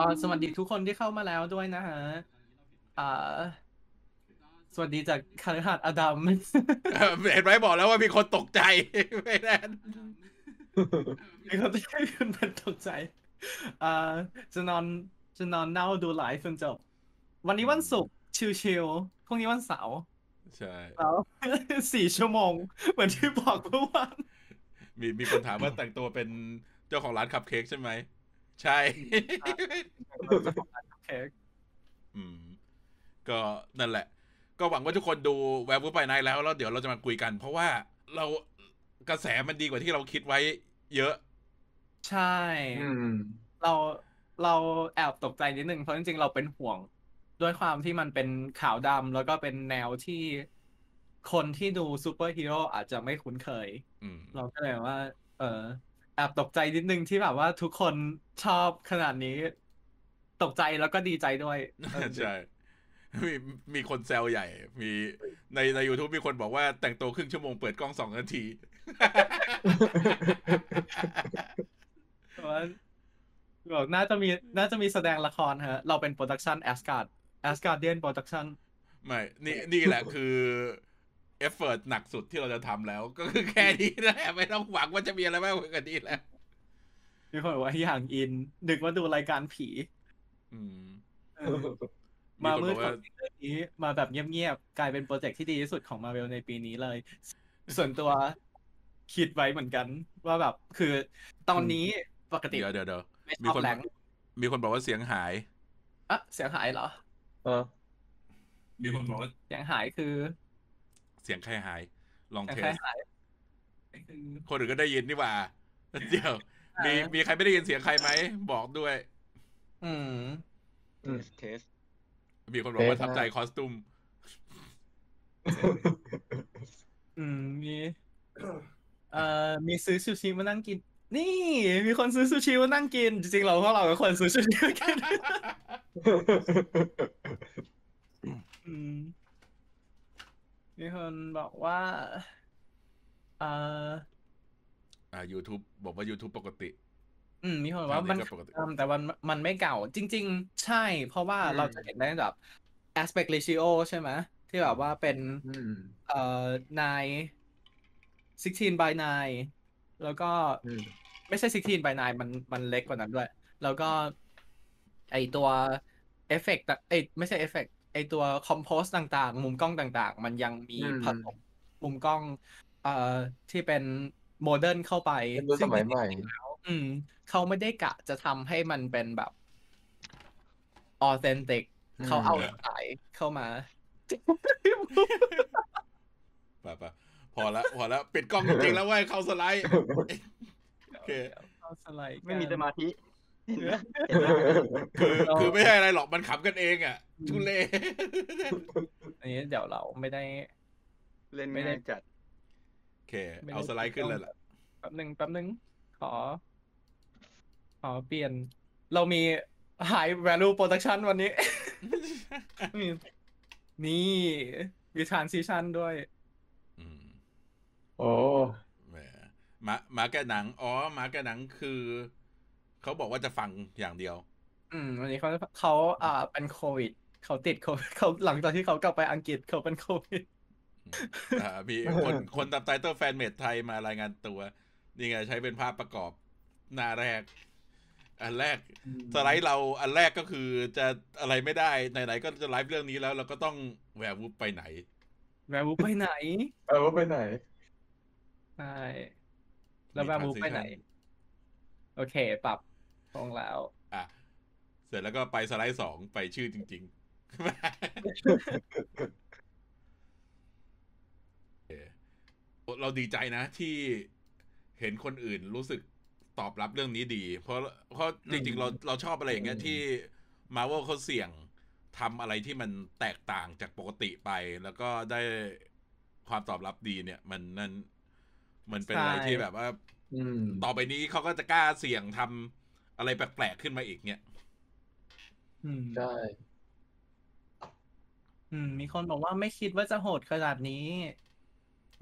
อ่าสวัสดีทุกคนที่เข้ามาแล้วด้วยนะฮะอ่าสวัสดีจากคาริหัดอดัมเออเห็นไหมบอกแล้วว่ามีคนตกใจไม่แน่มีคนที่ให้คุณเป็นตกใจอ่าจะนอนจะนอนเน่าดูไลฟ์จนจบ วันนี้วันศุกร์ชิลๆพรุ่งนี้วันเสาร์ใช่แล้วสี่ชั่วโมง เหมือนที่บอกเมื่อวานมีมีคนถามว่าแต่งตัวเป็นเจ้าของร้านคัพเค้กใช่ไหม ใช่เค้กอืมก็นั่นแหละ ก็หวังว่าทุกคนดู Werewolf by Night แล้วแล้วเดี๋ยวเราจะมาคุยกัน เพราะว่าเรากระแสมันดีกว่าที่เราคิดไว้ เยอะ ใช่อืมเราเราแอบตกใจนิดนึงเพราะจริงๆเราเป็นห่วง ด้วยความที่มันเป็นขาวดำแล้วก็เป็นแนวที่คนที่ดูซูเปอร์ฮีโร่อาจจะไม่คุ้นเคยอืมเราก็เลยว่า เออแอบตกใจนิดนึงที่แบบว่าทุกคนชอบขนาดนี้ ตกใจแล้วก็ดีใจด้วยเออใช่ มีมีคนแซวใหญ่ มีในใน YouTube มีคนบอกว่าแต่งตัวครึ่งชั่วโมงเปิดกล้องสองนาทีแต่ว่าบอกน่าจะมีน่าจะมีแสดงละครฮะ เราเป็น production Asgard Asgardian productionไม่ นี่นี่แหละคือ เอฟเฟอร์หนักสุดที่เราจะทำแล้ว ก็คือแค่นี้แหละไม่ต้องหวังว่าจะมีอะไรมากกว่านี้แล้วมีคนบอกว่าอย่างอินนึกว่าดูรายการผีอืมเออมีมาคนมืบดอกขอว่างเรื่องนี้ มาแบบเงียบๆ กลายเป็นโปรเจกต์ที่ดีที่สุดของมาเวลในปีนี้เลย ส่วนตัวคิดไว้เหมือนกัน ว่าแบบคือตอนนี้ปกติเดี๋ยวเดี๋ยวเดี๋ยวไม่ชมีอบคนแรงมีคนบอกว่าเสียงหายอะเสียงหายเหรอ เออ มีคนบอกว่าเสียงหายคือ เสียงใครหาย ลองเสียงเทใครสหายคือคนอื่นก็ได้ยินนี่หว่า เดี๋ยว มีมีใครไม่ได้ยินเสียงใครไหม บอกด้วย อืมอืมเทส มีคนบอกว่าเทสทับใจนะคอสตูม อืม มีเอ่อมีซื้อซูชิมานั่งกิน นี่ มีคนซื้อซูชิมานั่งกิน จริงๆเราพวกเราก็ควรซื้อซูชิมากินอื มมีคนบอกว่า เอ่อ อ่า YouTube บอกว่า YouTube ปกติ อืม มีคนบอกว่ามันอันนี้ก็ปกติเอิ่มแต่มันมันไม่เก่า จริง ๆ ใช่ เพราะว่าอืมเราจะเห็นได้แบบ aspect ratio ใช่ไหมที่แบบว่าเป็นอืมเอ่อ นาย 16 by 9 แล้วก็อืมไม่ใช่ 16 by 9 มันมันเล็กกว่านั้นด้วย แล้วก็ ไอตัวเอฟเฟกต์เอยไม่ใช่เอฟเฟกต์ ไอตัว compose ต่างๆ มุมกล้องต่างๆ มันยังมีอืมผสมมุมกล้อง เอ่อที่เป็น modern เข้าไปเป็นรุ่นสมัยใหม่จริงๆแล้วอืม เขาไม่ได้กะจะทำให้มันเป็นแบบ authenticอืมเขาเอาสายเข้ามาป่ะป่ะพอละพอละปิดกล้องจริงๆแล้วเว้ยเข้าสไลด์โอเคเอาสไลด์ไม่มีกันสมาธิ เห็นไหมเห็นไหมคือเราคือไม่ใช่อะไรหรอกมันขำกันเองอะอืมทุเล่อันนี้เดี๋ยวเราไม่ได้ เล่นไม่ได้ง่ายจัดโอเค เอาสไลด์ขึ้นเลยล่ะแป๊บหนึ่งแป๊บหนึ่งขอ ขอเปลี่ยน เรามี high value production วันนี้มีนี่มี transition ด้วยอืมโอ้แหมมามาแกะหนัง อ๋อ มาแกะหนังคือ เขาบอกว่าจะฟังอย่างเดียว อืม วันนี้เขาเขาอ่าเป็นโควิดเขาติดโควิดเขาหลังจากที่เขากลับไปอังกฤษเขาเป็นโควิดอ่ามีคนคนตามไตเติลแฟนเมดไทยมารายงานตัว นี่ไงใช้เป็นภาพประกอบหน้าแรก อันแรกสไลด์เราอันแรกก็คือจะอะไรไม่ได้ไหนๆก็จะไลฟ์เรื่องนี้แล้ว เราก็ต้องแวร์วูฟไปไหน แวร์วูฟไปไหนเออว่าไปไหนใช่แล้วมีแวร์วูฟไปไหน transition โอเค ปรับ ตรงแล้วอะเสร็จแล้วก็ไปสไลด์สองไปชื่อจริงๆเออเราดีใจนะที่เห็นคนอื่นรู้สึกตอบรับเรื่องนี้ดี เพราะเพราะจริง ๆ เราเราชอบอะไรอย่างเงี้ยอืมที่มาว่าเขาเสี่ยงทำอะไรที่มันแตกต่างจากปกติไป แล้วก็ได้ความตอบรับดีเนี่ย มันนั่นมันเป็นอะไรใช่ที่แบบว่าอืมต่อไปนี้เขาก็จะกล้าเสี่ยงทำ อะไรแปลกๆขึ้นมาอีกเนี่ย อืม ใช่ อืม มีคนบอกว่าไม่คิดว่าจะโหดขนาดนี้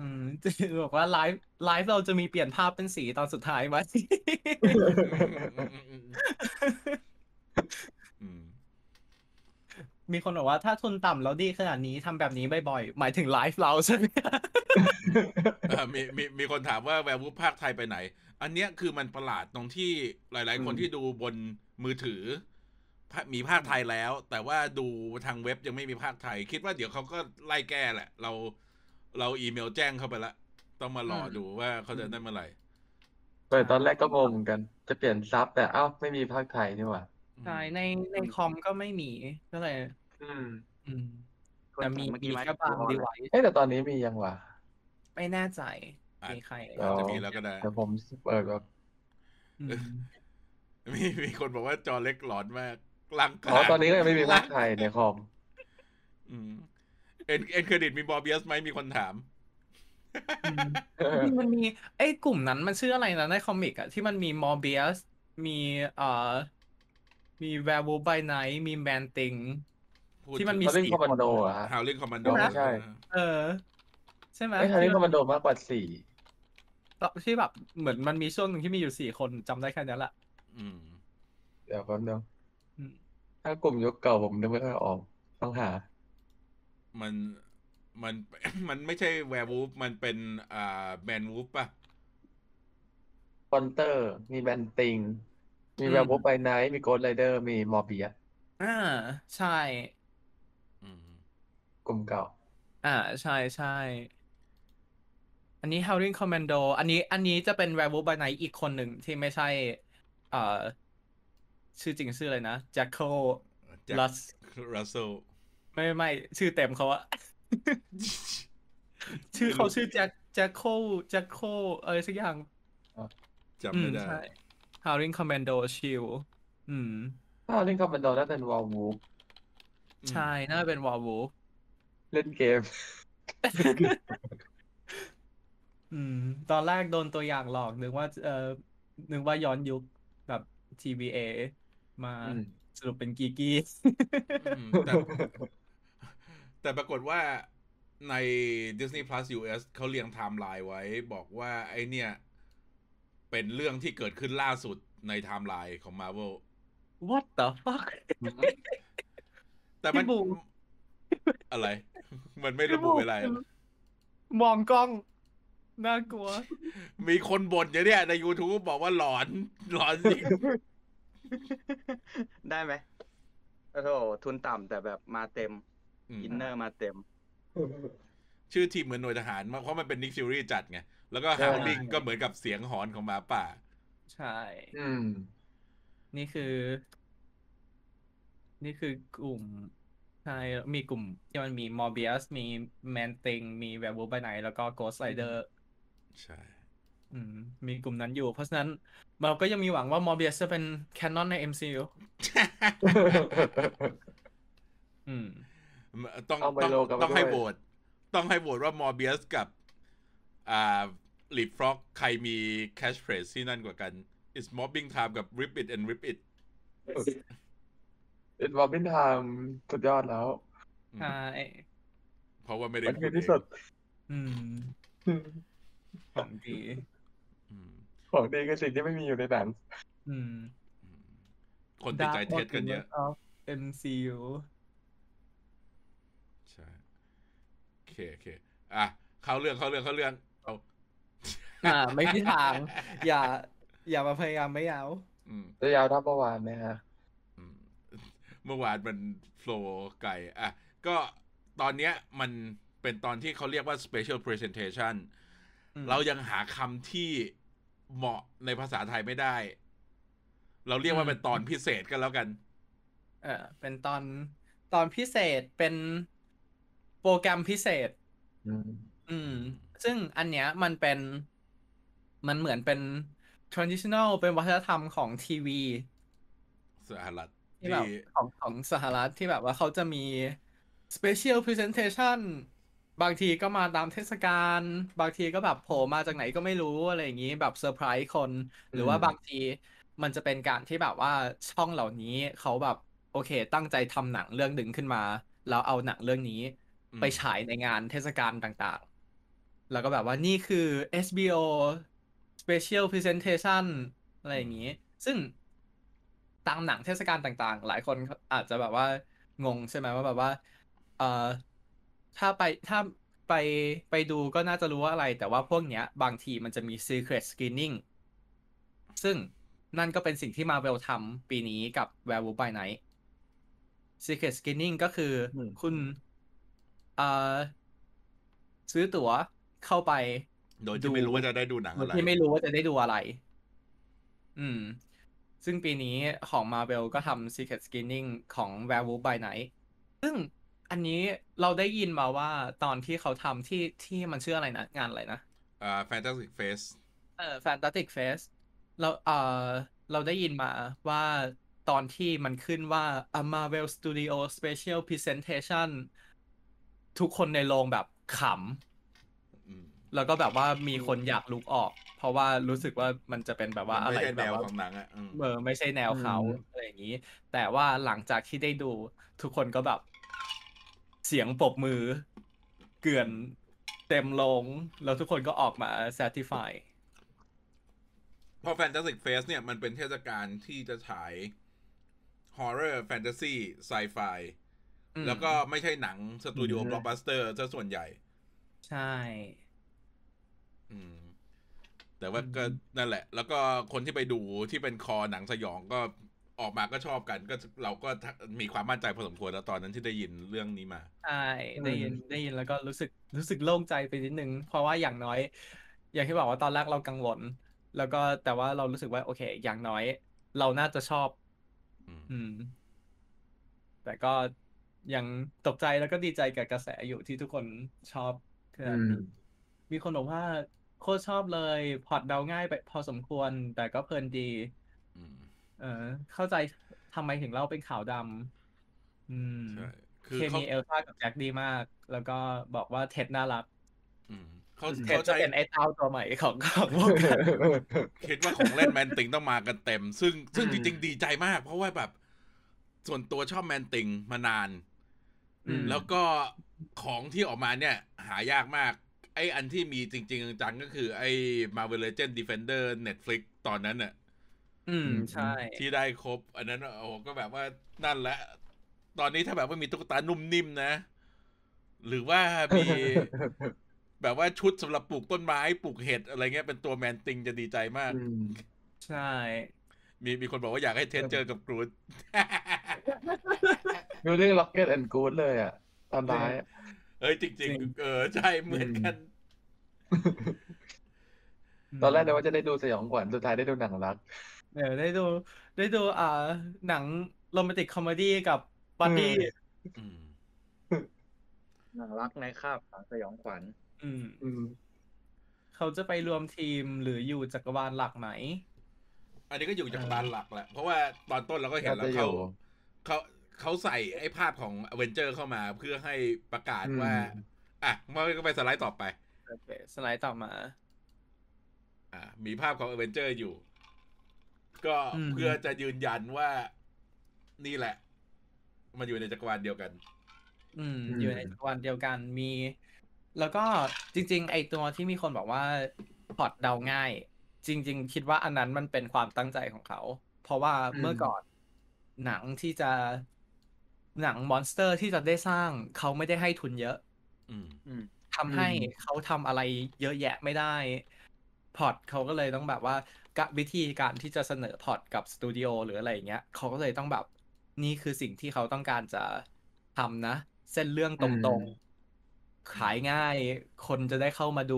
อืมจะบอกว่า live live เราจะมีเปลี่ยนภาพเป็นสีตอนสุดท้ายไหม มีคนบอกว่าถ้าทุนต่ำแล้วดีขนาดนี้ทำแบบนี้บ่อยๆ หมายถึงไลฟ์เราใช่ไหมเอ่อมีมีมีคนถามว่า Werewolf พากย์ไทยไปไหน อันเนี้ยคือมันประหลาดตรงที่หลาย ๆ คนอืมที่ดูบนมือถือภามีภาคไทยแล้ว แต่ว่าดูทางเว็บยังไม่มีภาคไทย คิดว่าเดี๋ยวเขาก็ไล่แก้แหละ เราเราอีเมลแจ้งเข้าไปละต้องมารอดูว่าเขาจะได้เมื่อไหร่เปิดตอนแรกก็งงเหมือนกัน จะเปลี่ยนซับแต่เอ้าไม่มีภาคไทยนี่หว่า ใช่ในในคอมก็ไม่มีก็เลย อืม อืมคนแต่มีเมื่อกี้มีมาแค่บางดูออนดีไลไวน์ซ์เอ้ยแต่ตอนนี้มียังวะไม่แน่ใจอะมีใครอ๋ออาจจะมีแล้วก็ได้ แต่ผมเปิดแบบอืมมีมีคนบอกว่าจอเล็กหลอนมากร่างอ๋อกายตอนนี้ก็ยังไม่มีภาคไทยในคอมอืมเอ็นเอ็นเครดิตมีบอเบียสไหมมีคนถามอืมนี่มันมีไอ้กลุ่มนั้นมันชื่ออะไรนะในคอมิกอะที่มันมีมอร์เบียสมีเอ่อมีแวร์วูฟไบไนท์มีแมนติง ที่มันมี เขาเล่นคอมมานโดอะฮะ ฮาวลิงคอมมานโดใช่ไหม ใช่ เออ ใช่ไหมไอ้ยทางนี้คอมมานโดมากกว่าสี่ที่แบบเหมือนมันมีช่วงหนึ่งที่มีอยู่สี่คนจำได้แค่นั้นแหละ อืมเดี๋ยวแป๊บนึงอืม ถ้ากลุ่มยุคเก่าผมนึกไม่ค่อยออกต้องหา มันมัน มันไม่ใช่แวร์วูฟมันเป็นอ่าแมนวูฟป่ะฟอนเตอร์ มีแบนติง มีแวร์วูฟไปไนท์มีโกดไรเดอร์ มีมอร์เบียสอ่า ใช่อืม กลุ่มเก่า อ่าใช่ใช่ อันนี้ Howling Commando อันนี้ อันนี้จะเป็น Werewolf by Night อีกคนหนึ่งที่ไม่ใช่ เอ่อ ชื่อจริงชื่ออะไรนะ Jackal แจ็ค Lus รัสเซลไม่ไม่ไม่ชื่อเต็มเขาอะชื่อเขาชื่อ Jack Jackal Jackal อะไรสักอย่างจำอืไม่มได้ใช่ Howling Commando Shield อืมถ้าเล่นคอมมานโดน่าเป็น Werewolf ใช่ น่าจะเป็น Werewolf เล่นเกม อืม ตอนแรกโดนตัวอย่างหลอก นึกว่า เออนึกว่าย้อนยุคแบบ TBA มาอืม สรุปเป็นกีกี้ อืมแต่ แต่ปรากฏว่าใน Disney Plus US เขาเรียงไทม์ไลน์ไว้ บอกว่าไอเนี่ย เป็นเรื่องที่เกิดขึ้นล่าสุดในไทม์ไลน์ของ Marvel What the fuck แต่มันพี่บูมอะไร มันไม่ระบุเวลามองกล้อง น่ากลัว มีคนบ่นอย่างเนี้ยใน YouTube บอกว่าหลอน หลอนจริงได้ไหมโอ้โหทุนต่ำแต่แบบมาเต็มอืม inner มาเต็ม ชื่อทีมเหมือนหน่วยทหารมากเพราะมันเป็น Nick Fury จัดไง แล้วก็ใช่ Howling ก็เหมือนกับเสียงหอนของหมาป่า ใช่ อืม นี่คือ นี่คือกลุ่ม ใช่ มีกลุ่มที่มันมีมอร์เบียสมีแมนติงมีแวร์วูฟไปไหนแล้วก็โกสไ i เดอร์ใช่อืมมีกลุ่มนั้นอยู่ เพราะฉะนั้นเราก็ยังมีหวังว่า Morbius จะเป็น canon ใน MCU อืมต้องเอาไมต้องโลกลับมาต้องให้ด้วยโหวตต้องให้โหวตว่ามอร์เบียสกับ อ่าลิฟฟร็อกใครมีแคชเฟร e ที่นั่นกว่ากัน it's mobbing time กับ rip it and rip it เป็นวอลบินไทม์สุดยอดแล้ว ใช่เพราะว่าไม่ได้มันพูคือดที่เอสุดงอืม ของดีอืมของดีคือสิ่งที่ไม่มีอยู่ในหนังอืมอืมคนติดใจเท็จกันเยอะ Dark Multiverse of MCU ใช่โอเคโอเคอะเข้าเรื่องเข้าเรื่องเข้าเรื่องเอาอ่า ไม่มีทาง อย่า อย่ามาพยายามไม่ยาวอืมจะยาวเท่าเมื่อวานไหมฮะอืม เมื่อวานมันโฟลว์ไก่อะก็ตอนเนี้ยมันเป็นตอนที่เขาเรียกว่า special presentation อืมเรายังหาคำที่เหมาะในภาษาไทยไม่ได้ เราเรียกว่าเป็นตอนพิเศษกันแล้วกัน เออเป็นตอนตอนพิเศษเป็นโปรแกรมพิเศษ อืมอืมซึ่งอันเนี้ยมันเป็นมันเหมือนเป็น traditional เป็นวัฒนธรรมของทีวีสหรัฐ ที่แบบที่ของของสหรัฐที่แบบว่าเขาจะมี special presentation บางทีก็มาตามเทศกาลบางทีก็แบบโผล่มาจากไหนก็ไม่รู้อะไรอย่างนี้แบบเซอร์ไพรส์คน หรือว่าอืมบางทีมันจะเป็นการที่แบบว่าช่องเหล่านี้เขาแบบโอเค ตั้งใจทำหนังเรื่องหนึ่งขึ้นมา แล้วเอาหนังเรื่องนี้อืมไปฉายในงานเทศกาลต่างๆ แล้วก็แบบว่านี่คือ SBO Special Presentation อะไรอย่างนี้ ซึ่ง ตามหนังเทศกาลต่างๆ หลายคนอาจจะแบบว่างงใช่ไหมว่าแบบว่าเอ่อถ้าไปถ้าไปไปดูก็น่าจะรู้ว่าอะไร แต่ว่าพวกเนี้ย บางทีมันจะมี secret screening ซึ่งนั่นก็เป็นสิ่งที่ Marvel ทำปีนี้กับ Werewolf by Night secret screening ก็คืออมคุณเอ่อซื้อตั๋วเข้าไป โดยที่ไม่รู้ว่าจะได้ดูหนังโดอะยไรที่ไม่รู้ว่าจะได้ดูอะไร อืม ซึ่งปีนี้ของ Marvel ก็ทำ Secret Screening ของ Werewolf by Night ซึ่งอันนี้เราได้ยินมาว่าตอนที่เขาทำที่ที่มันชื่ออะไรนะ งานอะไรนะอ่า Fantastic Face เออ Fantastic Fest เราเออเราได้ยินมาว่าตอนที่มันขึ้นว่า a Marvel Studio Special Presentation ทุกคนในโรงแบบขำอืม แล้วก็แบบว่ามีคนอยากลุกออก เพราะว่ารู้สึกว่ามันจะเป็นแบบว่ามันอะไรไม่ใช่แบแนบวว่าของหนังอะอืมเออไม่ใช่แนวเขาอืม อะไรอย่างนี้ แต่ว่าหลังจากที่ได้ดู ทุกคนก็แบบ เสียงปรบมือ เกลื่อนเต็มโรงแล้วทุกคนก็ออกมา satisfy เพราะ Fantastic Face เนี่ยมันเป็นเทศกาลที่จะฉาย Horror Fantasy Sci-Fi อืมแล้วก็ไม่ใช่หนังสตูดิโออืมบล็อกบัสเตอร์ซะส่วนใหญ่ ใช่ อืม แต่ว่าอืมก็นั่นแหละ แล้วก็คนที่ไปดูที่เป็นคอหนังสยองก็ออกมาก็ชอบกัน ก็เราก็มีความมั่นใจพอสมควรแล้วตอนนั้นที่ได้ยินเรื่องนี้มาใช่ได้ยินได้ยินแล้วก็รู้สึกรู้สึกโล่งใจไปนิดนึง เพราะว่าอย่างน้อย อย่างที่บอกว่าตอนแรกเรากังวล แล้วก็แต่ว่าเรารู้สึกว่าโอเค อย่างน้อย เราน่าจะชอบ อืมอืมแต่ก็ยังตกใจแล้วก็ดีใจกับกระแสอยู่ที่ทุกคนชอบขนาดอืมนี้มีคนบอกว่า โคตรชอบเลยพล็อตเดาง่ายไปพอสมควร แต่ก็เพลินดีอืมเออ เข้าใจทำไมถึงเล่าเป็นขาวดำอืมใช่คือเคเขามีเอลซ่ากับแจ็คดีมาก แล้วก็บอกว่าเท็ดน่ารักอืมเขาเท็ดเขาจะใช้เป็นไอ้เต้าตัวใหม่ของของพวกกันคิดว่าของเล่นแมนติงต้องมากันเต็ม ซึ่งซึ่งอืจมริงๆดีใจมาก เพราะว่าแบบ ส่วนตัวชอบแมนติงมานานอืมแล้วก็ของที่ออกมาเนี่ย หายากมาก ไออันที่มีจริง ๆ จังๆ ก็คือไอ้ Marvel Legend Defender Netflix ตอนนั้นน่ะ อืม ใช่ ที่ได้ครบ อันนั้นโอ้โหก็แบบว่านั่นแหละ ตอนนี้ถ้าแบบว่ามีตุ๊กตานุ่มนิ่มนะ หรือว่ามี แบบว่าชุดสำหรับปลูกต้นไม้ปลูกเห็ดอะไรเงี้ยเป็นตัว Man-Thing จะดีใจมากอืมใช่ มีมีคนบอกว่าอยากให้ Ted เจอกับ Grootดูเรื่อง Rocket and Groot เลยอะตอนร้ายอะเอ้ยจริง ๆ เออ ใช่เหมือนกัน ตอนแรกนึกว่าจะได้ดูสยองขวัญสุดท้ายได้ดูหนังรักเดี๋ยวได้ดู ได้ดูอ่า หนัง romantic comedy กับ buddyอืมหนังรักในคาบหนังสยองขวัญอืมอืมเขาจะไปรวมทีมหรืออยู่จักรวาลหลักไหม อันนี้ก็อยู่จักรวาลหลักแหละ เพราะว่าตอนต้นเราก็เห็นแล้วน่าจะอเขายู่เขาเขาเขาใส่ไอ้ภาพของอเวนเจอร์เข้ามาเพื่อให้ประกาศอืมว่า อะมาก็ไปสไลด์ต่อไป โอเคสไลด์ต่อมา อ่า มีภาพของอเวนเจอร์อยู่ ก็อืมเพื่อจะยืนยันว่านี่แหละ มันอยู่ในจักรวาลเดียวกันอืมอืม อยู่ในจักรวาลเดียวกันมี แล้วก็จริง ๆ ไอตัวที่มีคนบอกว่าพล็อตเดาง่าย จริง ๆ คิดว่าอันนั้นมันเป็นความตั้งใจของเขา เพราะว่าเมื่อก่อนหนังที่จะหนัง monster ที่จะได้สร้างเขาไม่ได้ให้ทุนเยอะ อืมอืม ทำให้เขาทำอะไรเยอะแยะไม่ได้พล็อตเขาก็เลยต้องแบบว่ากะวิธีการที่จะเสนอพอร์ตกับสตูดิโอหรืออะไรอย่างเงี้ยเขาก็เลยต้องแบบนี่คือสิ่งที่เขาต้องการจะทำนะ เส้นเรื่องตรงๆ ขายง่าย คนจะได้เข้ามาดู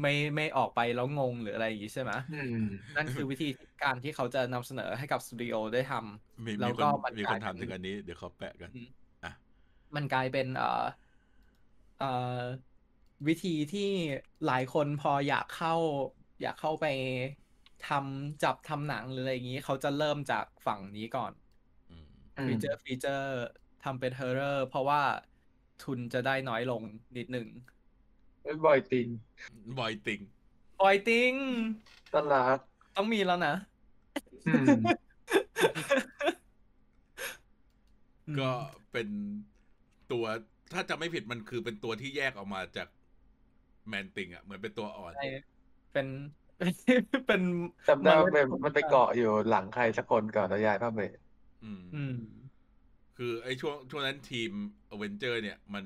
ไม่ไม่ออกไปแล้วงงหรืออะไรอย่างงี้ใช่ไหมอืมนั่นคือวิธีการที่เขาจะนำเสนอให้กับสตูดิโอได้ทำมีแล้มีวคก็นมันมีกคลานยถามเป็นถึงอันนี้เดี๋ยวเขาแปะกันอืมอะมันกลายเป็นเอ่อเอ่อ วิธีที่หลายคนพออยากเข้า อยากเข้าไปทำจับทำหนังหรืออะไรอย่างนี้ เขาจะเริ่มจากฝั่งนี้ก่อนอืมอืมฟีเจอร์ฟีเจอร์ทำเป็นเฮอร์เรอร์เพราะว่าทุนจะได้น้อยลงนิดหนึ่งเป็นบอยติงบอยติงปอยติงต้นรักต้องมีแล้วนะอืมก็เป็นตัวถ้าจำไม่ผิดมันคือเป็นตัวที่แยกออกมาจาก แมนติงอะเหมือนเป็นตัวอ่อนใช่เป็นเป็นจำได้ว่าเล็มันมันไปเกาะอยู่หลังใครสักคนก่อนแล้วย้ายผ้าเบรอืมอืม คือไอ้ช่วงช่วงนั้นทีมอเวนเจอร์ เนี่ย มัน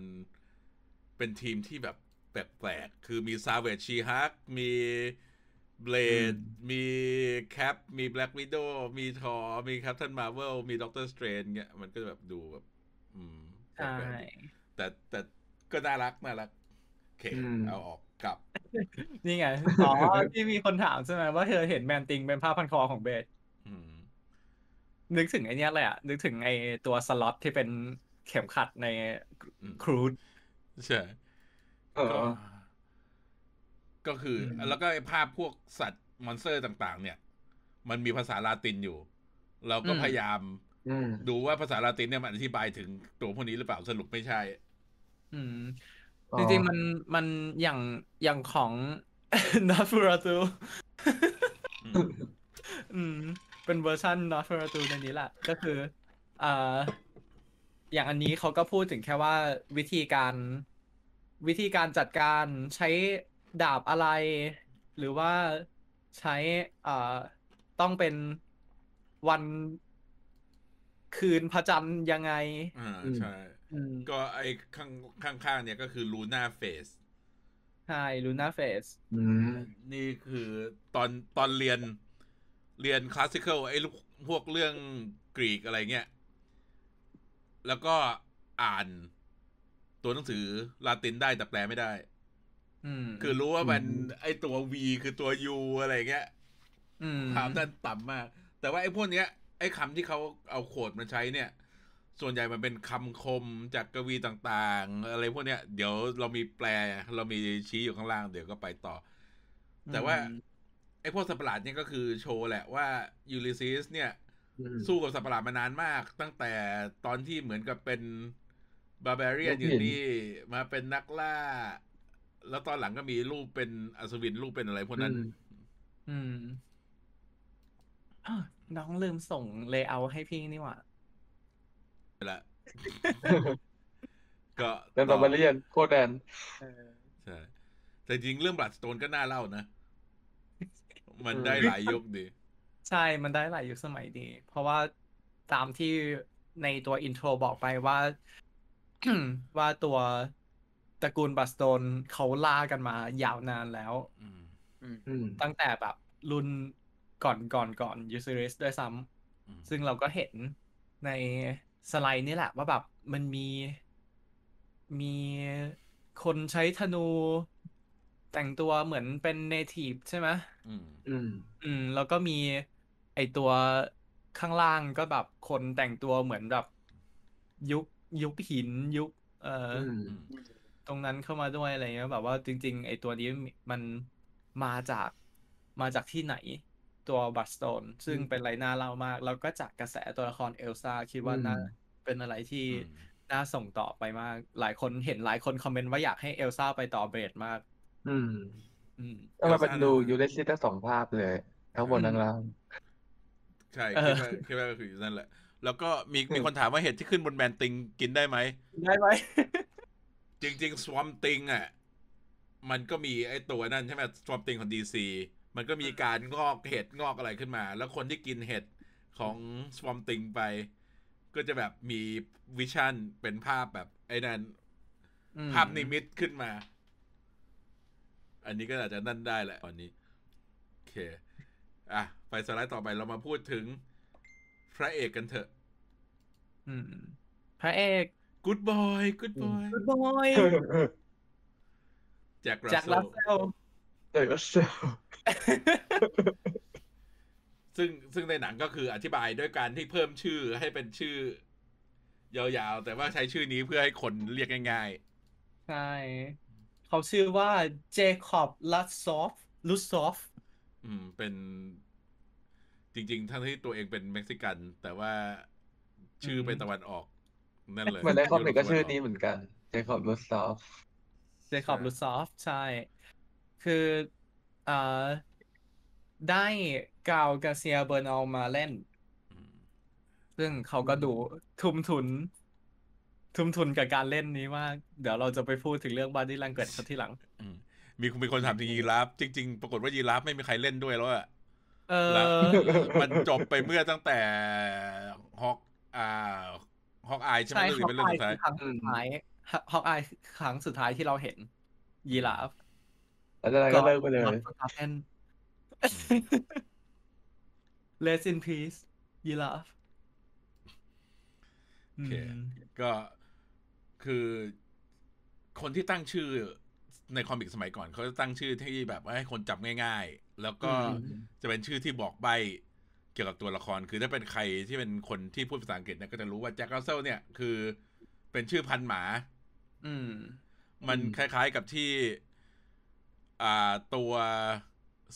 เป็นทีมที่แบบแปลกๆ คือมีซาเวจชีฮัก มีเบลดมีแคป มีแบล็กวิดโ w มีทอ มีแคปทันมา r v เวล มีด็อกเตอร์สเตรนเงี้ย มันก็แบบดูแบบ อืม ใช่แปลกๆดีแต่แต่ก็น่ารัก น่ารักโอ เคอืมเอาออกกลับ นี่ไง อ๋อ ที่มีคนถามใช่ไหมว่าเธอเห็นแมนติงเป็นผ้าพันคอของเบสอืมนึกถึงไอเนี้ยเลยอะนึกถึงไอตัวสล็อตที่เป็นเข็มขัดในอืมครูดใช่เอก็อก็คืออมแล้วก็ไอ้ภาพพวกสัตว์มอนสเตอร์ต่าง ๆ เนี่ย มันมีภาษาลาตินอยู่ เราก็พยายามอืมดูว่าภาษาลาตินเนี่ยมันอธิบายถึงตัวพวกนี้หรือเปล่าสรุปไม่ใช่ อืมอ๋อ จริงๆมันมันอย่างอย่างของ n o t f u r a t u อืมอืม เป็นเวอร์ชัน n o t f u r a t u ในนี้แหละ ก็คืออ่าอย่างอันนี้เขาก็พูดถึงแค่ว่าวิธีการวิธีการจัดการใช้ดาบอะไร หรือว่าใช้อ่าต้องเป็นวันคืนพระจันทร์ยังไง อ่าอืมใช่อืม ก็ไอ้ข้างข้างๆเนี่ยก็คือลูน่าเฟสใช่ลูน่าเฟสอืมนี่คือตอนตอนเรียนเรียนคลาสสิคอลไอ้ลูกพวกเรื่องกรีกอะไรเงี้ย แล้วก็อ่านตัวหนังสือลาตินได้แต่แปลไม่ได้อืมคือรู้ว่ามันอืมไอตัว V คือตัว U อะไรเงี้ยอืมถามท่านต่ำมาก แต่ว่าไอ้พวกเนี้ย ไอ้คำที่เขาเอาโคดมาใช้เนี่ย ส่วนใหญ่มันเป็นคำคมจากกวีต่างๆ อะไรพวกเนี้ย เดี๋ยวเรามีแปล เรามีชี้อยู่ข้างล่าง เดี๋ยวก็ไปต่อ แต่ว่าอืมไอ้พวกสัตว์ประหลาดเนี่ยก็คือโชว์แหละว่ายูริซิสเนี่ยอืมสู้กับสัตว์ประหลาดมานานมาก ตั้งแต่ตอนที่เหมือนกับเป็นบา r บ a เรียนนกอยู่หินนี่มาเป็นนักล่า แล้วตอนหลังก็มีรูปเป็นอัศวินรูปเป็นอะไรพวกนั้น อืมอืมอ้าวน้องลืมส่งเลเยอร์ให้พี่นี่หว่าไป ละก็เป็นต่บาอบาเลียนโคตรแดนใช่แต่จริงเรื่อง Bloodstone ก็น่าเล่านะ มันอืมได้หลายยุคดี ใช่มันได้หลายยุคสมัยดี เพราะว่าตามที่ในตัว intro บอกไปว่าว่าตัวตระกูล Bloodstone เขาล่ากันมายาวนานแล้วอืมอืมตั้งแต่แบบรุ่นก่อนก่อนก่อน Ulysses ด้วยซ้ำ อืมซึ่งเราก็เห็นใน สไลด์นี่แหละ ว่าแบบมันมีมีคนใช้ธนู แต่งตัวเหมือนเป็นเนทีฟใช่ไหมอืม อืมอืมแล้วก็มี ไอตัวข้างล่างก็แบบคนแต่งตัวเหมือนแบบ ยุคยุคหินยุค เอ่อออืมอืมตรงนั้นเข้ามาด้วยอะไรเงี้ยแบบว่าจริง ๆ ไอตัวนี้มันมาจากมาจากที่ไหน ตัวบัสโตนซึ่งอืมเป็นอะไรน่าเล่ามาก แล้วก็จากกระแสตัวละครเอลซ่าคิดว่าอืมน่าเป็นอะไรที่อืมน่าส่งต่อไปมาก หลายคนเห็นหลายคนคอมเมนต์ว่าอยากให้เอลซ่าไปต่อเบรดมาก อืม อืมทำไมมันเอลซ่าดูน่ะยูเลซิทั้งสองภาพเลย ทั้งบนทั้งล่างใช่เอคิดอว่าคิดว่าก็คือนั่นแหละ แล้วก็มีมีอืมคนถามว่าเห็ดที่ขึ้นบนแมนติงกินได้ไหม ได้ไหม จริง ๆ สวอมติงอะ มันก็มีไอ้ตัวนั่นใช่ไหมสวอมติงของดีซี มันก็มีการงอกเห็ดงอกอะไรขึ้นมา แล้วคนที่กินเห็ดของสวอมติงไป ก็จะแบบมีวิชั่นเป็นภาพแบบไอ้นั่นอืมภาพนิมิตขึ้นมา อันนี้ก็อาจจะนั่นได้แหละตอนนี้ โอเค อะ ไปสไลด์ต่อไปเรามาพูดถึง พระเอกกันเถอะ อืม พระเอก Good boy Good อืม boy กูดบอยแจ็ครัแจ็คสเซลัสลเซลเออเซล ซึ่งซึ่งในหนังก็คืออธิบายด้วยการที่เพิ่มชื่อให้เป็นชื่อยาวๆ แต่ว่าใช้ชื่อนี้เพื่อให้คนเรียกง่ายใช่ เขาชื่อว่า Jacob Russoff Russoffๆอืม เป็น จริง ๆ ทั้งที่ตัวเองเป็นเม็กซิกัน แต่ว่าชื่อเป็นตะวันออก นั่นเลยเหมือนใน comic ก็ชื่อยุโรปตะวันออกเหมือนกัน Jacob Russoff Jacob ใช่ Russoff ใช่ คือ อ่าได้กาวกาเซียเบอร์นอลมาเล่นอืมซึ่งเขาก็ดูทุ่มทุน ทุ่มทุนกับการเล่นนี้มาก เดี๋ยวเราจะไปพูดถึงเรื่องบ o ดี้ a n งเกิดทีหลังอืมมีมีคนถามถึงยีราฟจริง ๆ ปรากฏว่ายีราฟไม่มีใครเล่นด้วยแล้วอะเอแล้วอมันจบไปเมื่อตั้งแต่ฮอกอ่าฮฮอกอายใช่ไหมใช่เรื่องฮนี้อกเป็นเรื่องอายสุดท้ายคือครั้งสุดท้ายฮอกอายครั้งสุดท้ายที่เราเห็นยีราฟ แล้วจากนั้นก็เลิกไปเลยน Rest in peace ยีราฟโอเคก็คือคนที่ตั้งชื่อในคอมิกสมัยก่อน เขาจะตั้งชื่อที่แบบว่าให้คนจำง่าย ๆ แล้วก็อืมจะเป็นชื่อที่บอกใบเกี่ยวกับตัวละคร คือถ้าเป็นใครที่เป็นคนที่พูดภาษาอังกฤษเนี่ยก็จะรู้ว่าแจ็ค r ัสเซลเนี่ยคือเป็นชื่อพันธุ์หมา อืม มันอืมคล้ายๆกับที่อ่า ตัว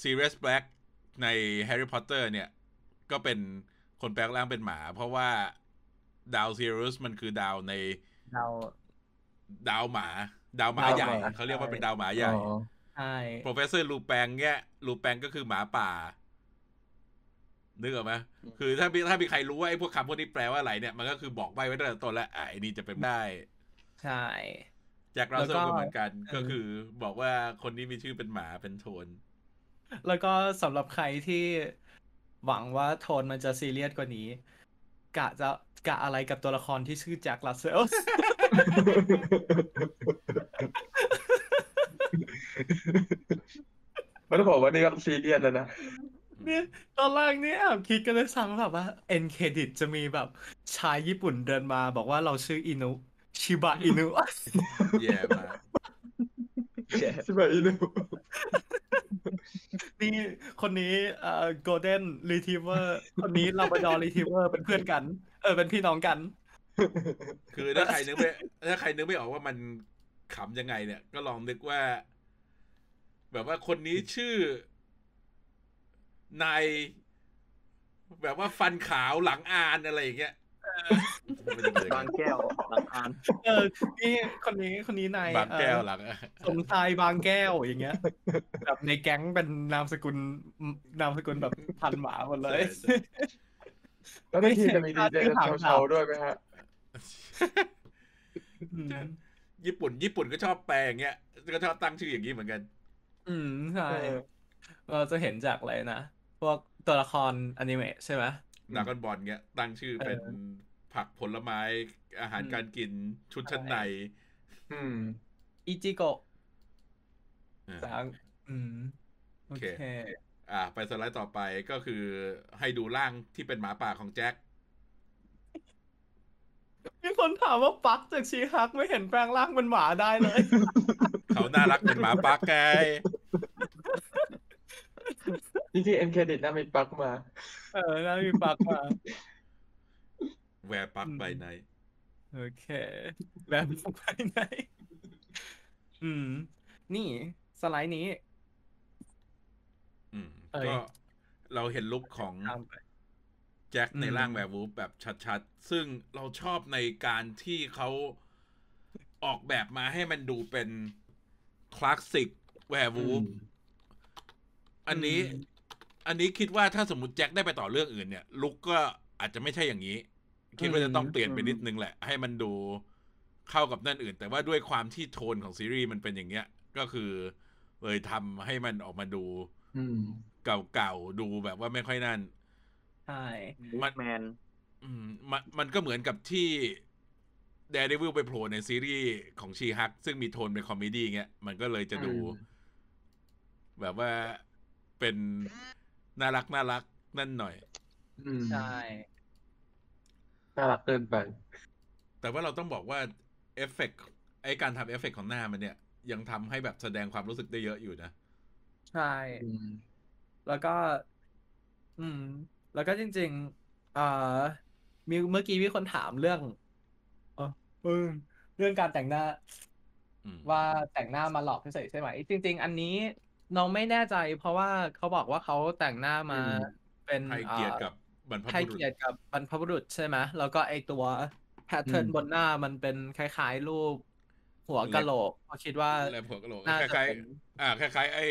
Sirius Black ใน Harry Potter เนี่ย ก็เป็นคนแปลงร่างเป็นหมา เพราะว่าดาว Sirius มันคือดาวในเราดาวหมาดาวหมา ดาวหมาใหญ่เขาเรียกว่าเป็นดาวหมาใหญ่อ๋อใช่ Professor ลูแปงเนี่ยลูแปงก็คือหมาป่านึกออกไหมคือถ้ามีถ้ามีใครรู้ว่าไอ้พวกคำพวกนี้แปลว่าอะไรเนี่ยมันก็คือบอกใบไว้ตั้งแต่ต้นแล้วอะไอ้นี่จะเป็นได้ ใช่แจ็ค r ัสเซแล้ลวก็ก็เหมือนกันเออก็คือบอกว่าคนนี้มีชื่อเป็นหมาเป็นโทน แล้วก็สำหรับใครที่หวังว่าโทนมันจะซีเรียสกว่านี้ กะจะกะอะไรกับตัวละครที่ชื่อแจ็คลัสเซลมันต้องบอกว่านี่ก็ซีเรียสแล้วนะเนี่ยตอนแรกเนี่ยแอบคิดกันเลยซ้ำแบบว่าเอ็นเครดิตจะมีแบบชายญี่ปุ่นเดินมาบอกว่าเราชื่ออินุ ชิบะอินุแย่มากใช่ไหมอีนูนี่คนนี้เอ่อ golden retriever คนนี้ labrador retriever เป็นเพื่อนกัน เออเป็นพี่น้องกัน คือถ้าใครนึกไม่ถ้าใครนึกไม่ออกว่ามันขำยังไงเนี่ย ก็ลองนึกว่า แบบว่าคนนี้ชื่อนายแบบว่าฟันขาวหลังอานอะไรอย่างเงี้ยไม่ได้เลย บางแก้วบางอันเออนี่คนนี้คนนี้นายบางแก้วเอ่อหลังอะสมชายบางแก้วอย่างเงี้ยแบบในแก๊งเป็นนามสกุลนามสกุลแบบพันหมาหมดเลยแล้วในทีมจะมีดีเจเชาๆด้วยไหมฮะอืมญี่ปุ่น ญี่ปุ่นก็ชอบแปลอย่างเงี้ยก็ชอบตั้งชื่ออย่างนี้เหมือนกัน อืมใช่เออเราจะเห็นจากอะไรนะ พวกตัวละครอนิเมะใช่ไหมดากอนบอลเงี้ย ตั้งชื่อเป็นเออ ผักผลไม้อาหารอืมการกินชุดชั้นในอืมอิจิโกะอ่าจากอืมโอโอเคเค อ่า ไปสไลด์ต่อไปก็คือให้ดูร่างที่เป็นหมาป่าของแจ็คมีคนถามว่า Pug จาก She-Hulk ไม่เห็นแปลงร่างเป็นหมาได้เลย เขาน่ารักเป็นหมา pug ไงจริงๆ end credit น่ามี Pug มา เออน่ามี Pug มา แวร์ปักอืมไปไหนโอเคแบบไปไหนอืม นี่สไลด์นี้ อืมเอ้ยก็เราเห็น look ของตามไปแจ็คในอืมร่าง werewolf แบบชัดๆ ซึ่งเราชอบในการที่เขาออกแบบมาให้มันดูเป็นคลาสสิกแวร์วูฟอืมอันนี้อืมอันนี้คิดว่าถ้าสมมติแจ็คได้ไปต่อเรื่องอื่นเนี่ย look ก็อาจจะไม่ใช่อย่างนี้ คิดว่าจะต้องเปลี่ยนไปนิดนึงแหละ ให้มันดูเข้ากับนั่นอื่น แต่ว่าด้วยความที่โทนของซีรีส์มันเป็นอย่างเงี้ย ก็คือเลยทำให้มันออกมาดูอืมเก่าๆดูแบบว่าไม่ค่อยนั่นใช่มันแมนอืมมันมันก็เหมือนกับที่ Daredevil ไปโผล่ในซีรีส์ของ She-Hulk ซึ่งมีโทนเป็น comedy เงี้ย มันก็เลยจะดูอืมแบบว่าเป็นน่ารักน่ารักนั่นหน่อยอืมใช่ น่ารักเกินไป แต่ว่าเราต้องบอกว่าเอฟเฟกต์ไอการทำเอฟเฟกต์ของหน้ามันเนี่ย ยังทำให้แบบแสดงความรู้สึกได้เยอะอยู่นะ ใช่อืมแล้วก็ อืม แล้วก็จริงๆเอ่อมีเมื่อกี้มีคนถามเรื่องเออเออเรื่องการแต่งหน้าอืมว่าแต่งหน้ามาหลอกเฉยๆใช่ไหมจริง ๆ อันนี้น้องไม่แน่ใจ เพราะว่าเขาบอกว่าเขาแต่งหน้ามาอืมเป็นให้เกียรติอ่ากับ บรรพให้บุรุษเกียรติกับบรรพบุรุษใช่ไหมแล้วก็ไอตัวแพทเทิร์นอืมบนหน้ามันเป็นคล้ายๆรูป หัวกะโหลกเขาคิดว่าแล้วหัวกะโหลกน่าคจะล้ายเป็นๆอ่าคล้ายๆไอ้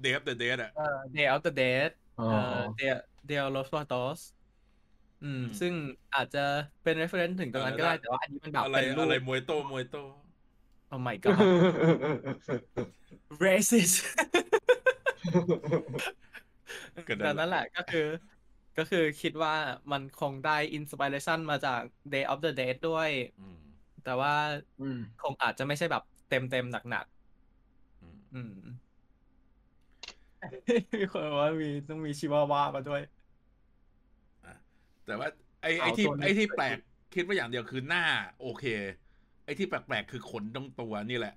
เดฟเดอะเดดอะ เอ่อ Day of the Dead อ๋อเอ่อ Day Day of los Muertos อืม อืม ซึ่งอาจจะเป็น reference ถึงตรงนั้นก็ได้เออแต่ว่าอันนี้มันแบบอะไรเป็นรูอะไรปมวยโตมวยโต Oh my god racist ก็นั่นแหละแต่นั่นแหละก็คือ ก็คือคิดว่ามันคงได้อินสปิเรชันมาจาก Day of the Dead ด้วยอืมแต่ว่าอืมคงอาจจะไม่ใช่แบบเต็มเต็มๆหนักอืมๆอืมมีคนบอกว่ามีต้องมีชิวาว่ามาด้วย แต่ว่าไอ้เอาไอ้ที่ตัวนี้ไอ้ที่แปลกคิดว่าอย่างเดียวคือหน้า โอเค ไอ้ที่แปลกๆคือขนตรงตัวนี่แหละ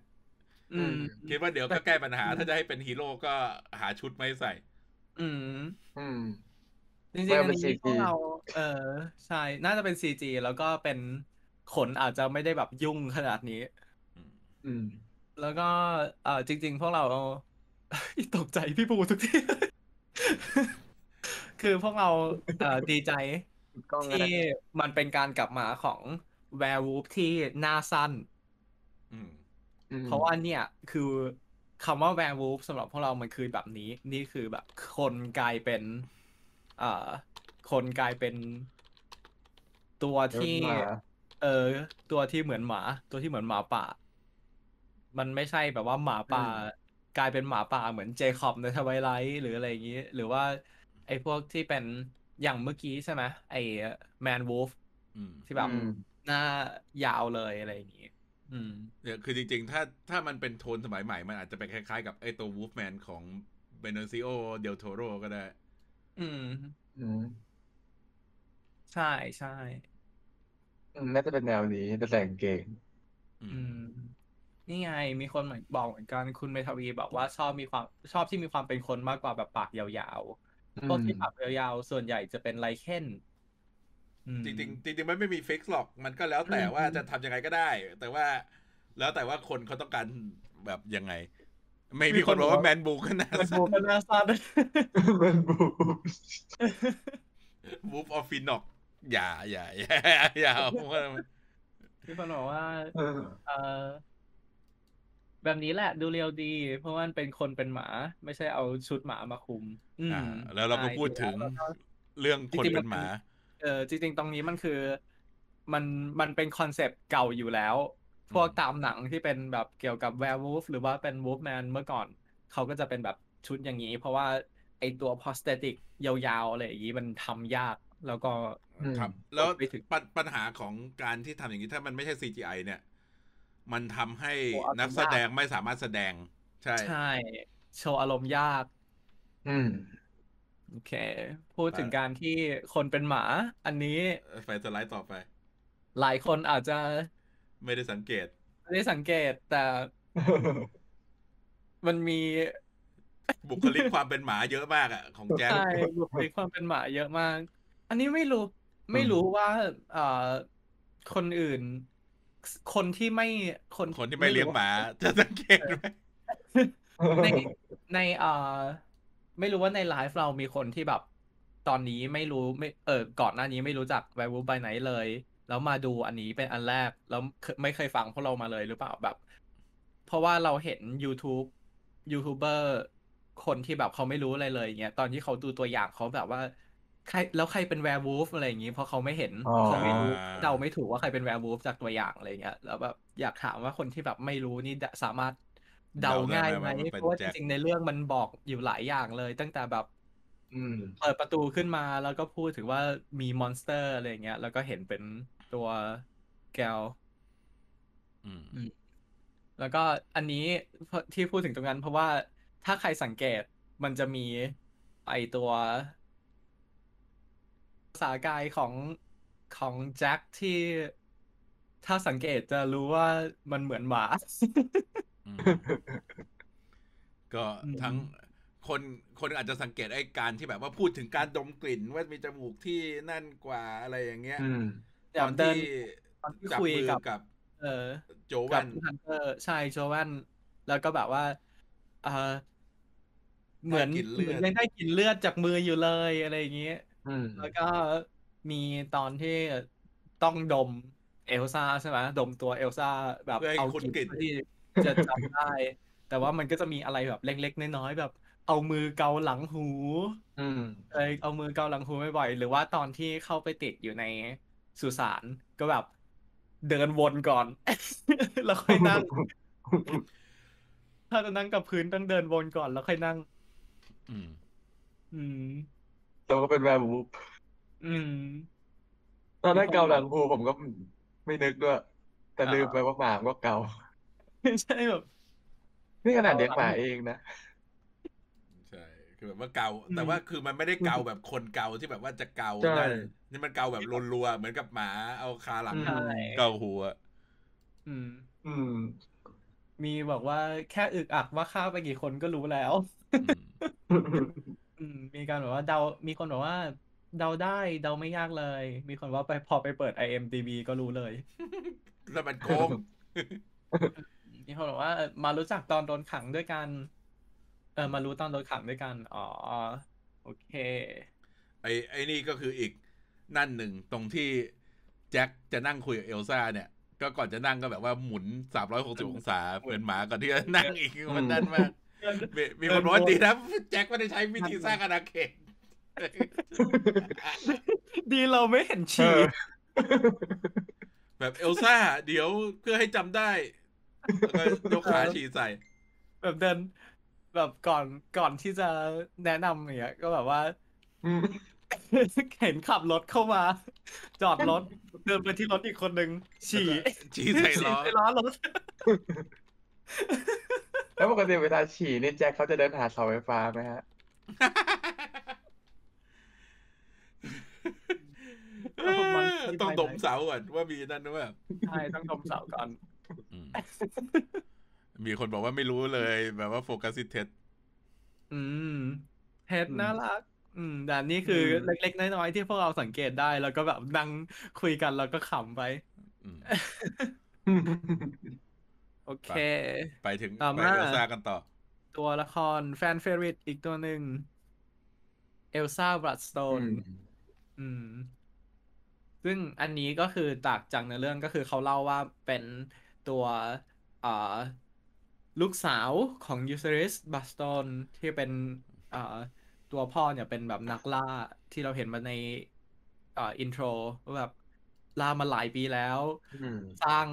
อืมคิดว่าเดี๋ยวก็แก้ปัญหาถ้าจะให้เป็นฮีโร่ก็หาชุดไม่ใส่ อืม อืม จริงๆว่าอันเป็นนี้ CG พวกเรา เออใช่ น่าจะเป็น CG แล้วก็เป็นขนอาจจะไม่ได้แบบยุ่งขนาดนี้อืมอืม แล้วก็ เออจริง ๆ พวกเราตกใจพี่ปูทุกทีคือพวกเราเอ่อดีใจกล้องก็ได้ที่มันเป็นการกลับมาของ werewolf ที่หน้าสั้นอืมอืมเพราะว่าเนี่ยคือคำว่า werewolf สำหรับพวกเรามันคือแบบนี้ นี่คือแบบคนกลายเป็นเอ่อ คนกลายเป็นตัวที่เดินมาเออ ตัวที่เหมือนหมา ตัวที่เหมือนหมาป่า มันไม่ใช่แบบว่าหมาป่า กลายเป็นหมาป่าเหมือน Jacob ใน Twilight หรืออะไรอย่างนี้ หรือว่า ไอ้พวกที่เป็นอย่างเมื่อกี้ใช่ไหมไอ้แมนวูฟอืมที่แบบอืมหน้ายาวเลยอะไรอย่างนี้อืมเนี่ยคือจริง ๆ ถ้าถ้ามันเป็นโทนสมัยใหม่ มันอาจจะเป็นคล้าย ๆ กับไอ้ตัววูฟแมนของเบเนซิโอเดลโทโรก็ได้ อืม อืมใช่ใช่อืมน่าจะเป็นแนวนี้แต่แต่งเก่งอือืม ม นี่ไงมีคนเหมือนบอกเหมือนกันคุณเมทาวีบอกว่าชอบมีความชอบที่มีความเป็นคนมากกว่าแบบปากยาวๆพวกที่ปากยาวๆส่วนใหญ่จะเป็นไลเคนอืม จริงๆจริงๆมันไม่มีฟิกซ์หรอก มันก็แล้วแต่อืมว่าจะทำยังไงก็ได้ แต่ว่า แล้วแต่ว่าคนเขาต้องการแบบยังไง ไม่มีคนบอกว่าแมนบูก็น่ามันบูก็น่าสั้นมันบูวูฟออฟฟินอกอย่าอย่าอย่าอย่าเอาว่ามีคนบอกว่าเออเออแบบนี้แหละดู real ดี เพราะว่ามันเป็นคนเป็นหมา ไม่ใช่เอาชุดหมามาคุมอืมอ่า แล้วเราก็ใช่พูดถึงแล้วก็เรื่องคนจริงๆเป็นหมา เออจริงๆตรงนี้มันคือ มันมันเป็น concept เก่าอยู่แล้ว พวกอืมตามหนังที่เป็นแบบเกี่ยวกับ werewolf หรือว่าเป็น wolfman เมื่อก่อน เขาก็จะเป็นแบบชุดอย่างนี้ เพราะว่าไอตัว prosthetic ยาวๆอะไรอย่างนี้มันทำยากแล้วก็อืมครับ แล้วไม่ถึงปัญปัญหาของการที่ทำอย่างนี้ถ้ามันไม่ใช่ CGI เนี่ย มันทำให้โอ้เอานักทำยากแสดงไม่สามารถแสดง ใช่ใช่โชว์อารมณ์ยาก อืมโอเค พูดถึงการที่คนเป็นหมา อันนี้ไปสไลด์ต่อไป หลายคนอาจจะ ไม่ได้สังเกต ไม่ได้สังเกตแต่มันมีบุคลิกความเป็นหมาเยอะมากอะ ของแจ๊คใช่บุคลิกความเป็นหมาเยอะมาก อันนี้ไม่รู้ ไม่รู้ว่าเอ่อคนอื่น คนที่ไม่คนคนที่ไม่เลี้ยงหมา จะสังเกตไหมในในเอ่อไม่รู้ว่าในไลฟ์เรามีคนที่แบบ ตอนนี้ไม่รู้ไม่ เออก่อนหน้านี้ไม่รู้จักแวร์วูฟไปไหนเลย แล้วมาดูอันนี้เป็นอันแรก แล้วเคไม่เคยฟังพวกเรามาเลยหรือเปล่าแบบ เพราะว่าเราเห็น YouTube ยูทูบเบอร์คนที่แบบเขาไม่รู้อะไรเลยอย่างเงี้ยตอนที่เขาดูตัวอย่างเขาแบบว่าใครแล้วใครเป็น werewolf อะไรอย่างงี้เพราะเขาไม่เห็นอ๋อเขาไม่รู้เดาไม่ถูกว่าใครเป็น werewolf จากตัวอย่างอะไรเงี้ยแล้วแบบอยากถามว่าคนที่แบบไม่รู้นี่สามารถเดาง่ายไหมเพราะว่าจริงๆในเรื่องมันบอกอยู่หลายอย่างเลย ตั้งแต่แบบอืมเปิดประตูขึ้นมาแล้วก็พูดถึงว่ามี monster อะไรอย่างเงี้ยแล้วก็เห็นเป็น ตัวแกวอืมแล้วก็อันนี้เพราะที่พูดถึงตรงนั้น เพราะว่าถ้าใครสังเกตมันจะมีไอตัวภาษากายของของแจ็คที่ถ้าสังเกตจะรู้ว่ามันเหมือนหมาอืมก็อืมทั้งคนคนอาจจะสังเกตไอ้การที่แบบว่าพูดถึงการดมกลิ่นว่ามีจมูกที่นั่นกว่าอะไรอย่างเงี้ยอืมเดี๋ ตยอวนเดินที่ตอนที่จับคุยมือกับกับ เออโจกัวับนฮันเตอร์ใช่โจวันแล้วก็แบบว่าเออเหมือนได้กลิ่นเลือดเหมือนยังได้กลิ่นเลือดจากมืออยู่เลยอะไรอย่างเงี้ยอืมแล้วก็มีตอนที่ต้องดมเอลซ่าใช่ไหมดมตัวเอลซ่าแบบเพื่อให้เอาคุ้นกลิ่นกลิ่นที่จะจำได้ แต่ว่ามันก็จะมีอะไรแบบเล็กๆน้อยๆแบบ เอามือเกาหลังหูอืมเอยเอามือเกาหลังหูบ่อยๆหรือว่าตอนที่เข้าไปติดอยู่ใน สุสานก็แบบ เดินวนก่อน แล้วค่อยนั่ง ถ้าจะนั่งกับพื้นต้องเดินวนก่อนแล้วค่อยนั่ง อืม อืมตัวก็เป็นแวร์วูฟอืม ตอนนั้นเกาหลังภูผมก็ไม่นึกด้วย แต่ลืมไปว่าหมามันก็เกา ใช่แบบ นี่ขนาดเลี้ยงหมาเองนะใช่ คือแบบว่าเกา แต่ว่าคือมันไม่ได้เกาแบบคนเกาที่แบบว่าจะเกาใช่ได้นี่มันเกาแบบรัวๆเหมือนกับหมาเอาคาหลังอืมใช่เกาหัว อืม อืม มีบอกว่าแค่อึกอักว่าฆ่าไปกี่คนก็รู้แล้วอืมอืม มีการแบบว่าเดา มีคนบอกว่า เดาได้เดาไม่ยากเลย มีคนว่าไปพอไปเปิด IMDb ก็รู้เลยแล้วมันโกงมีคนบอกว่าเออมารู้จักตอนโดนขังด้วยกัน เออมารู้ตอนโดนขังด้วยกัน อ๋อ โอเค ไอ้ไอ้นี่ก็คืออีกนั่นหนึ่งตรงที่แจ็คจะนั่งคุยกับเอลซ่าเนี่ย ก็ก่อนจะนั่งก็แบบว่าหมุนสามร้อยหกสิบองศาเหมือนหมาก่อนที่จะนั่งอีกมันนั่นมากมีมีคนบอกว่าดีนะแจ็คไม่ได้ใช้วิธีสร้างอาณาเขตดีเราไม่เห็นเอฉี่อแบบเอลซ่า เดี๋ยวเพื่อให้จำได้แล้วก็ยกขาฉี่ใส่ แบบเดิน แบบก่อนก่อนที่จะแนะนำอย่างเงี้ยก็แบบว่า อืมเห็นขับรถเข้ามา จอดรถ เดินไปที่รถอีกคนนึงฉี่ฉี่ใส่ล้อฉี่ใส่ล้อรถ แล้วปกติเวลาฉี่นี่แจ็คเขาจะเดินหาเสาไฟฟ้าไหมฮะต้องดมเสาก่อนว่ามีนั่นหรือเปล่า ใช่ต้องดมเสาก่อน อืม มีคนบอกว่าไม่รู้เลย แบบว่าโฟกัสซิเทสอืมเฮ็ดน่ารัก อืมแต่นี่คืออมเล็กๆ น้อยๆ ที่พวกเราสังเกตได้ แล้วก็แบบนั่งคุยกันแล้วก็ขำไปโอเค ไปถึงต่อไปมาเอลซ่ากันต่อ ตัวละครแฟนเฟร i ตอีกตัวหนึ่งเอลซ่าบลัดสโตอืนมอืม ซึ่งอันนี้ก็คือจากจากในเรื่องก็คือเขาเล่าว่าเป็นตัวอ่า ลูกสาวของยูเซริสบัสโตนที่เป็นอ่าตัวพ่อเนี่ยเป็นแบบนักล่าที่เราเห็นมาในอ่าอินโทรว่าแบบล่ามาหลายปีแล้วอืมสร้าง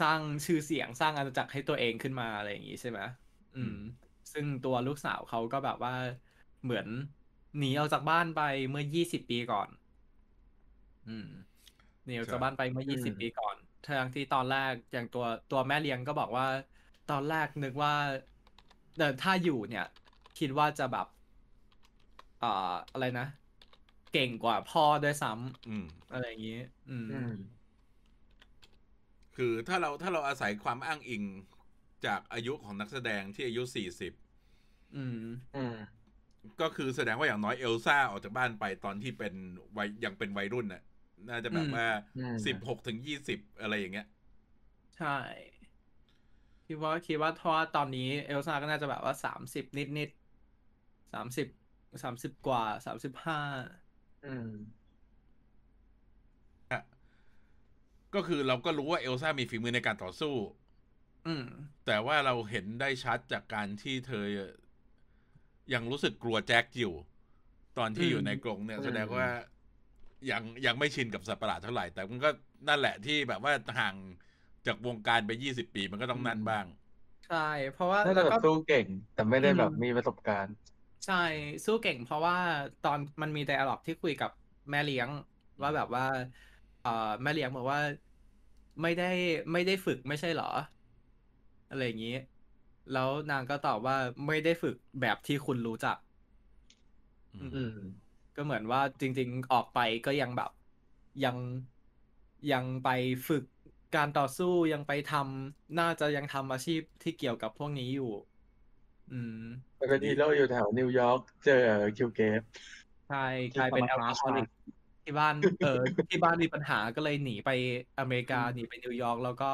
สร้างชื่อเสียงสร้างอาณาจักรให้ตัวเองขึ้นมาอะไรอย่างงี้ใช่ไหมอืม ซึ่งตัวลูกสาวเขาก็แบบว่าเหมือนหนีออกจากบ้านไปเมื่อยี่สิบปีก่อน อืมหนีออกจากบ้านไปเมื่อยี่สิบปีก่อนทั้งที่ตอนแรกอย่างตัวตัวแม่เลี้ยงก็บอกว่า ตอนแรกนึกว่าเดินถ้าอยู่เนี่ย คิดว่าจะแบบอ่าอะไรนะ เก่งกว่าพ่อด้วยซ้ำอืมอะไรอย่างนี้อืมอืม คือถ้าเราถ้าเราอาศัยความอ้างอิงจากอายุของนักแสดงที่อายุสี่สิบอืม อืม ก็คือแสดงว่าอย่างน้อยเอลซ่าออกจากบ้านไปตอนที่เป็นวัยยังเป็นวัยรุ่นน่ะ น่าจะแบบอืมว่าอืมสิบหกถึงยี่สิบอะไรอย่างเงี้ย ใช่ คิดว่าคิดว่าเพราะว่าตอนนี้เอลซ่าก็น่าจะแบบว่าสามสิบนิดนิดสามสิบสามสิบกว่าสามสิบห้าอืมก็คือเราก็รู้ว่าเอลซ่ามีฝีมือในการต่อสู้ อืม แต่ว่าเราเห็นได้ชัดจากการที่เธอยังรู้สึกกลัวแจ็คอยู่ ตอนที่อืมอยู่ในกรงเนี่ยอืมแสดงว่ายังยังไม่ชินกับสัตว์ประหลาดเท่าไหร่ แต่มันก็นั่นแหละที่แบบว่าห่าง จากวงการไปยี่สิบปีมันก็ต้องนั่นบ้าง ใช่ เพราะว่าน่าแล้จะวแบก็บสู้เก่ง แต่ไม่ได้แบบอืมมีประสบการณ์ ใช่สู้เก่ง เพราะว่าตอนมันมีไดอะล็อกที่คุยกับแม่เลี้ยง ว่าแบบว่า เอ่อแม่เลี้ยงบอกว่าไม่ได้ไม่ได้ฝึกไม่ใช่เหรอ อะไรอย่างนี้ แล้วนางก็ตอบว่าไม่ได้ฝึกแบบที่คุณรู้จัก อืมอืมก็เหมือนว่าจริง ๆ ออกไปก็ยังแบบยังยังไปฝึก การต่อสู้ยังไปทำน่าจะยังทำอาชีพที่เกี่ยวกับพวกนี้อยู่ อืมไปเป็นฮีโร่อยู่แถวนิวยอร์กเจอคิวเกตใช่กลายเป็น alcoholic ที่บ้านเออที่บ้านมีปัญหาก็เลยหนีไปอเมริกาอืมหนีไปนิวยอร์กแล้วก็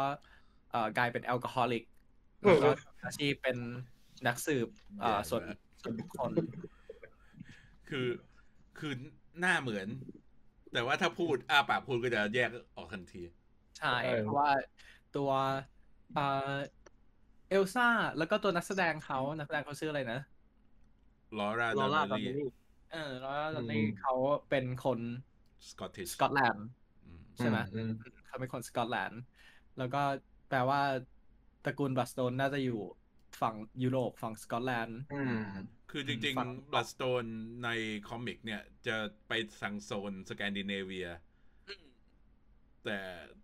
เอ่อกลายเป็น alcoholic แล้วก็อาชีพเป็นนักสืบเอ่อแย่ส่วนมากส่วนบุคคล คือคือหน้าเหมือน แต่ว่าถ้าพูดอ้าปากพูดก็จะแยกออกทันที ใช่เออเพราะว่าตัวเอ่อเอลซ่าแล้วก็ตัวนักแสดงเขานักแสดงเขาชื่ออะไรนะลอร่าลอร่าดตออนนนี้ลี่เออแล้วตอนอืนี้มเขาเป็นคนสกอตติชสกอตแลนด์ใช่ไหมอืมเขาเป็นคนสกอตแลนด์แล้วก็แปลว่าตระกูลบัสโตนน่าจะอยู่ฝั่งยุโรปฝั่งสกอตแลนด์อืมคือจริงฝั่งๆ Bloodstone ในคอมิกเนี่ยจะไปสังโซนสแกนดิเนเวีย แต่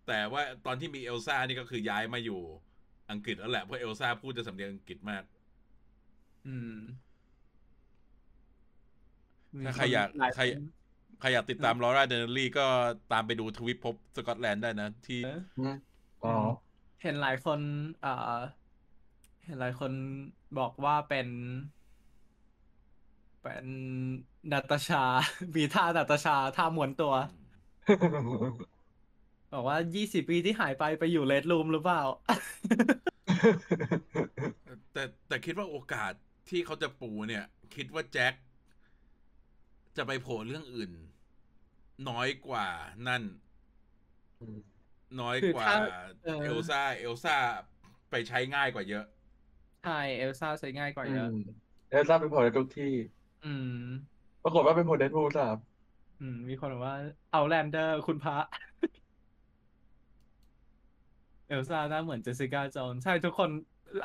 แต่ว่าตอนที่มีเอลซ่านี่ก็คือย้ายมาอยู่อังกฤษแล้วแหละเพราะเอลซ่าพูดจะสำเนียงอังกฤษมาก อืมถ้าใครอยากหลใครใครอยากติดตามลอร่าเดนลี่ก็ตามไปดูทวิตพบสกอตแลนด์ได้นะ ที่เอออ๋อเห็นหลายคนเอ่อเห็นหลายคนบอกว่าเป็น เป็นนาตาชา มีท่านาตาชา ท่าม้วนตัว บอกว่ายี่สิบปีที่หายไปไปอยู่เลดรูมหรือเปล่า แต่แต่คิดว่าโอกาสที่เขาจะปูเนี่ย คิดว่าแจ็คจะไปโผล่เรื่องอื่น น้อยกว่านั่น น้อยกว่าคือถ้าเออเอลซ่า เอลซ่าไปใช้ง่ายกว่าเยอะ ใช่ เอลซ่าใช้ง่ายกว่าอืเยอะมเอลซ่าเป็นผลในทุกที่ อืม ปรากฏว่าเป็นผลในทูสามอืมมีคนบอกว่าเอาแลนเดอร์คุณพระ เอลซ่าหน้าเหมือนเจสสิก้าโจนใช่ทุกคน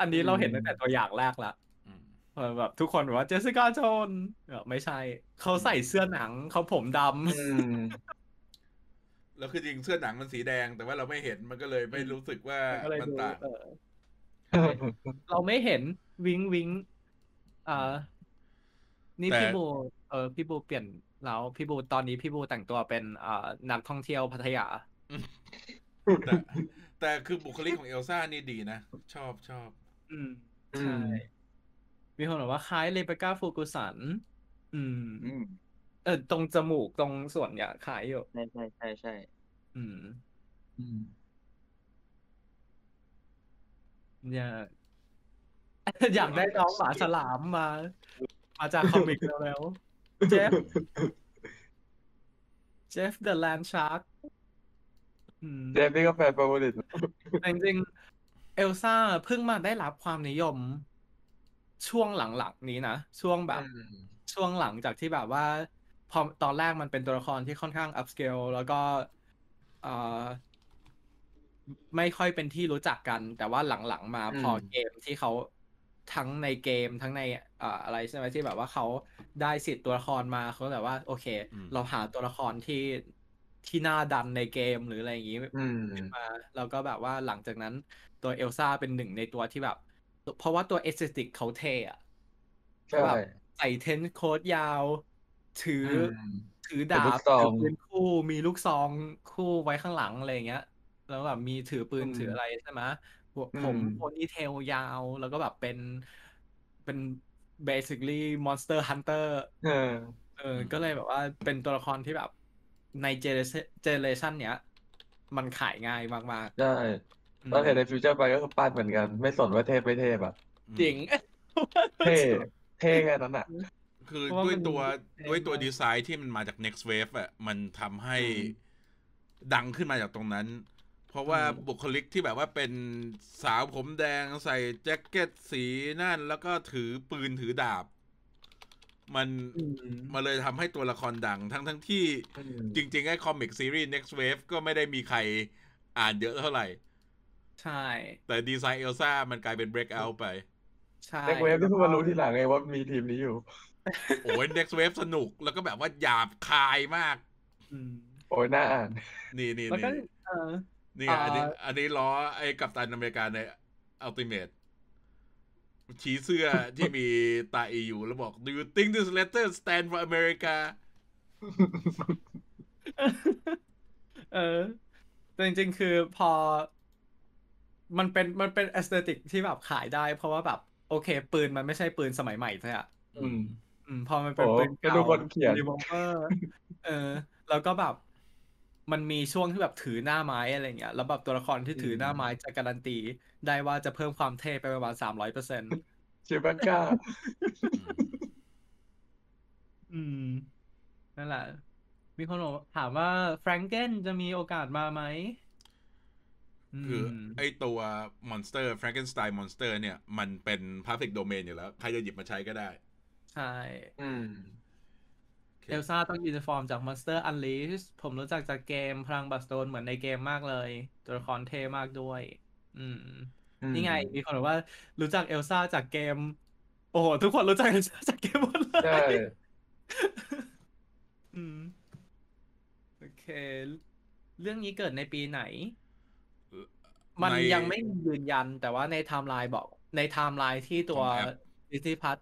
อันนี้เราเห็นตั้งแต่ตัวอย่างแรกละอืมเออแบบทุกคนบอกว่าเจสสิก้าโจนแบบไม่ใช่ เขาใส่เสื้อหนังเขาผมดอืมแล้วคือจริงเสื้อหนังมันสีแดง แต่ว่าเราไม่เห็นมันก็เลยไม่รู้สึกว่าำก็เลยมันดูต่างเออเราไม่เห็นวิงวิงอ่านี่แต่พี่บูเออพี่บูเปลี่ยนแล้วพี่บูตอนนี้พี่บูแต่งตัวเป็นอ่านักท่องเที่ยวพัทยา แต่แต่คือบุคลิกของเอลซ่านี่ดีนะ ชอบชอบอืมอืใช่มมีคนบอกว่าคล้ายเลเบก้าฟูกุสัน อืมอืมเออตรงจมูกตรงส่วนเนี่ยคล้ายอยู่ ใช่ใช่ใช่ใช่อืม อืมเนี่ยอยากได้น้องหมาฉลามมา มาจากคอมิกแล้วๆเจฟ เจฟเดอะแลนด์ชาร์กอืม เจฟนี่ก็แฟนโปรโมลิตแต่จริงๆเอลซ่าเพิ่งมาได้รับความนิยม ช่วงหลังๆนี้นะ ช่วงแบบช่วงหลังจากที่แบบว่าพอตอนแรกมันเป็นตัวละครที่ค่อนข้าง upscale แล้วก็เอ่อไม่ค่อยเป็นที่รู้จักกัน แต่ว่าหลังๆมาอืมพอเกมที่เขาทั้งในเกมทั้งในเอ่ออะไรใช่ไหมที่แบบว่าเขาได้สิทธิ์ตัวละครมาเขาแบบว่า โอเคอืมเราหาตัวละครที่ ที่น่าดันในเกมหรืออะไรอย่างนี้อืมขึ้นมาแล้วก็แบบว่าหลังจากนั้นตัวเอลซ่าเป็นหนึ่งในตัวที่แบบ เพราะว่าตัวเอสเตติกเขาเท่อะใช่แบบใส่ trench coat ยาว ถืออืมถือถือดาลูกซองถือปืนคู่มีลูกซองคู่ไว้ข้างหลังอะไรอย่างเงี้ย แล้วแบบมีถือปืนอืมถือถืออะไรใช่ไหมหัวอืผม ponytail ยาวแล้วก็แบบเป็นเป็น basically monster hunter เออเออก็เลยแบบว่าเป็นตัวละครที่แบบ ใน gene- generation เนี้ย มันขายง่ายมากใช่ๆอืมตอนเห็นใน Future Fight ก็คือปั้นเหมือนกัน ไม่สนว่าเทพไม่เทพอะ จริง เท่เท่แค่นั้นอะ คือเพราะว่าด้วยมันตัวเท่ด้วยตัวมากดีไซน์ที่มันมาจาก next wave อะ มันทำให้อืมดังขึ้นมาจากตรงนั้น เพราะว่าอืมบุคลิกที่แบบว่าเป็นสาวผมแดงใส่แจ็คเก็ตสีนั่น แล้วก็ถือปืนถือดาบ มันอืมมาเลยทำให้ตัวละครดัง ทั้งทั้งที่อืมจริง ๆ ไอ้คอมิกซีรีส์ next wave ก็ไม่ได้มีใครอ่านเยอะเท่าไหร่ ใช่ แต่ดีไซน์เอลซ่ามันกลายเป็น break out ไป ใช่เด็กเวฟที่เพิ่งมารู้ทีหลังไงว่ามีทีมนี้อยู่ โอ้ย next wave สนุกแล้วก็แบบว่าหยาบคายมากอืมโอ้ยน่าอ่าน นี่นี่แล้วก็นี่เออนี่ไงอันนี้อ่าอันนี้ล้อไอ้กัปตันอเมริกาในอัลติเม e ชี้เสื้อที่มีตาอีอยู่แล้วบอก do you think this letter stand for America เออแต่จริงๆ คือพอ มันเป็นมันเป็น aesthetic ที่แบบขายได้ เพราะว่าแบบ โอเค ปืนมันไม่ใช่ปืนสมัยใหม่ใช่อะอืมอืมพอมันเป็นโอ้ปืนก็ดูเก่าคนเขียนรีวอลเวอร์ เออ แล้วก็แบบ มันมีช่วงที่แบบถือหน้าไม้อะไรเงี้ยแล้วแบบตัวละครที่ถือหน้าไม้จะการันตี ได้ว่าจะเพิ่มความเท่ไปประมาณสามร้อยเปอร์เซ็นต์ Chewbaccaอืมนั่นแหละ มีคนบอกถามว่า Franken จะมีโอกาสมาไหมคือมไอ้ตัว monster Frankenstein monster เนี่ย มันเป็น public domain อยู่แล้ว ใครจะหยิบมาใช้ก็ได้ ใช่ อืมโอ เคเอลซ่าต้องยูนิฟอร์มจาก Monster Unleashed ผมรู้จักจากเกมพลัง Bloodstone เหมือนในเกมมากเลย ตัวละครเท่มากด้วย อืมอืมนี่ไง มีคนบอกว่ารู้จักเอลซ่าจากเกม โอ้โห ทุกคนรู้จักเอลซ่าจากเกมหมดเลยใช่อืม โอเค เรื่องนี้เกิดในปีไหน มันในยังไม่มียืนยันแต่ว่าในไทม์ไลน์บอก ในไทม์ไลน์ที่ตัวของแอป Disney Plus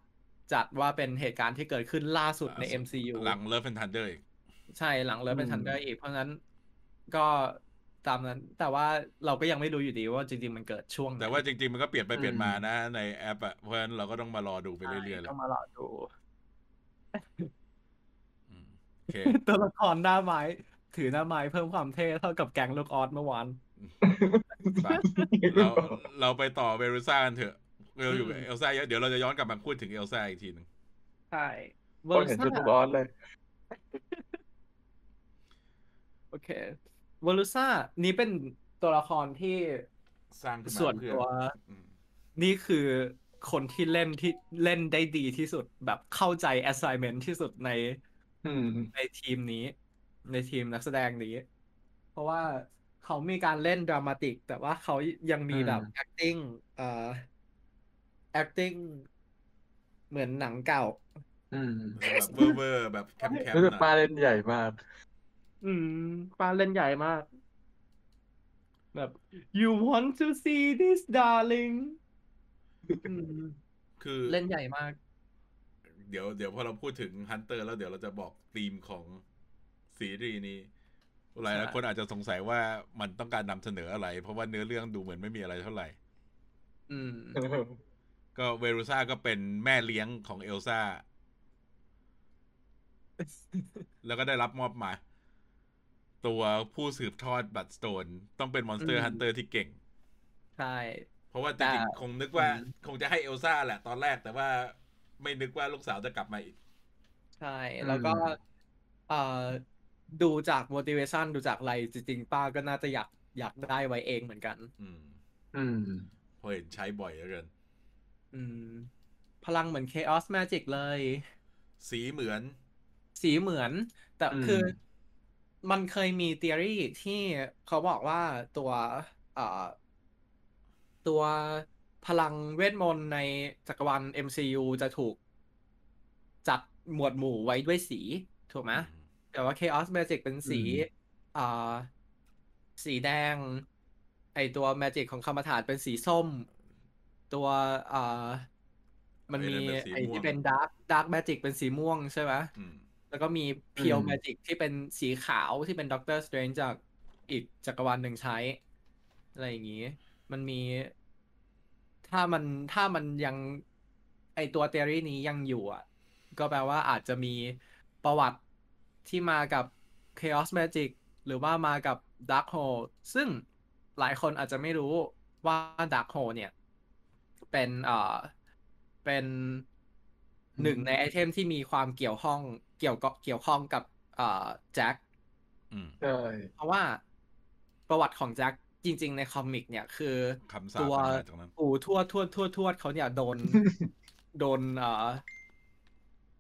จัดว่าเป็นเหตุการณ์ที่เกิดขึ้นล่าสุดใน MCU หลัง Love and Thunder อีก ใช่หลังเลิฟเป็นอืม Thunder อีก เพราะฉะนั้นก็ตามนั้น แต่ว่าเราก็ยังไม่รู้อยู่ดีว่าจริงๆมันเกิดช่วงไหนแต่ว่าจริงๆมันก็เปลี่ยนไปอืมเปลี่ยนมานะ ในแอปอะเพราะฉะนั้นเราก็ต้องมารอดูไปเรื่อยๆเลยต้องมารอดูอืมโอเคตัวละครหน้าไม้ ถือหน้าไม้เพิ่มความเท่เท่ากับแก๊งลูกออสเมื่อวานไปเราเราไปต่อเวรุซ่ากันเถอะ เราอยู่กับอืมเอลซ่าเยอะเดี๋ยวเราจะย้อนกลับมาพูดถึงเอลซ่าอีกทีหนึ่งใช่คนเห็นชุดลูกออสเลย โอเคเวอร์ลูซ่านี้เป็นตัวละครที่สร้างขึ้นมาส่วนเพื่อตัวอืมนี่คือคนที่เล่นที่เล่นได้ดีที่สุดแบบเข้าใจ assignment ที่สุดในอืมในทีมนี้ ในทีมนักแสดงนี้ เพราะว่าเขามีการเล่นดรามาติก แต่ว่าเขายังมีแบบอืม acting เอ่อ acting เหมือนหนังเก่า อืมแบบเวอร์เวอร์แบบ camp camp รู้สึกหน่อยป้าเล่นใหญ่มาก อืมป้าเล่นใหญ่มาก แบบ you want to see this darling อืมคือเล่นใหญ่มาก เดี๋ยวเดี๋ยวพอเราพูดถึง hunter แล้วเดี๋ยวเราจะบอกธีมของซีรีส์นี้หลายใช่ๆคนอาจจะสงสัยว่ามันต้องการนำเสนออะไร เพราะว่าเนื้อเรื่องดูเหมือนไม่มีอะไรเท่าไหร่ อืม ก็ Verussa ก็เป็นแม่เลี้ยงของเอลซ่า แล้วก็ได้รับมอบหมายตัวผู้สืบทอด Bloodstone ต้องเป็นมอนสเตออืร์ม hunter ที่เก่ง ใช่ เพราะว่าแต่ริงๆคงนึกว่าอืมคงจะให้เอลซ่าแหละตอนแรกแต่ว่าไม่นึกว่าลูกสาวจะกลับมาอีก ใช่ แล้วก็อืมเอ่อดูจาก motivation ดูจากอะไรจริงๆป้าก็น่าจะอยากอยากได้ไว้เองเหมือนกัน อืม อืมเพราะเห็นใช้บ่อยเหลือเกิน อืม พลังเหมือน chaos magic เลย สีเหมือน สีเหมือน แต่อืมคือ มันเคยมี theory ที่เขาบอกว่าตัวเอ่อตัวพลังเวทมนต์ในจักรวาล MCU จะถูกจัดหมวดหมู่ไว้ด้วยสี ถูกไหมแต่ว่า Chaos Magic เป็นสีอืมอ่าสีแดง ไอตัว Magic ของคำฐานเป็นสีส้ม ตัวอ่ามันมีไอ้นั่นเป็นสีม่วงไอที่เป็น Dark Dark Magic เป็นสีม่วงใช่ไหมอืมแล้วก็มี Pure อืม Magic ที่เป็นสีขาวที่เป็น Doctor Strange จากอีกจักรวาลหนึ่งใช้ อะไรอย่างนี้ มันมี ถ้ามันถ้ามันยัง ไอตัวเทอรี่นี้ยังอยู่อะ ก็แปลว่าอาจจะมีประวัติที่มากับ Chaos Magic หรือว่ามากับ Dark Hole ซึ่งหลายคนอาจจะไม่รู้ว่า Dark Hole เนี่ย เป็นเอ่อเป็นหนึ่งในไอเทมที่มีความเกี่ยวข้องเกี่ยวกับเกี่ยวข้องกับเอ่อแจ็คอืมใช่เพราะว่าประวัติของแจ็คจริง ๆ ในคอมิก เนี่ยคือคำสาปตัวมันมาจากนั้นปู่ทวดทวดทวดทวดเขาเนี่ยโดนโดนเอ่อ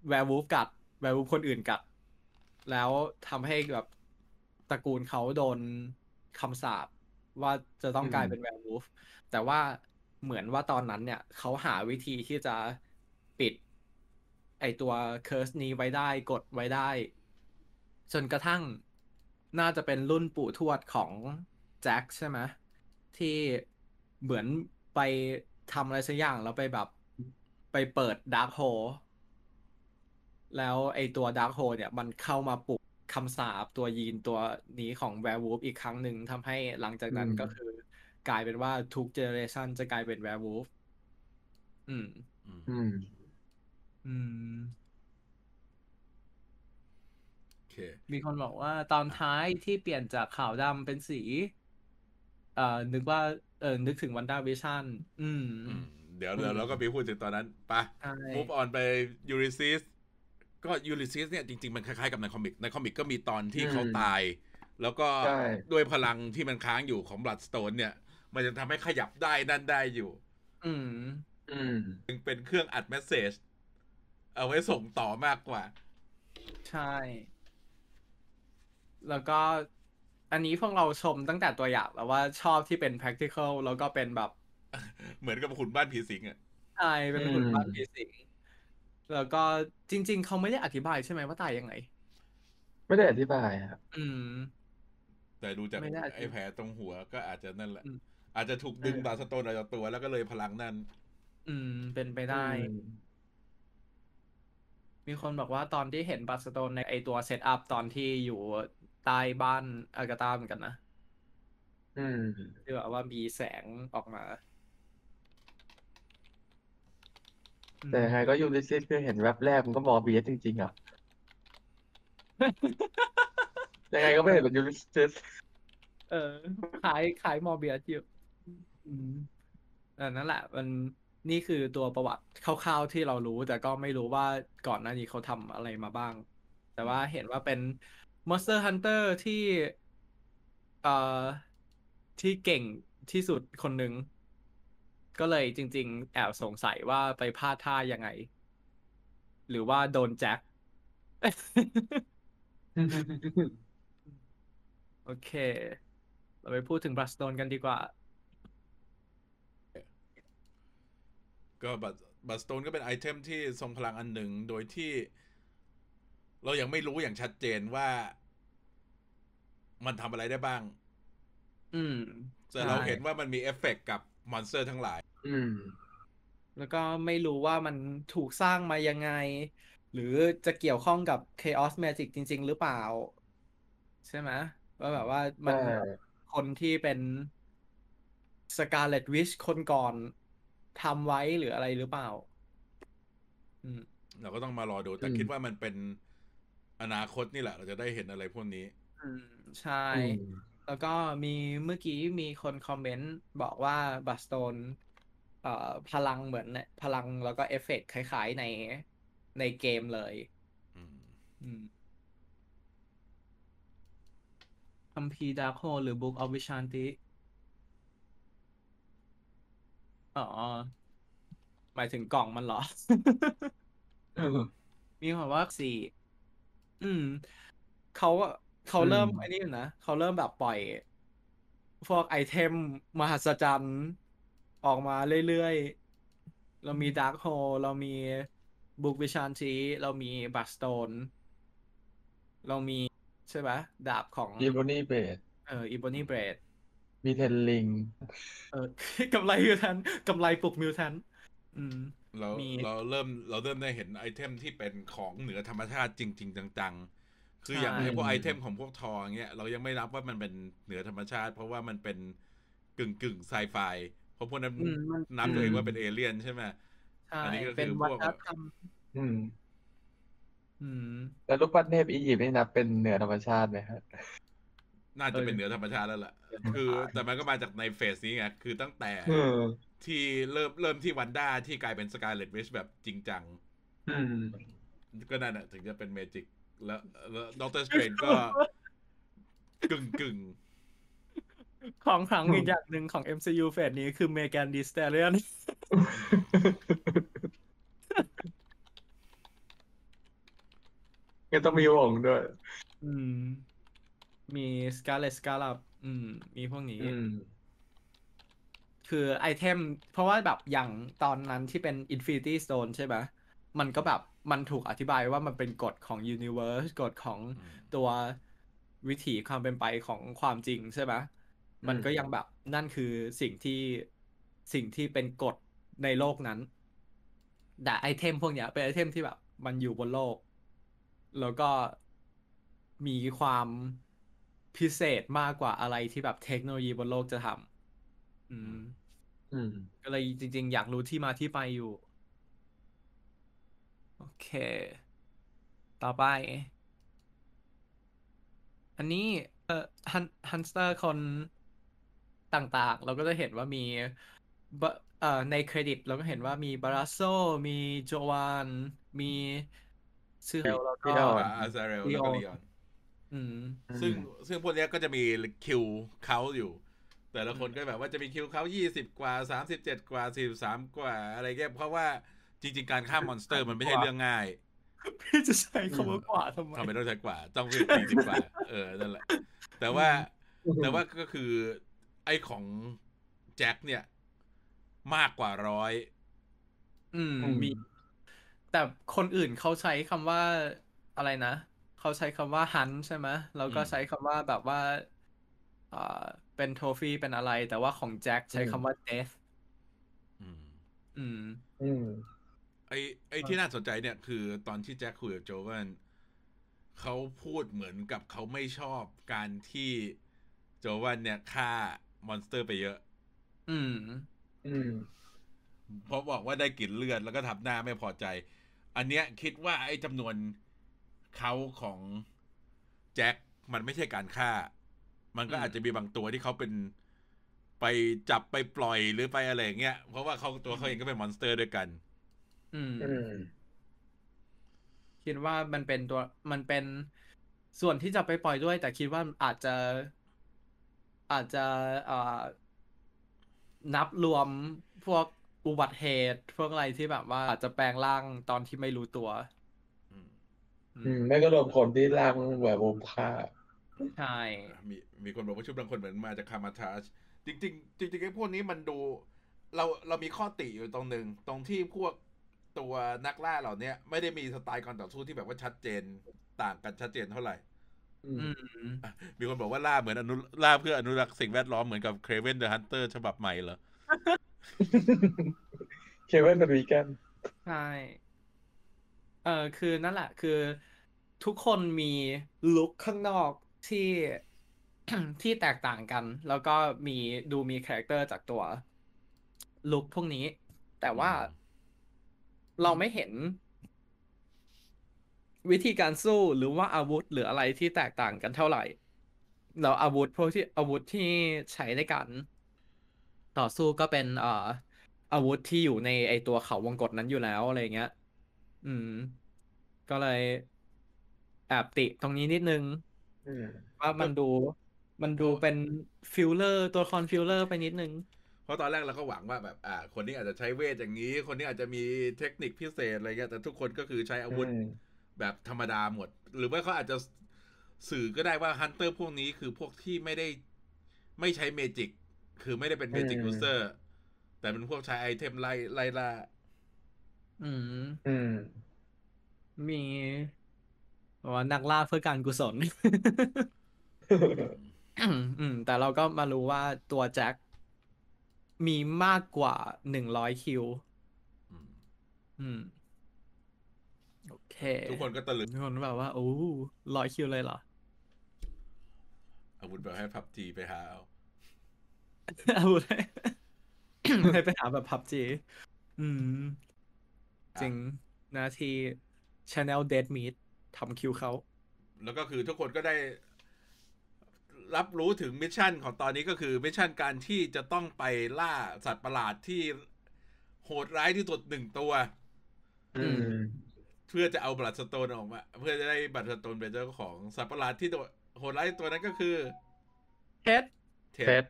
werewolf กัด werewolf คนอื่นกัด แล้วทำให้แบบตระกูลเขาโดนคำสาปว่าจะต้องกลายอืมเป็น werewolf แต่ว่า เหมือนว่าตอนนั้นเนี่ยเขาหาวิธีที่จะปิด ไอตัว curse นี้ไว้ได้กดไว้ได้ จนกระทั่งน่าจะเป็นรุ่นปู่ทวดของแจ็คใช่ไหมที่เหมือนไปทำอะไรสักอย่างแล้วไปแบบไปเปิดดาร์ h โฮแล้วไอตัวดาร์ h โฮเนี่ยมันเข้ามาปลุกคำสาปตัวยีนตัวนี้ของ werewolf อีกครั้งหนึ่งทำให้หลังจากนั้นอืมก็คือ กลายเป็นว่าทุก generation จะกลายเป็น werewolf อืม อืม อืมอืมโอเคมีคนบอกว่าตอนท้ายที่เปลี่ยนจากขาวดำเป็นสี เอ่อ นึกว่า เออนึกถึง WandaVision อืมอืมเดี๋ยวเดี๋ยวเราก็ไปพูดถึงตอนนั้นไปะใช่ move on ไป Ulysses ก็ Ulysses เนี่ยจริง ๆ มันคล้ายๆกับใน comic ใน comic ก็มีตอนที่อืมเขาตาย แล้วก็ใช่ด้วยพลังที่มันค้างอยู่ของ Bloodstone เนี่ย มันจะทำให้ขยับได้นั่นได้อยู่ อืม อืมจึงเป็นเครื่องอัดเมสเซจเอาไว้ส่งต่อมากกว่า ใช่ แล้วก็อันนี้พวกเราชมตั้งแต่ตัวอย่างแล้วว่าชอบที่เป็น practical แล้วก็เป็นแบบ เหมือนกับขุนบ้านผีสิงอะใช่ช่เป็นหุ่นปั้นผีสิงแล้วก็จริง ๆ เขาไม่ได้อธิบายใช่ไหมว่าตายยังไง ไม่ได้อธิบายครับ อืม แต่ดูจากไม่ได้ไอ้แผลตรงหัวก็อาจจะนั่นแหละ อืมอาจจะถูกดึงเออบาสโตนออกจากตัวแล้วก็เลยพลังนั่นอืม เป็นไปได้อืมมีคนบอกว่าตอนที่เห็น Bloodstone ในไอตัว setup ตอนที่อยู่ใต้บ้าน Agatha เหมือนกันนะ อืมที่แบบว่ามีแสงออกมา แต่ยังไงก็ Ulysses คือเห็นแวบแรกมันก็ Morbius จริงๆอะยังไงก็ไม่เห็นเป็นยูริซิสเออขายขายมอร์เบียสอยู่ อืมเออนั่นแหละ มันนี่คือตัวประวัติคร่าวๆที่เรารู้ แต่ก็ไม่รู้ว่าก่อนหน้านี้เขาทำอะไรมาบ้าง แต่ว่าเห็นว่าเป็น Monster Hunter ที่เอ่อที่เก่งที่สุดคนหนึ่งก็เลยจริง ๆ แอบสงสัยว่าไปพลาดท่ายังไง หรือว่าโดนแจ็ค โอเค เราไปพูดถึง Bloodstone กันดีกว่า ก็ Blood- Bloodstone ก็เป็นไอเทมที่ทรงพลังอันหนึ่งโดยที่ เรายังไม่รู้อย่างชัดเจนว่า มันทำอะไรได้บ้าง อืมแต่เราใช่เห็นว่ามันมีเอฟเฟกต์กับ monster ทั้งหลาย อืม แล้วก็ไม่รู้ว่ามันถูกสร้างมายังไง หรือจะเกี่ยวข้องกับ Chaos Magic จริง ๆ หรือเปล่า ใช่ไหมว่าแบบว่ามันใช่คนที่เป็น Scarlet Witch คนก่อน ทำไว้หรืออะไรหรือเปล่า อืม เราก็ต้องมารอดู แต่อืมคิดว่ามันเป็นอนาคตนี่แหละ เราจะได้เห็นอะไรพวกนี้ อืม ใช่อืมแล้วก็มีเมื่อกี้มีคน comment บอกว่า Bloodstone เอ่อพลังเหมือนเนี่ยพลังแล้วก็เอฟเฟกต์คล้ายๆในในเกมเลย อืม อืมคัมภีร์ Darkhold หรือ Book of Vishanti อ๋ อ หมายถึงกล่องมันเหรอ มีความว่าสี่ อืม เขาเขาเริ่มอืมไอ้นี่อยู่นะเขาเริ่มแบบปล่อย พวก item มหัศจรรย์ออกมาเรื่อยๆ เรามี Darkhold เรามี Book of Vishanti เรามี Bloodstone เรามีใช่ไหมดาบของ Ebony Blade เออ Ebony Blade มี Ten Rings เออกำไล mutant กำไลปลุก mutant อืมเรามีเราเริ่มเราเริ่มได้เห็นไอเทมที่เป็นของเหนือธรรมชาติจริง ๆ จังๆ คืออย่างใช่ไอพวกไอเทมของพวกทองเงี้ยเรายังไม่นับว่ามันเป็นเหนือธรรมชาติ เพราะว่ามันเป็นกึ่งกึ่งไซไฟเพราะพวกนั้นอืมมันนับตัวเองว่าเป็นเอเลี่ยนใช่ไหมใช่อันนี้ก็คือเป็นวัฒพวกนธรรมอืมอืมแล้วรูปปั้นเทพอียิปต์นี่นับเป็นเหนือธรรมชาติไหมฮะ น่าจะเป็นเออเหนือธรรมชาติแล้วล่ะ คือ แต่มันก็มาจากในเฟสนี้ไง คือตั้งแต่เออที่เริ่มเริ่มที่ Wanda ที่กลายเป็น Scarlet Witch แบบจริงจังอืมก็นั่นแหะถึงจะเป็น magic แล้วแล้ว Doctor Strange ก็กึ่งกึ่งของขลังอีกอย่างหนึ่งของ MCU เฟสนี้คือ Megan Thee Stallion ก็ต้องมีวงด้วย อืม มี Scarlet Scarabอืม มีพวกนี้ อืม คือไอเทม เพราะว่าแบบอย่างตอนนั้นที่เป็น Infinity Stone ใช่ไหมมันก็แบบมันถูกอธิบายว่ามันเป็นกฎของ Universe กฎของอืมตัววิถีความเป็นไปของความจริงใช่ไหมมันก็ยังแบบนั่นคือสิ่งที่สิ่งที่เป็นกฎในโลกนั้น แต่ไอเทมพวกเนี้ยเป็นไอเทมที่แบบ มันอยู่บนโลก แล้วก็มีความ พิเศษมากกว่าอะไรที่แบบเทคโนโลยีบนโลกจะทำอืม อืม ก็เลยจริง ๆ อยากรู้ที่มาที่ไปอยู่ โอเค ต่อไป อันนี้ เอ่อฮันฮันสเตอร์คนต่างๆ เราก็จะเห็นว่ามีบะเอ่อในเครดิตเราก็เห็นว่ามีบาราโซ มีโจวาน มี ชื่อแล้วก็พี่ดอนอาซาเรลแล้วก็ Leon ลีออนอืม ซึ่งซึ่งพวกเนี้ยก็จะมีคิวเขาอยู่ แต่ละคนก็แบบว่าจะมีคิวเขายี่สิบกว่าสามสิบเจ็ดกว่าสี่สามกว่าอะไรเงี้ยเพราะว่าจริง ๆ การฆ่ามอนสเตอร์มันไม่ใช่เรื่องง่ายพี่จะใช้คำว่ากว่าทำไมทำไมต้องใช้กว่าต้องเป็นสี่สิบกว่า เออนั่นแหละ แต่ว่าแต่ว่าก็คือ ไอ้ของแจ็คเนี่ย มากกว่าร้อยอืมอืมมี แต่คนอื่นเขาใช้คำว่าอะไรนะ เขาใช้คำว่าฮันใช่ไหมแล้วก็อืมใช้คำว่าแบบว่าอ่าเป็นโทฟี่เป็นอะไร แต่ว่าของแจ็คใช้คำว่าเดธอืม อืม อืมไอไอที่น่าสนใจเนี่ยคือตอนที่แจ็คคุยกับโจวันเขาพูดเหมือนกับเขาไม่ชอบการที่โจวันเนี่ยฆ่ามอนสเตอร์ไปเยอะ อืม อืมเพราะบอกว่าได้กลิ่นเลือดแล้วก็ทำหน้าไม่พอใจ อันเนี้ยคิดว่าไอ้จำนวน เขาของแจ็คมันไม่ใช่การฆ่า มันก็อืมอาจจะมีบางตัวที่เขาเป็นไปจับไปปล่อยหรือไปอะไรอย่างเงี้ย เพราะว่าเขาตัวเขาเองก็เป็นมอนสเตอร์ด้วยกันอืมอืม คิดว่ามันเป็นตัวมันเป็นส่วนที่จะไปปล่อยด้วย แต่คิดว่าอาจจะ อาจจะเอ่อนับรวมพวกอุบัติเหตุ พวกอะไรที่แบบว่าอาจจะแปลงร่างตอนที่ไม่รู้ตัวอืม อือืมมไม่ก็รวมคนที่ร่างแบบวมฆ่าใช่ มีมีคนบอกว่าชุดบางคนเหมือนมาจากคามาทาชจริงๆจริงๆไอ้พวกนี้มันดู เราเรามีข้อติอยู่ตรงหนึ่งตรงที่พวกตัวนักล่าเหล่าเนี้ยไม่ได้มีสไตล์การต่อสู้ที่แบบว่าชัดเจนต่างกันชัดเจนเท่าไหร่อือืมมมีคนบอกว่าล่าเหมือนอนุล่าเพื่ออนุรักษ์สิ่งแวดล้อมเหมือนกับ Kraven the Hunter ฉบับใหม่เหรอ Kraven เป็นวีแกนใช่ เออคือนั่นแหละ คือทุกคนมีลุคข้างนอกที่ที่แตกต่างกัน แล้วก็มีดูมีคาแรคเตอร์จากตัวลุคพวกนี้ แต่ว่าอืมเราไม่เห็น วิธีการสู้หรือว่าอาวุธหรืออะไรที่แตกต่างกันเท่าไหร่แล้วอาวุธพวกที่อาวุธที่ใช้ในการต่อสู้ก็เป็นเอ่ออาวุธที่อยู่ในไอตัวเขาวงกตนั้นอยู่แล้วอะไรเงี้ย อืม ก็เลยแอบติตรงนี้นิดนึงอืมว่ามันดูมันดูเป็นฟิลเลอร์ตัวละครฟิลเลอร์ไปนิดนึง เพราะตอนแรกเราก็หวังว่าแบบ อ่า คนนี้อาจจะใช้เวทอย่างนี้ คนนี้อาจจะมีเทคนิคพิเศษอะไรเงี้ยแต่ทุกคนก็คือใช้อาวุธอืมแบบธรรมดาหมด หรือว่าเขาอาจจะสื่อก็ได้ว่า hunter พวกนี้คือพวกที่ไม่ได้ไม่ใช้ magic คือไม่ได้เป็นเมจิกอืม user แต่เป็นพวกใช้ไอเทมไล่ไล่ล่า อืม อืม มีบอกว่านักล่าเพื่อการกุศล อืม แต่เราก็มารู้ว่าตัวแจ็คมีมากกว่าหนึ่งร้อยคิว อืมอืมโอเค ทุกคนก็ตะลึงทุกคนแบบว่า โอ้ร้อยคิวเลยเหรอ อาวุธแบบให้พับจีไปหาเอาเอาเลยให้ไปหาแบบพับจี อืม จริงหนาที Channel Dead Meat ทำคิวเขา แล้วก็คือทุกคนก็ได้รับรู้ถึงมิชชั่นของตอนนี้ก็คือมิชชั่นการที่จะต้องไปล่าสัตว์ประหลาดที่โหดร้ายที่สุดหนึ่งตัวอืมเพื่อจะเอาบัตรสโตนออกมา เพื่อจะได้บัตรสโตนเป็นเจ้าของสัตว์ประหลาดที่ตัวโหดร้ายตัวนั้นก็คือเฮ็ดเทเท็ดด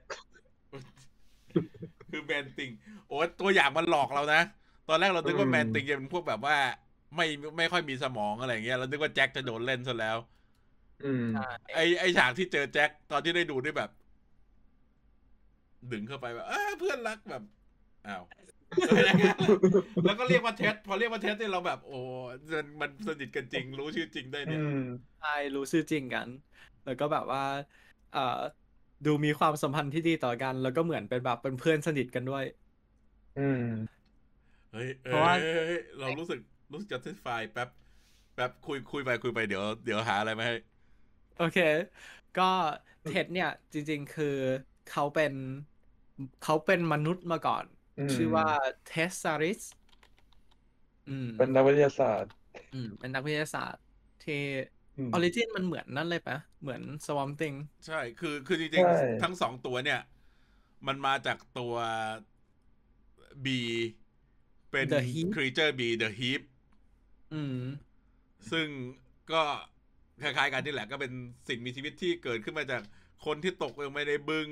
คือแมนติง โอ้ตัวอย่างมันหลอกเรานะ ตอนแรกเราคิดว่าอืมแมนติงจะเป็นพวกแบบว่า ไม่ไม่ค่อยมีสมองอะไรอย่างเงี้ยเราคิดว่าแจ็คจะโดนเล่นซะแล้ว อืม ไอไอฉากที่เจอแจ็คตอนที่ได้ดูด้วยแบบ ดึงเข้าไปแบบเออเพื่อนรักแบบอ้าวแล้วก็เรียกว่าเท็ดพอเรียกว่าเท็ดเนี่ยเราแบบ โอ้มันมันสนิทกันจริง รู้ชื่อจริงได้อืเนี่ยมใช่รู้ชื่อจริงกัน แล้วก็แบบว่าเอ่อดูมีความสัมพันธ์ที่ดีต่อกัน แล้วก็เหมือนเป็นแบบเป็นเพื่อนสนิทกันด้วย อืมเฮ้ยเพราะว่าเอ้ยเฮ้ยเรารู้สึก รู้สึก justify แป๊บแป๊บคุยคุยไปคุยไปเดี๋ยวเดี๋ยวหาอะไรมาให้ โอเค ก็เท็ดเนี่ยจริง ๆ คือเขาเป็นเขาเป็นมนุษย์มาก่อนอืมชื่อว่าเทสซาริสอืมเป็นนักวิทยาศาสตร์ อืม เป็นนักวิทยาศาสตร์ที่อืมออริจินมันเหมือนนั่นเลยปะเหมือนสวอมติงใช่ คือคือจริงใช่ๆทั้งสองตัวเนี่ย มันมาจากตัว B เป็น The Heap creature B the heap อืมซึ่งก็คล้ายๆกันนี่แหละก็เป็นสิ่งมีชีวิตที่เกิดขึ้นมาจากคนที่ตกลงไปในบึง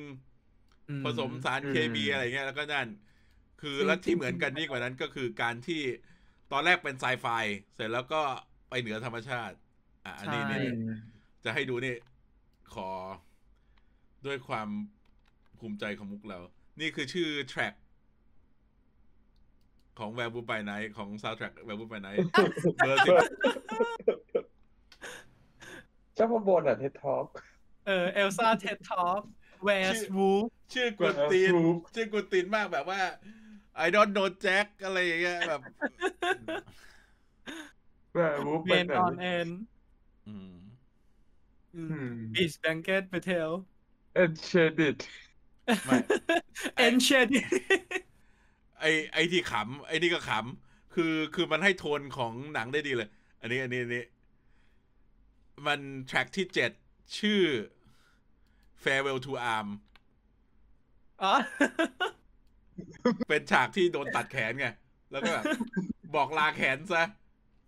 อืมผสมสารอืมเคมีอะไรเงี้ยแล้วก็นั่น คือซึ่งแล้วที่จริงๆเหมือนกันยิ่งกว่านั้นก็คือการที่ตอนแรกเป็นไซไฟ เสร็จแล้วก็ไปเหนือธรรมชาติ อะอันนี้ใช่นี่อืมจะให้ดูนี่ ขอด้วยความภูมิใจของมุกเรา นี่คือชื่อแทร็ก ของแวร์บูไปไนของซาวด์แทร็กแวร์บูไปไนเบอร์สิบเจ้าพบนอะเท็ดท็อกเออเอลซ่าเท็ดท็อปแวร์สวูฟชื่อกวนตีนชื่อกวนตีนมากแบบว่า I don't know Jack อะไรอย่างเงี้ยแบบแบบวูฟเมเป็นนแบอบอนเอ็นอืมบีชแบงเกตเปเทลเอ็นเชดิตไม่เอ็นเชด ไอไอที่ขำไอนี่ก็ขำคือคือมันให้โทนของหนังได้ดีเลย อันนี้อันนี้อันนี้ มันแทร็กที่เจ็ดชื่อ Farewell to Arm อ๋อเป็นฉากที่โดนตัดแขนไง แล้วก็แบบบอกลาแขนซะ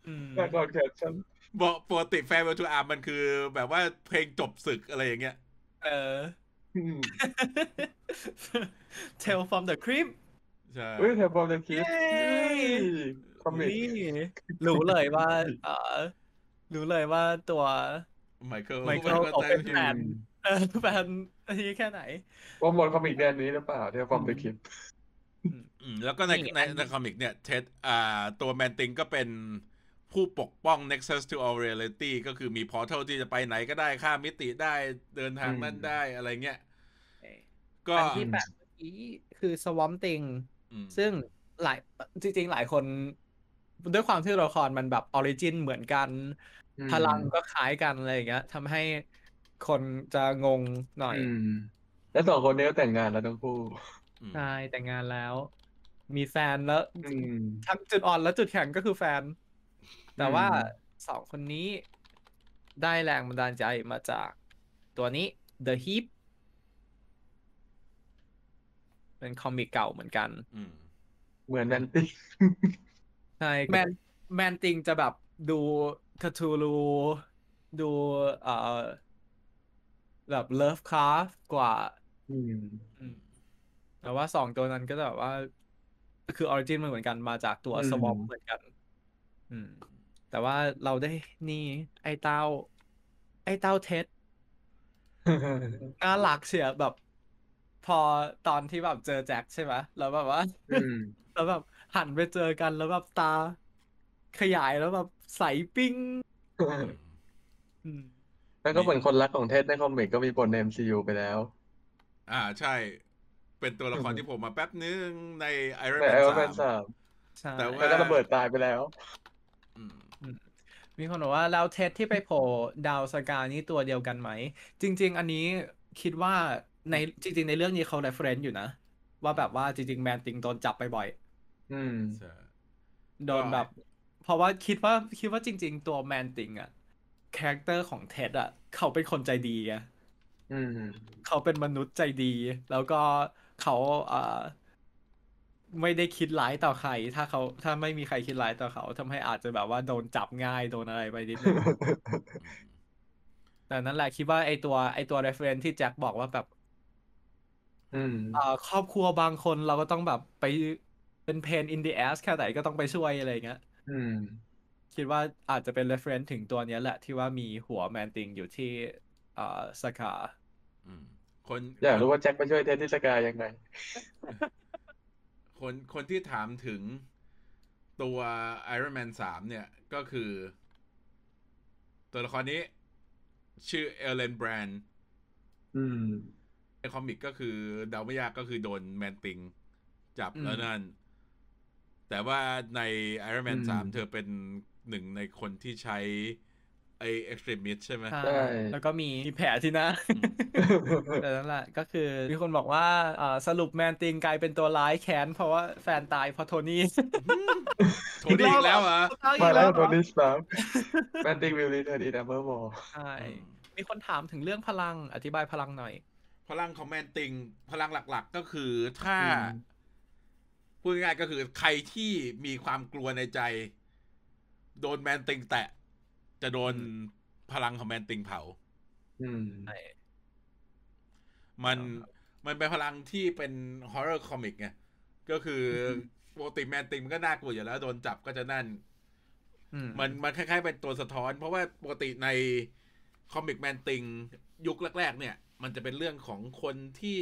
อืมแบ็คกราวด์แคปชั่นบอกปกติ Farewell to Arm มันคือแบบว่าเพลงจบศึกอะไรอย่างเงี้ย เออ Tale from the Crypt ใช่เฮ้ยแถบอมเดนคิดเย้คอมเมนนี่รู้เลยว่าเออรู้เลยว่าตัวไมเคิล Michael เขาเป็นแฟนเออแฟนอันนี้แค่ไหนว่าหมด comic แดนนี้หรือเปล่า Tales from the Cryptอืมแล้วก็ในนี่ในอันใน comic เนี่ยเท็ดอ่าตัว Man-Thing ก็เป็นผู้ปกป้อง Nexus to all reality ก็คือมี portal ที่จะไปไหนก็ได้ข้ามมิติได้เดินทางนั่นได้อะไรเงี้ย ก็อันที่แปดเมื่อกี้คือ Swamp Thing อืม ซึ่งหลายจริง ๆ หลายคน ด้วยความที่ตัวละครมันแบบออริจินเหมือนกันอืมพลังก็คล้ายกันอะไรอย่างเงี้ยทำให้คนจะงงหน่อยอืมแล้วสองคนนี้ก็แต่งงานแล้วทั้งคู่อืมใช่แต่งงานแล้ว มีแฟนแล้วอืมทั้งจุดอ่อนและจุดแข็งก็คือแฟน แต่ว่าอืมสองคนนี้ได้แรงบันดาลใจมาจากตัวนี้ The Heap เป็นคอมิกเก่าเหมือนกันอืมเหมือนแนนตี้ใช่แมนแมนติงจะแบบดูคาทูลูดูเอ่อแบบเลิฟคราฟกว่าอืมอืมแต่ว่าสองตัวนั้นก็จะแบบว่า คือออริจินมันเหมือนกันมาจากตัวอืมสวอปเหมือนกัน อืม แต่ว่าเราได้นี่ ไอ้เต้า ไอ้เต้าเท็ดน่ารักเชียแบบ พอตอนที่แบบเจอแจ็คใช่ไหมแล้วแบบว่าอืมแล้วแบบหันไปเจอกันแล้วแบบตา ขยายแล้วแบบใสปิ้งอืมแล้วก็เหมือนคนรักของเท็ดในคอมิกก็มีบทใน MCU ไปแล้ว อ่าใช่ เป็นตัวละครอืมที่ผมมาแป๊บนึงใน Iron ใน Man ไอรอนแมน3สามใช่แต่ว่าแล้วก็ระเบิดตายไปแล้วอืมมีคนบอกว่าแล้วเท็ดที่ไปโผล่ดาวสกานี่ตัวเดียวกันไหม จริง ๆ อันนี้คิดว่า ในจริง ๆ ในเรื่องนี้เขา reference อยู่นะ ว่าแบบว่าจริง ๆ Man-Thing โดนจับไปบ่อยอืมใช่โดนแบบ เพราะว่าคิดว่าคิดว่าจริง ๆ ตัว Man-Thing อะ character ของ Ted อะเขาเป็นคนใจดีไงอืมเขาเป็นมนุษย์ใจดี แล้วก็เขาเอ่อไม่ได้คิดร้ายต่อใคร ถ้าเขาถ้าไม่มีใครคิดร้ายต่อเขาทำให้อาจจะแบบว่าโดนจับง่ายโดนอะไรไปนิดนึงแต่นั่นแหละคิดว่าไอตัวไอตัว reference ที่แจ็คบอกว่าแบบอืมเอ่อ ครอบครัวบางคนเราก็ต้องแบบไปเป็นเพน in the ass แค่ไหนก็ต้องไปช่วยอะไรอย่างเงี้ยอืมคิดว่าอาจจะเป็น reference ถึงตัวเนี้ยแหละ ที่ว่ามีหัวแมนติงอยู่ที่เอ่อสาขาอืมคนอยากรู้ว่าแจ็คไปช่วยเท็ดที่สกายยังไง คนคนที่ถามถึงตัว Iron Man 3เนี่ย ก็คือ ตัวละครนี้ ชื่อ Ellen Brandt อืม ใน comic ก็คือเดาไม่ยากก็คือโดน Man-Thing จับอืมแล้วนั่น แต่ว่าใน Iron Man อืม3เธอเป็นหนึ่งในคนที่ใช้ไอ Extremis ใช่ไหมใช่ใช่แล้วก็มีมีแผลที่หน้าแต่นั่นแหละก็คือมีคนบอกว่าอ่าสรุป Man-Thing กลายเป็นตัวร้ายแค้นเพราะว่าแฟนตายเพราะ Tonyโทนี่อีกแล้วเหรอมาแล้วเหโทรอนี่สตาร์แมนติงวิลลีเทิร์นอีดัมเบิลมอใช่มีคนถามถึงเรื่องพลังอธิบายพลังหน่อย พลังของแมนติงพลังหลัก ๆ ก็คือถ้าอืมพูดง่ายๆก็คือใครที่มีความกลัวในใจ โดนแมนติงแตะ จะโดนพลังของแมนติงเผาอืมมันมันเป็นพลังที่เป็นฮอ r ์เรอร์คอมิกไงก็คือปกติ Man-Thing มันก็น่ากลัวอยู่แล้ว โดนจับก็จะนั่นอืมมันมันคล้ายๆเป็นตัวสะท้อน เพราะว่าปกติใน comic Man-Thing ยุคแรก ๆ เนี่ย มันจะเป็นเรื่องของคนที่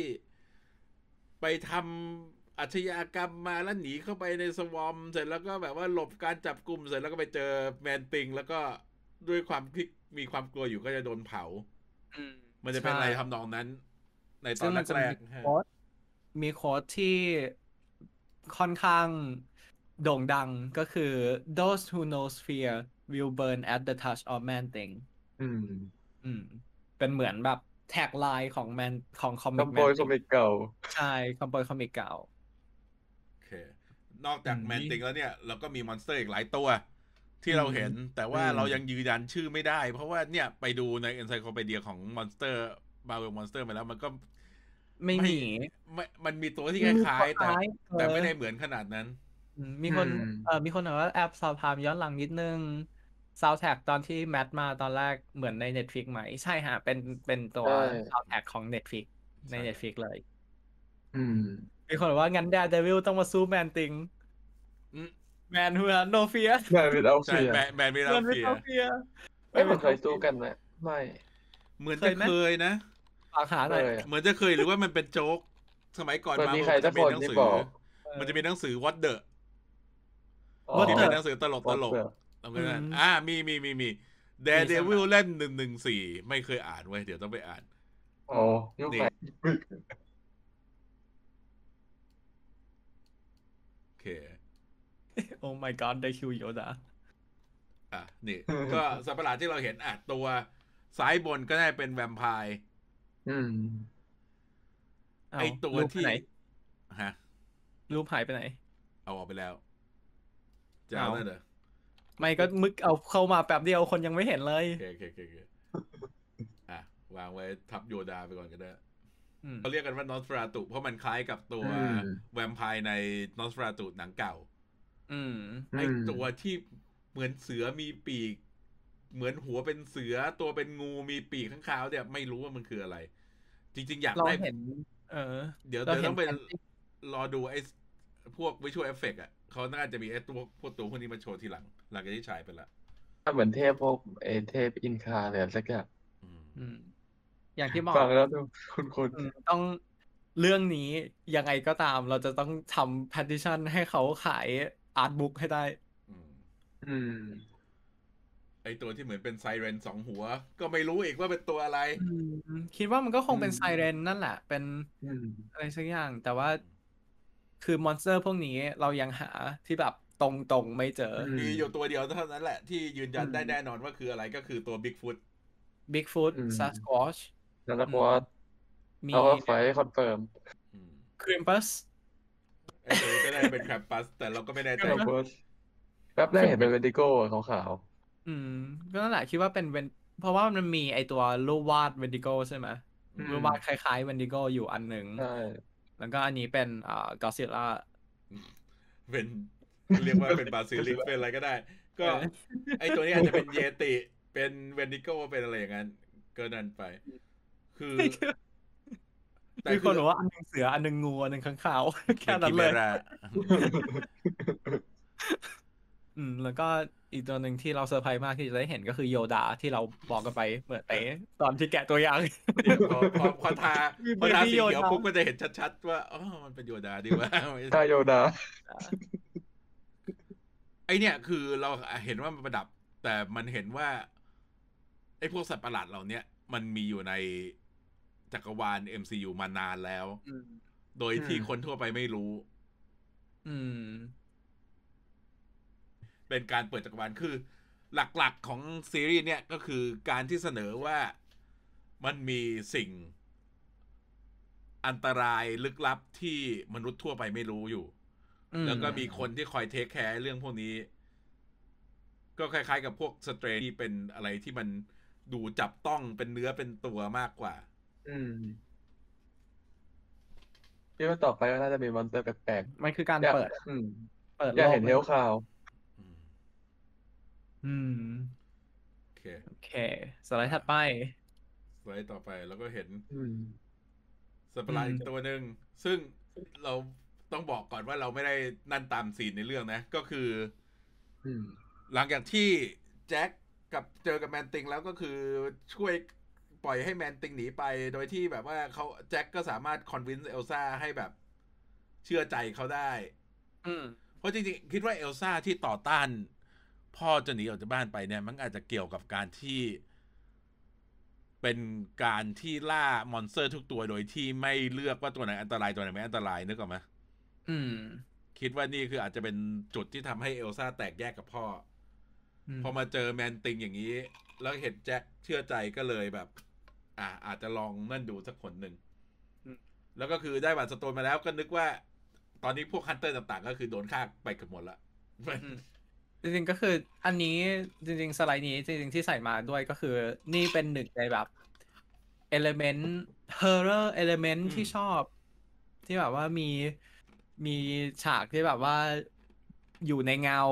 ไปทำอาชญากรรมมาแล้วหนีเข้าไปใน swamp เสร็จแล้วก็แบบว่าหลบการจับกลุ่มเสร็จแล้วก็ไปเจอ Man-Thing แล้วก็ด้วยความที่มีความกลัวอยู่ก็จะโดนเผาอืมมันจะเป็นใช่อะไรทำนองนั้น ในตอซึ่นงมันจะแรมีกๆฮะโค้ดมีโค้ดที่ค่อนข้างโด่งดังก็คือ those who knows fear will burn at the touch of man thing อืม อืม เป็นเหมือนแบบ แท็กไลน์ของแมนของคอมิคกอมแมโบยนคอมิกเก่าใช่คอมโบยคอมิกเก่าโอเคนอกจากอืมแมนติงแล้วเนี่ยเราก็มีมอนสเตอร์อีกหลายตัว ที่เราอืมเห็นแต่ว่าอืมเรายังยืนยันชื่อไม่ได้ เพราะว่าเนี่ยไปดูใน Encyclopedia ของ monster Marvel monster มาแล้วมันก็ไม่มีไม่มันมีตัวที่คล้ายๆ แต่คล้ายๆแต่เออไม่ได้เหมือนขนาดนั้นอืมมีคนอืมเออมีคนบอกว่าแอปสอบถามย้อนหลังนิดนึง ซาวแท็กตอนที่ Matt มาตอนแรกเหมือนใน Netflix ไหม ใช่ฮะ เป็นเป็นตัวใช่ซาวแท็กของ Netflix ในใช่ Netflix เลย อืมมีคนบอกว่า งั้น Daredevil ต้องมาสู้ Man-Thingอืมแมนฮูโนเฟียแมนวิดเอาใช่เฟียแมนแมนไม่แมรับนไม่เฟียเอาเฟียไม่มันเคยสู้กันไหมไม่ เหมือนเคจะยไหมเคยนะฝากหาหน่อยเคยเหมือนจะเคยหรือว่ามันเป็นโจ๊ก สมัยก่อนมันมามีมันใครสัจะกมีคนหนังที่สือบอกมันจะมีหนังสือ What the อ๋อ What ที่ the เป็นหนังสือตลกตลก What the ตรงนั้นอืมอ่ามีมีมีมี Daredevil เล่นหนึ่งหนึ่งสี่ไม่เคยอ่านไว้ยเดี๋ยวต้องไปอ่านอ๋อยุคไหนโอเคโอ้ my god ได้คิวโยดาอะนี่ ก็สัตว์ประหลาดที่เราเห็นอะตัวซ้ายบนก็ได้เป็นแวมไพร์อืมเาไอตัวรูปที่ไหนฮะรูปหายไปไหน เอาออกไปแล้วจะเอาเอาแล้วเหรอ ไม่ก็มึกเอาเข้ามาแป๊บเดียวคนยังไม่เห็นเลยโอเคโอเคโอเคโอเคอะวางไว้ทับโยดาไปก่อนก็ได้อืมเขาเรียกกันว่า Nosferatu เพราะมันคล้ายกับตัวอืมแวมไพร์ใน Nosferatu หนังเก่า อืมไอตัวที่เหมือนเสือมีปีก เหมือนหัวเป็นเสือตัวเป็นงูมีปีกค้างคาวเนี่ยไม่รู้ว่ามันคืออะไร จริง ๆ อยากเราได้เห็น เออ เดี๋ยวเราเดี๋ยวเห็นต้องไป painting รอดูไอ้พวก visual effect อะ เขาน่าจะมีไอ้ตัวพวกตัวพวกนี้มาโชว์ทีหลัง หลังจากที่ฉายไปละเหมือนเทพพวกเอเทพอินคาเลยสักอย่างอืมอืม อย่างที่บอกฟังแล้วดูคุณคุณ อืมต้องเรื่องนี้ยังไงก็ตามเราจะต้องทำ petition ให้เขาขาย art book ให้ได้ อืมอืม ไอ้ตัวที่เหมือนเป็น siren สองหัว ก็ไม่รู้อีกว่าเป็นตัวอะไรอืมคิดว่ามันก็คงเป็นอืม siren นั่นแหละ เป็นอืม อะไรสักอย่าง แต่ว่า คือ monster พวกนี้เรายังหาที่แบบตรงๆไม่เจออืม มีอยู่ตัวเดียวเท่านั้นแหละที่ยืนยันได้แน่นอนว่าคืออะไรก็คือตัวบิ๊กฟุต Bigfoot อืม Sasquatch แล้วก็ว่ามีเขาก็ไฟคอนเฟิร์ม Krampus ไอ้ตัวนี้ก็ได้เป็นแคมปัสแต่เราก็ไม่แน่ใจคอมเฟิร์มแป๊บแรกเห็นเป็นเวนดิโก้ขาวอืม ก็นั่นแหละคิดว่าเป็นเวนเพราะว่ามันมีไอตัวรูปวาดเวนดิโกใช่ไหมอืมรูปวาดคล้ายๆเวนดิโกอยู่อันหนึ่งๆใช่ แล้วก็อันนี้เป็นอ่ากอซิล่าเป็นเรียกว่าเป็นบาซิลิกเป็นอะไรก็ได้ ก็เออไอตัวนี้อาจจะเป็นเยติ เป็นเวนดิโกเป็นอะไรอย่างนั้นก็นั่นไป คือแต่มีคืคนอบอกว่าอันหนึงเสืออันหนึงงูอันหนึงข้างขาวแค่เป็นนั้กินเมเลยรา อืม แล้วก็อีกตัวหนึ่งที่เราเซอร์ไพรส์มากที่จะได้เห็นก็คือโยดาที่เราบอกกันไปเมื่อเตะตอนที่แกะตัวอย่างเนี่ยพอพอพอทามีพอทามีสีโยเขียวดาปุ๊บก็จะเห็นชัดๆว่าอ๋อมันเป็นโยดาดีว่าทาโยดาไอเนี่ยคือเราเห็นว่ามันประดับ แต่มันเห็นว่าไอพวกสัตว์ประหลาดเหล่าเนี้ยมันมีอยู่ในจักรวาล MCU มานานแล้วอืมโดยที่อืมคนทั่วไปไม่รู้ อืม เป็นการเปิดจักรวาลคือ หลักๆของซีรีส์เนี่ยก็คือการที่เสนอว่ามันมีสิ่งอันตรายลึกลับที่มนุษย์ทั่วไปไม่รู้อยู่อืมแล้วก็มีคนที่คอย take care เรื่องพวกนี้ ก็คล้ายๆ กับพวก Strange ที่เป็นอะไรที่มันดูจับต้องเป็นเนื้อเป็นตัวมากกว่า อืมคิดว่าต่อไปก็น่าจะมี monster แปลกมันคือการๆอยากเปิด อืม เปิดอยากเห็นโลเฮลคาวอืม อืม โอเค โอเค สไลด์ถัดไป สไลด์ต่อไปแล้วก็เห็นอืมสัตว์ประหลาดอืมอีกตัวหนึ่งซึ่งเราต้องบอกก่อนว่าเราไม่ได้นั่นตามซีนในเรื่องนะ ก็คืออืมหลังจากที่แจ็คกับเจอกับ Man-Thing แล้วก็คือช่วยปล่อยให้ Man-Thing หนีไป โดยที่แบบว่าเขาแจ็คก็สามารถ convince เอลซ่าให้แบบ เชื่อใจเขาได้อืมเพราะจริงๆ คิดว่าเอลซ่าที่ต่อต้าน พ่อจะหนีออกจากบ้านไปเนี่ย มันอาจจะเกี่ยวกับการที่ เป็นการที่ล่า monster ทุกตัวโดยที่ไม่เลือกว่าตัวไหนอันตรายตัวไหนไม่อันตรายนึกออกไหมอืม คิดว่านี่คืออาจจะเป็นจุดที่ทำให้เอลซ่าแตกแยกกับพ่ออือมพอมาเจอ Man-Thing อย่างนี้ แล้วเห็นแจ็คเชื่อใจก็เลยแบบ อ่า อาจจะลองนั่นดูสักคนหนึ่งแล้วก็คือได้ Bloodstone มาแล้วก็นึกว่า ตอนนี้พวก hunter ต่างๆ ก็คือโดนฆ่าไปเกือบหมดละอืม จริงๆก็คืออันนี้จริง ๆ สไลด์นี้จริง ๆ ที่ใส่มาด้วยก็คือนี่เป็นหนึ่งในแบบ element horror element อืมที่ชอบ ที่แบบว่ามีมีฉากที่แบบว่าอยู่ในเงา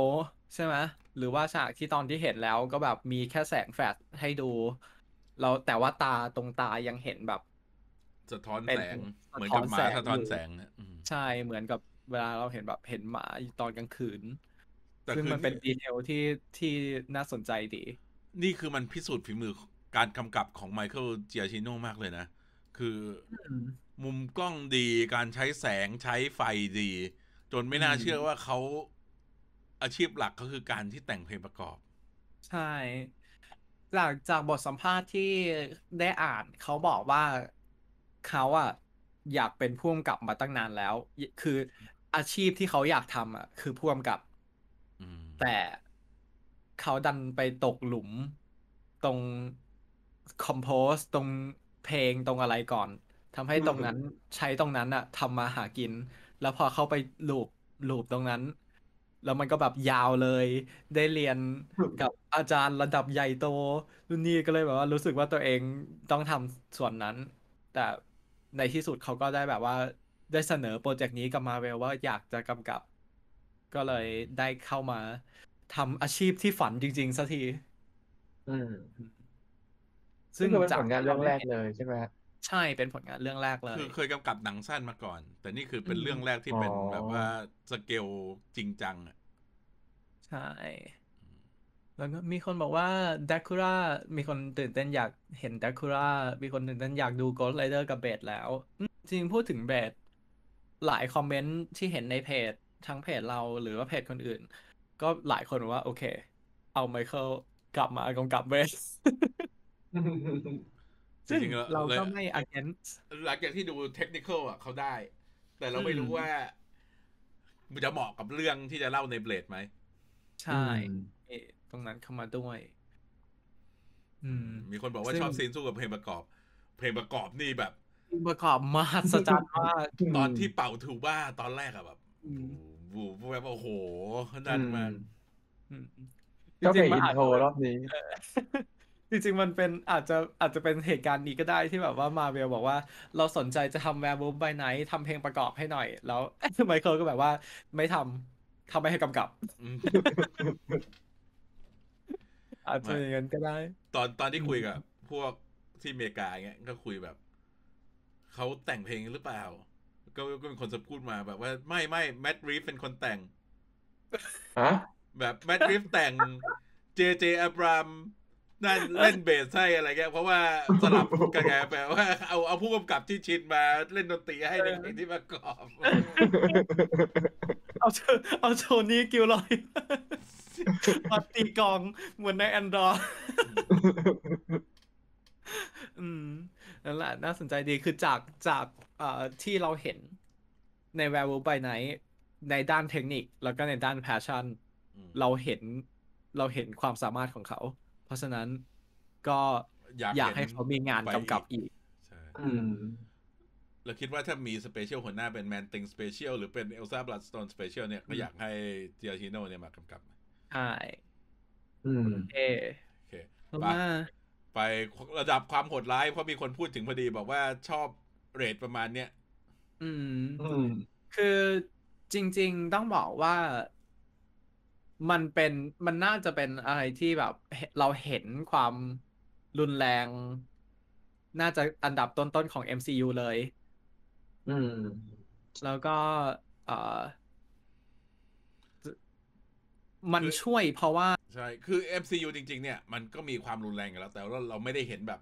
ใช่ไหมหรือว่าฉากที่ตอนที่เห็นแล้วก็แบบมีแค่แสงแฟลชให้ดูแล้วแต่ว่าตาตรงตายังเห็นแบบ สะท้อนเป็นแสงสะเหมือนท้กัอบนหมาแสงสะท้อนอยู่แสงนะอืมใช่เหมือนกับเวลาเราเห็นแบบเห็นหมาอยู่ตอนกลางคืนแต่ ซึ่งคือมันเป็นดีเทลที่ที่น่าสนใจดี นี่คือมันพิสูจน์ฝีมือการกำกับของไมเคิลเจียชิโนมากเลยนะ คืออมุมกล้องดีการใช้แสงใช้ไฟดี จนไม่น่าอืมเชื่อว่าเขาอาชีพหลักก็คือการที่แต่งเพลงประกอบ ใช่จากจากบทสัมภาษณ์ที่ได้อ่านเขาบอกว่าเขาอะอยากเป็นผู้กำกับมาตั้งนานแล้ว คืออาชีพที่เขาอยากทำอะคือผู้กำกับอืม แต่เขาดันไปตกหลุมตรงคอมโพสตรงเพลงตรงอะไรก่อนทำให้ตรงนั้นใช้ตรงนั้นอะทำมาหากิน แล้วพอเข้าไปลูปลูปตรงนั้น แล้วมันก็แบบยาวเลย ได้เรียนกับอาจารย์ระดับใหญ่โตรุ่นนี้ก็เลยแบบว่ารู้สึกว่าตัวเองต้องทำส่วนนั้น แต่ในที่สุดเขาก็ได้แบบว่าได้เสนอโปรเจกต์นี้กับมาเวลว่าอยากจะกำกับ ก็เลยได้เข้ามาทำอาชีพที่ฝันจริง ๆสักที อืม ซึ่งซึ่งเป็นจากผลงานเรื่องแรกเลยใช่ไหมฮะใช่เป็นผลงานเรื่องแรกเลยคือเคยกำกับหนังสั้นมาก่อน แต่นี่คือเป็นอืมเรื่องแรกที่เป็นอ๋อแบบว่าสเกลจริงจังอะใช่แล้วก็มีคนบอกว่าด a คูล่ามีคนตื่นเต้นอยากเห็นด a คูล่ามีคนตื่นเต้นอยากดู Ghost Rider กับเบดแล้วอืมจริงๆพูดถึงเบดหลายคอมเมนต์ที่เห็นในเพจ ทั้งเพจเราหรือว่าเพจคนอื่น ก็หลายคนบอกว่า โอเค เอาไมเคิลกลับมากำกับเบสจซึ่งริงๆเราเลยก็ไม่ against หลังจากที่ดูเทคนิคอลอะเขาได้ แต่เราไม่รู้อืมว่า มันจะเหมาะกับเรื่องที่จะเล่าในเบลดไหม ใช่เอ่อตรงนั้นเข้ามาด้วยอืมมีคนบอกว่าซึ่งชอบซีนสู้กับเพลงประกอบ เพลงประกอบนี่แบบประกอบมหัศจรรย์มาก ตอนที่เป่าทูบ้าตอนแรกอะแบบอืม บูบูแบบโอ้โหนั่นมากอืมก็เป็นมัอินอาจโทรจะรอบนี้จริงๆมันเป็นอาจจะอาจจะเป็นเหตุการณ์นี้ก็ได้ที่แบบว่ามาเวลบอกว่า เราสนใจจะทำ Werewolf by Night ทำเพลงประกอบให้หน่อย แล้วไมเคิลก็แบบว่าไม่ทำทำไม่ให้กำกับอืมอาจจะอย่างนั้นก็ได้ ตอนตอนที่คุยกับ พวกที่อเมริกาเงี้ยก็คุยแบบ เขาแต่งเพลงหรือเปล่า ก็ก็มีคนจะพูดมาแบบว่าไม่ไม่ Matt Reeves เป็นคนแต่งฮะแบบแมดริฟแต่งเจเจอับรามนั่นเล่นเบสให้อะไรเงี้ยเพราะว่าสลับกันไงแปลว่าเอาเอาผู้กำกับที่ชินมาเล่นดนตรีให้ในเพลงที่ประกอบเอาโชเอาโชนี่กิลลอยมาตีกลองเหมือนในแอนดรออืม นั่นแหละน่าสนใจดีคือจากจากเอ่อที่เราเห็นใน Werewolf by Night ในด้านเทคนิค แล้วก็ในด้าน passion อืมเราเห็นเราเห็นความสามารถของเขา เพราะฉะนั้นก็อยากให้เขามีงานกำกับอีกใช่อืมเราคิดว่าถ้ามี special ข้างหน้าเป็น Man-Thing special หรือเป็น Elsa Bloodstone special เนี่ยก็อยากให้ Giacchino เนี่ยมากำกับใช่อืมเอโอเคต่อไปมา ไประดับความโหดร้ายเพราะมีคนพูดถึงพอดีบอกว่าชอบเรทประมาณเนี้ยอืมอืมคือจริง ๆต้องบอกว่ามันเป็นมันน่าจะเป็นอะไรที่แบบเห็นเราเห็นความรุนแรง น่าจะอันดับต้นๆของ MCU เลย อืม แล้วก็เอ่อมันคือช่วยเพราะว่า ใช่ คือ MCU จริง ๆ เนี่ย มันก็มีความรุนแรงกันแล้ว แต่ว่าเราไม่ได้เห็นแบบ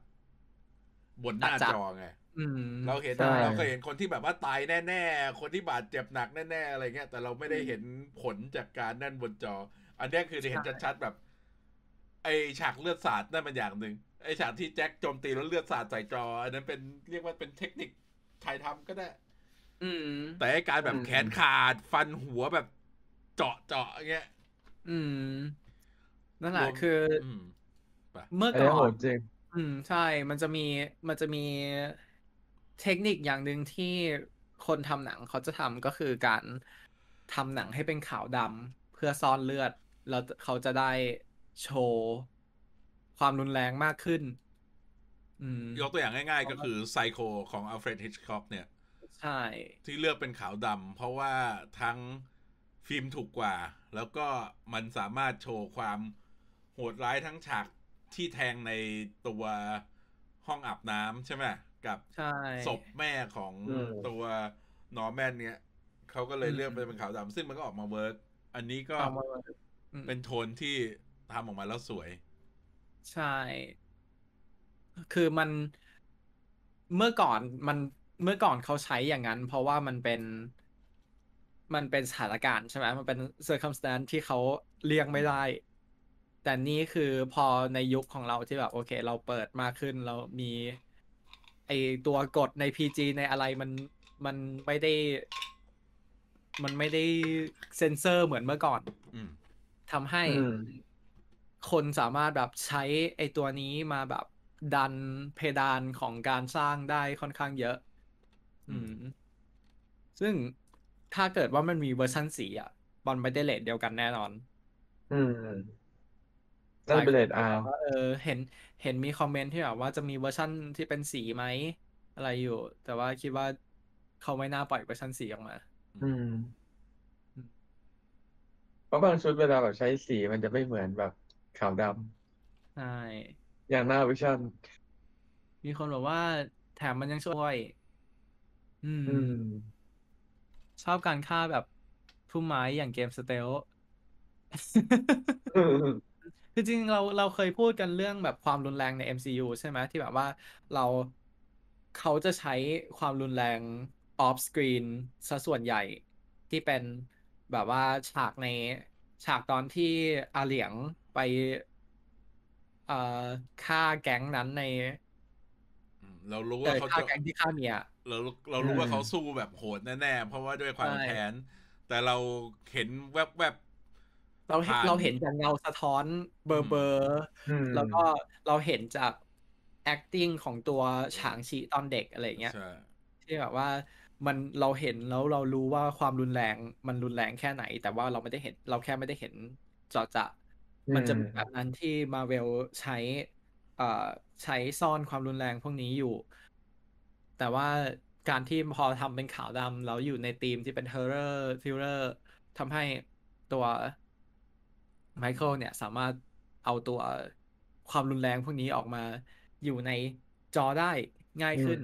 บนหน้าจัดๆจอไงอืมเราเห็นใช่ เราเคยเห็นคนที่แบบว่าตายแน่ๆ คนที่บาดเจ็บหนักแน่ๆ อะไรเงี้ย แต่เราไม่ได้เห็นผลจากการนั่นบนจอ อันเนี้ยคือจะเห็นชัดๆแบบ ไอฉากเลือดสาดนั่นมันอย่างหนึ่งไอฉากที่แจ็คโจมตีแล้วเลือดสาดใส่จอ อันนั้นเป็นเรียกว่าเป็นเทคนิคถ่ายทำก็ได้ อืม แต่ไอการแบบอืม แขนขาดฟันหัวแบบเจาะเจาะเงี้ย อืม นั่นแหละรวมคืออืมเมื่ออันนี้ก่โหอนดจริงอืมใช่ มันจะมี มันจะมีเทคนิคอย่างหนึ่งที่คนทำหนังเขาจะทำก็คือการทำหนังให้เป็นขาวดำเพื่อซ่อนเลือด แล้วเขาจะได้โชว์ความรุนแรงมากขึ้นอืมยกตัวอย่างง่ายๆ ก็คือไซโคของอัลเฟรดฮิชคอกเนี่ย ใช่ ที่เลือกเป็นขาวดำเพราะว่าทั้งฟิล์มถูกกว่า แล้วก็มันสามารถโชว์ความ โหดร้ายทั้งฉากที่แทงในตัวห้องอาบน้ำใช่ไหมกับใช่ศพแม่ของอืมตัวนอร์แมนเนี่ยเขาก็เลยเลือกไปเป็นขาวดำซึ่งมันก็ออกมา work อันนี้ก็เอามาอืมเป็นโทนที่ทำออกมาแล้วสวย ใช่ คือมันเมื่อก่อนมันเมื่อก่อนเขาใช้อย่างนั้น เพราะว่ามันเป็นมันเป็นสถานการณ์ใช่ไหมมันเป็น circumstance ที่เขาเลี่ยงไม่ได้ แต่นี่คือพอในยุคของเราที่แบบโอเค เราเปิดมากขึ้นเรามีไอตัวกฎใน PG ในอะไรมันมันไม่ได้ มันไม่ได้เซนเซอร์เหมือนเมื่อก่อนอืมทำให้อืมคนสามารถแบบใช้ไอตัวนี้มาแบบดันเพดานของการสร้างได้ค่อนข้างเยอะ อืม ซึ่งถ้าเกิดว่ามันมีเวอร์ชันสีอะ มันไม่ได้ rate เดียวกันแน่นอน อืม นั่นเป็น rate R ว่าเออเห็นเห็นมีคอมเมนต์ที่แบบว่าจะมีเวอร์ชันที่เป็นสีไหมอะไรอยู่ แต่ว่าคิดว่าเขาไม่น่าปล่อยเวอร์ชันสีออกมา อืมอืมเพราะบางชุดเวลาแบบใช้สีมันจะไม่เหมือนแบบขาวดใช่ำอย่างหน้าวิชั่น มีคนบอกว่าแถมมันยังช่วย อืมอืมชอบการฆ่าแบบพุ่มไม้อย่างเกมสเตล คือจริงๆเราเราเคยพูดกันเรื่องแบบความรุนแรงใน MCU ใช่ไหมที่แบบว่าเราเขาจะใช้ความรุนแรง off screen ซะส่วนใหญ่ที่เป็นแบบว่าฉากในฉากตอนที่อาเหลียงไปเอ่อฆ่าแก๊งนั้นในอืมเรารู้เอว่าอเขาฆ่าจะแก๊งที่ฆ่าเมียเราเรารู้ว่าอืมเขาสู้แบบโหดแน่ๆเพราะว่าด้วยความใช่แค้นแต่เราเห็นแวบ เราเห็นผ่านเราเห็นจากเงาสะท้อนเบอร์เบอร์อืมแล้วก็เราเห็นจาก acting ของตัวฉางชีตอนเด็กอะไรอย่างๆเงี้ยใช่ที่แบบว่ามันเราเห็นแล้วเรารู้ว่าความรุนแรงมันรุนแรงแค่ไหน แต่ว่าเราไม่ได้เห็นเราแค่ไม่ได้เห็นเจาะจะมันจะมีแบบนั้นที่มาเวลใช้เอ่อใช้ซ่อนความรุนแรงพวกนี้อยู่ แต่ว่าการที่พอทำเป็นขาวดำแล้วอยู่ในธีมที่เป็น horror thriller ทำให้ตัว ไมเคิลเนี่ยสามารถเอาตัวความรุนแรงพวกนี้ออกมาอยู่ในจอได้ง่ายขึ้น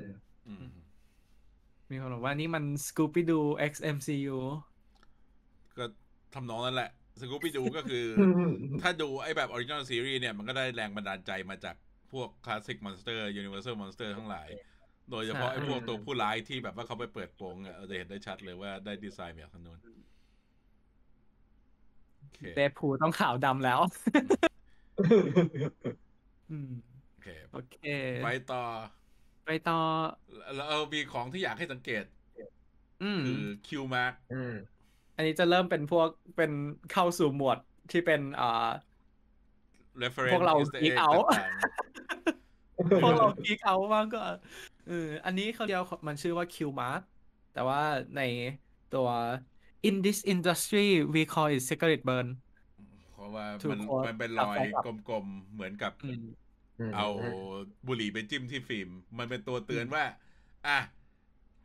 อืมมีคนบอกว่านี่มัน Scooby Doo X MCU ก็ทำนองนั้นแหละ Scooby Doo ก็คืออืมถ้าดูไอ้แบบ original series เนี่ยมันก็ได้แรงบันดาลใจมาจากพวก classic monster Universal monster ทั้งหลาย โดยเฉพาะใช่ไอ้พวกตัวผู้ร้ายที่แบบว่าเขาไปเปิดโปงอะเราจะเห็นได้ชัดเลยว่าได้ดีไซน์แบบทางโน้นโอ เคเดดพูลต้องขาวดำแล้วอืมโอเค โอเค ไปต่อ ไปต่อแล้วเอามีของที่อยากให้สังเกตอืมคือคิวมาร์กอืมอันนี้จะเริ่มเป็นพวกเป็นเข้าสู่หมวดที่เป็นอ่า reference พวกเรา Easter egg geek out ต่างพวกเราพีคเอามากก็เอออันนี้เขาเดียวมันชื่อว่า Q mark แต่ว่าในตัว in this industry we call it cigarette burn ๆเพราะว่าถูกมันโค้ดมันเป็นรอยกับแฟนคลับกลมๆ เหมือนกับอืมเอาบุหรี่ไปจิ้มที่ฟิล์ม มันเป็นตัวเตือนว่า อะ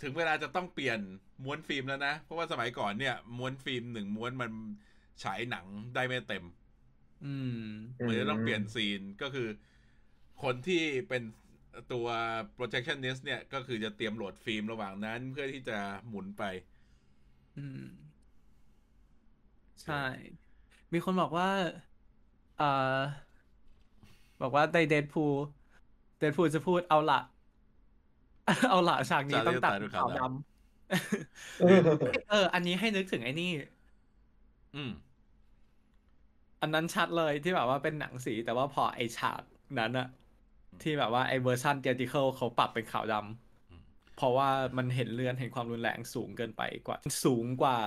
ถึงเวลาจะต้องเปลี่ยนม้วนฟิล์มแล้วนะ เพราะว่าสมัยก่อนเนี่ย ม้วนฟิล์มหนึ่งม้วนมันฉายหนังได้ไม่เต็ม อืมมันจะต้องเปลี่ยนซีนก็คือ คนที่เป็นตัว projectionist เนี่ย ก็คือจะเตรียมโหลดฟิล์มระหว่างนั้น เพื่อที่จะหมุนไป อืม ใช่ มีคนบอกว่าเอ่อบอกว่าในเดดพูเดดพูจะพูดเอาละเอาละฉากนี้ฉากนี้ต้องตัดตัดด้วยขาวขาวดดำเออ อันนี้ให้นึกถึงไอ้นี่ อืม อันนั้นชัดเลยที่แบบว่าเป็นหนังสี แต่ว่าพอไอฉากนั้นอะที่แบบว่าไอเวอร์ชันเ h ติเคิลเขาปรับเป็นขาวดอืมำเพราะว่ามันเห็นเลือดเห็นความรุนแรงสูงเกินไปกว่า สูงกว่า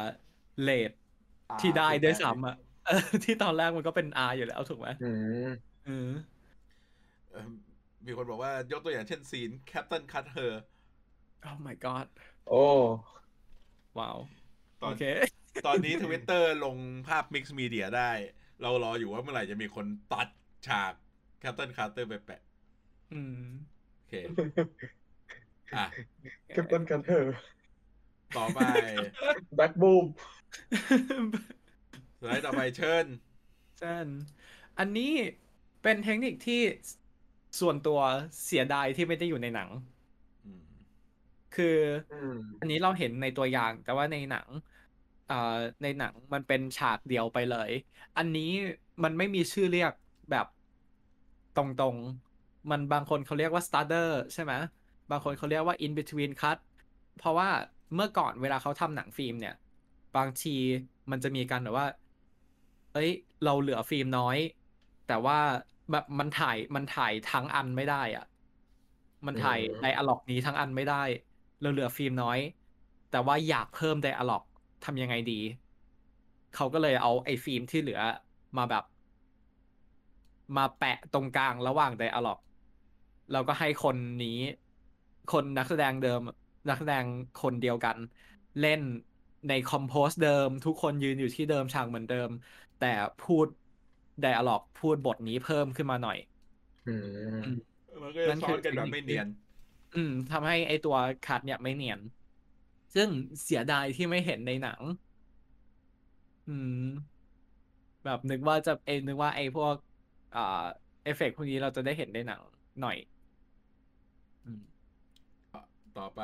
rate ที่ได้ด้วยซ้ำอะเออที่ตอนแรกมันก็เป็น R อยู่แล้วถูกไหมอืมเออเอิ่มมีคนบอกว่ายกตัวอย่างเช่นซีน Captain Carter oh my god โอ้ว้าวตอนโอเค ตอนนี้ทวิตเตอร์ลงภาพ Mix Media ได้ เรารออยู่ว่าเมื่อไหร่จะมีคนตัดฉาก Captain Carter ไปแปะอืมโอเค อะเก็บต้นกันเถอะต่อไปแบ็กบูม สไลด์ต่อไปเชิญเช่นอันนี้เป็นเทคนิคที่ส่วนตัวเสียดายที่ไม่ได้อยู่ในหนังอืมคืออืมอันนี้เราเห็นในตัวอย่างแต่ว่าในหนังเอ่อในหนังมันเป็นฉากเดียวไปเลย อันนี้มันไม่มีชื่อเรียกแบบตรงๆ มันบางคนเขาเรียกว่า starter ใช่ไหมบางคนเขาเรียกว่า in between cut เพราะว่าเมื่อก่อนเวลาเขาทำหนังฟิล์มเนี่ย บางทีมันจะมีการแบบว่า เอ้ย เราเหลือฟิล์มน้อย แต่ว่าแบบมันถ่ายมันถ่ายทั้งอันไม่ได้อะมันถ่ายอืมไดอะล็อกนี้ทั้งอันไม่ได้ เราเหลือฟิล์มน้อย แต่ว่าอยากเพิ่มไดอะล็อกทำยังไงดี เขาก็เลยเอาไอ้ฟิล์มที่เหลือมาแบบ มาแปะตรงกลางระหว่างไดอะล็อกแล้วก็ให้คนนี้ คนนักแสดงเดิม นักแสดงคนเดียวกัน เล่น ในคอมโพสเดิม ทุกคนยืนอยู่ที่เดิมฉากเหมือนเดิม แต่พูดไดอะล็อกพูดบทนี้เพิ่มขึ้นมาหน่อยอืมมันก็จะซ้อนกันแบบไม่เนียน อืมทำให้ไอตัวคัดเนี่ยไม่เนียน ซึ่งเสียดายที่ไม่เห็นในหนัง อืม แบบนึกว่าจะเอยนึกว่าไอพวกอ่าเอฟเฟกต์พวกนี้เราจะได้เห็นในหนังหน่อยอืมต่อไป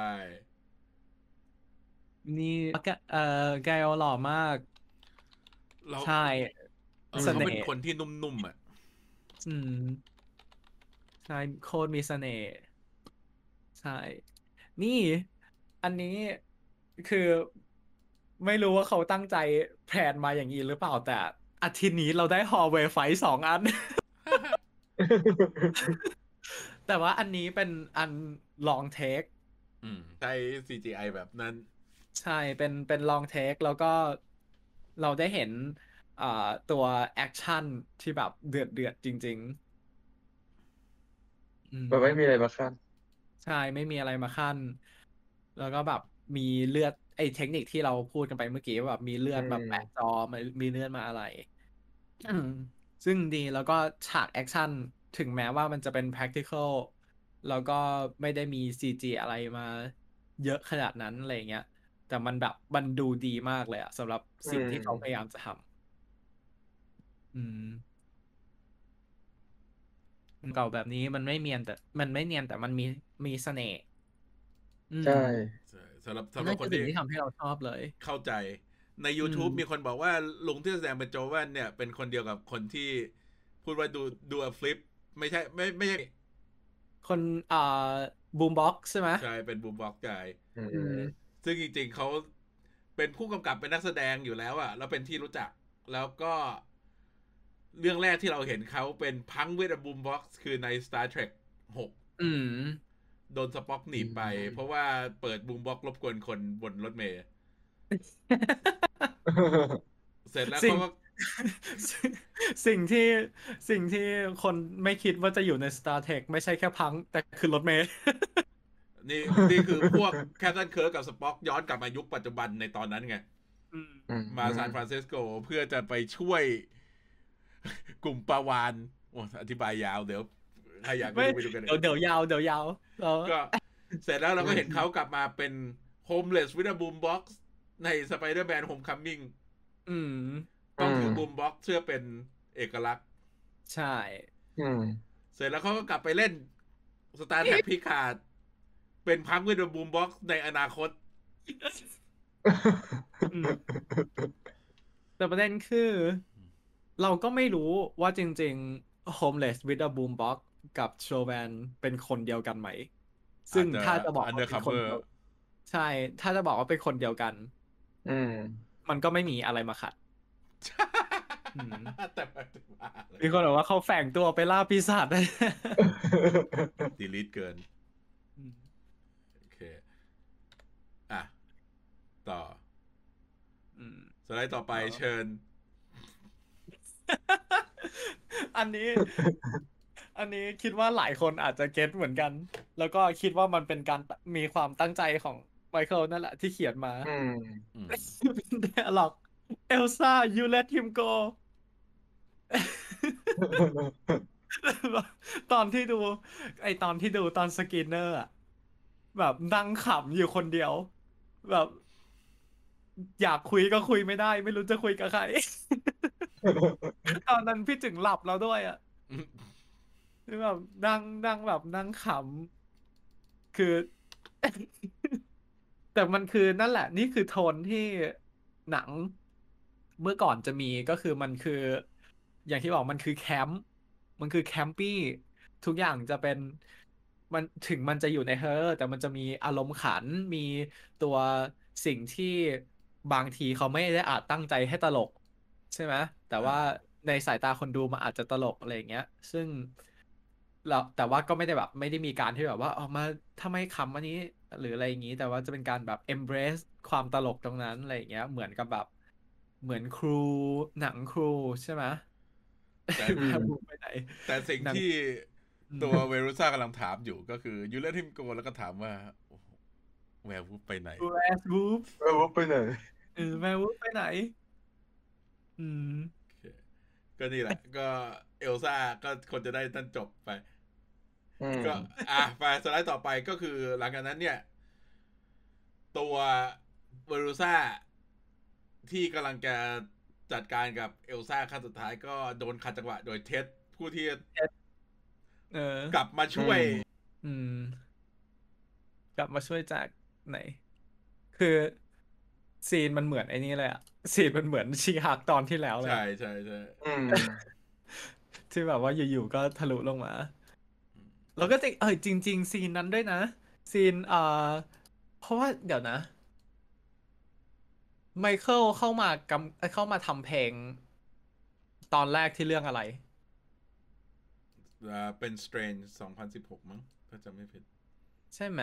นี่แกเอ่อแกลหล่อมาก เราใช่เออเสเขาน่เป็นห์คนที่นุ่มๆอะ อืมใช่โคตรมีเสน่ห์ใช่ นี่อันนี้คือไม่รู้ว่าเขาตั้งใจแพลนมาอย่างนี้หรือเปล่าแต่อาทิตย์นี้เราได้ฮอลเวย์ไฟสองอัน แต่ว่าอันนี้เป็นอัน long take อืม ใช้ CGI แบบนั้น ใช่เป็นเป็น long take แล้วก็เราได้เห็นอ่าตัว action ที่แบบเดือดเดือดจริงๆอืมมันไม่มีอะไรมาคั่น ใช่ไม่มีอะไรมาคั่น แล้วก็แบบมีเลือดไอ้เทคนิคที่เราพูดกันไปเมื่อกี้ว่าแบบมีเลือดมาอืมแปะจอมามีเลือดมาอะไรอืมซึ่งดีแล้วก็ฉากแอคชั่นถึงแม้ว่ามันจะเป็น practical แล้วก็ไม่ได้มี CG อะไรมาเยอะขนาดนั้นอะไรเงี้ย แต่มันแบบมันดูดีมากเลยอะสำหรับสิ่งที่เขาพยายามจะทำอืมเก่าแบบนี้มันไม่เนียนแต่ มันไม่เนียนแต่มันมีมีเสน่ห์อืมใช่ใช่สำหรับสำหรันั่บนคคืนอสิ่ที่งที่ทำให้เราชอบเลย เข้าใจใน YouTube อืมมีคนบอกว่าลุงที่แสดงเป็นโจแวนเนี่ย เป็นคนเดียวกับคนที่พูดว่าดูดูฟลิป ไม่ใช่ไม่ไม่ใช่คนอ่าบูมบ็อกใช่ไหมใช่เป็นบูมบ็อกกายอือืมม ซึ่งจริงๆเขาเป็นผู้กำกับเป็นนักแสดงอยู่แล้วอะแล้วเป็นที่รู้จักแล้วก็เรื่องแรกที่เราเห็นเขาเป็นพังเวทบูมบ็อกซ์คือใน Star Trek 6อืมโดนสป็อกหนีบไป เพราะว่าเปิด boombox รบกวนคนบนรถเมล์เสร็จแล้วสิ่งเขาก็สิ่งสิ่งที่สิ่งที่คนไม่คิดว่าจะอยู่ใน Star Trek ไม่ใช่แค่พัง แต่คือรถเมล์ นี่นี่คือพวก Captain Kirk กับ Spock ย้อนกลับมายุคปัจจุบันในตอนนั้นไงอืมอืมาซานฟรานซิสโกเพื่อจะไปช่วยกลุ่มปลาวาฬโอ้อธิบายยาวเดี๋ยวใครอยากไม่ดูไปดูกันเอเดี๋ยวงเดี๋ยวยาวเดี๋ยวยาวเราก็เสร็จแล้วเราก็เห็นเขากลับมาเป็น homeless with boombox ใน Spider-Man Homecoming อืมต้องถือ boombox เพื่อเป็นเอกลักษณ์ ใช่อืมเสร็จแล้วเขาก็กลับไปเล่น Star Trek Picard เป็น punk with boombox ในอนาคตอืมแต่ประเด็นคือ เราก็ไม่รู้ว่าจริง ๆ Homeless with a Boombox กับ s h o w m a n เป็นคนเดียวกันไหม ซึ่งอาจจะถ้าจะบอกว่าเป็นคน undercover เดียวใช่ ถ้าจะบอกว่าเป็นคนเดียวกัน อืมมันก็ไม่มีอะไรมาขัดอืมแต่ว่าแต่ว่ามีคนบอกว่าเขาแฝงตัวไปล่าปีศาจได้ดีลิทเกิน อืม โอเค อะ ต่ออืมสไลด์ต่อไปต่อเชิญ อันนี้ อันนี้คิดว่าหลายคนอาจจะ get เหมือนกัน แล้วก็คิดว่ามันเป็นการมีความตั้งใจของไมเคิลนั่นแหละที่เขียนมาอืมอืมเป็น dialog Elsa you let him go ตอนที่ดู ไอตอนที่ดูตอนสกินเนอร์อะแบบนั่งขำอยู่คนเดียว แบบ อยากคุยก็คุยไม่ได้ ไม่รู้จะคุยกับใคร ตอนนั้นพี่จึงหลับแล้วด้วยอะคือแบบนั่งนั่งแบบนั่งขำคือ แต่มันคือนั่นแหละ นี่คือโทนที่หนังเมื่อก่อนจะมีก็คือมันคือ อย่างที่บอกมันคือแคมป์มันคือแคมปี้ทุกอย่างจะเป็นมันถึงมันจะอยู่ในเฮอร์แต่มันจะมีอารมณ์ขันมีตัวสิ่งที่ บางทีเขาไม่ได้อาจตั้งใจให้ตลก ใช่ไหมแต่ว่าในสายตาคนดูมันอาจจะตลกอะไรอย่างเงี้ย ซึ่งเราแต่ว่าก็ไม่ได้แบบ ไม่ได้มีการที่แบบว่าออกมาทำไมขำอันนี้หรืออะไรอย่างงี้ แต่ว่าจะเป็นการแบบ embrace ความตลกตรงนั้นอะไรอย่างเงี้ย เหมือนกับแบบเหมือนครูหนังครูใช่ไหมแต่อืมแม่บูไปไหนแต่สิ่งหนังที่อืมตัวเวรุซ่ากำลังถามอยู่ก็คือยูเลทิมโกแล้วก็ถามว่าโอ้โหแวร์วูฟไปไหนดูแอสบูฟเออว่าไปไหน เออแม่บูฟไปไหน อืมโอเคก็นี่แหละ ก็เอลซ่าก็คนจะได้นั่นจบไปอืมก็ อะไปสไลด์ต่อไปก็คือหลังจากนั้นเนี่ย ตัวเวรูซ่าที่กำลังจะจัดการกับเอลซ่าขั้นสุดท้ายก็โดนขัดจังหวะโดยเท็ดผู้ที่เออกลับมาช่วย อืม กลับมาช่วยจากไหน คือ ซีนมันเหมือนไอ้นี่เลยอะซีนมันเหมือนชีฮักตอนที่แล้วเลย ใช่อะใช่ใช่อืมที่แบบว่าอยู่ๆก็ทะลุลงมา แล้วก็จริงเออจริง ๆ ซีนนั้นด้วยนะ ซีนเอ่อเพราะว่าเดี๋ยวนะ ไมเคิลเข้ามากำเอ้ยเข้ามาทำเพลง ตอนแรกที่เรื่องอะไรอ่าเป็น Strange 2016 มั้งถ้าจำไม่ผิด ใช่ไหม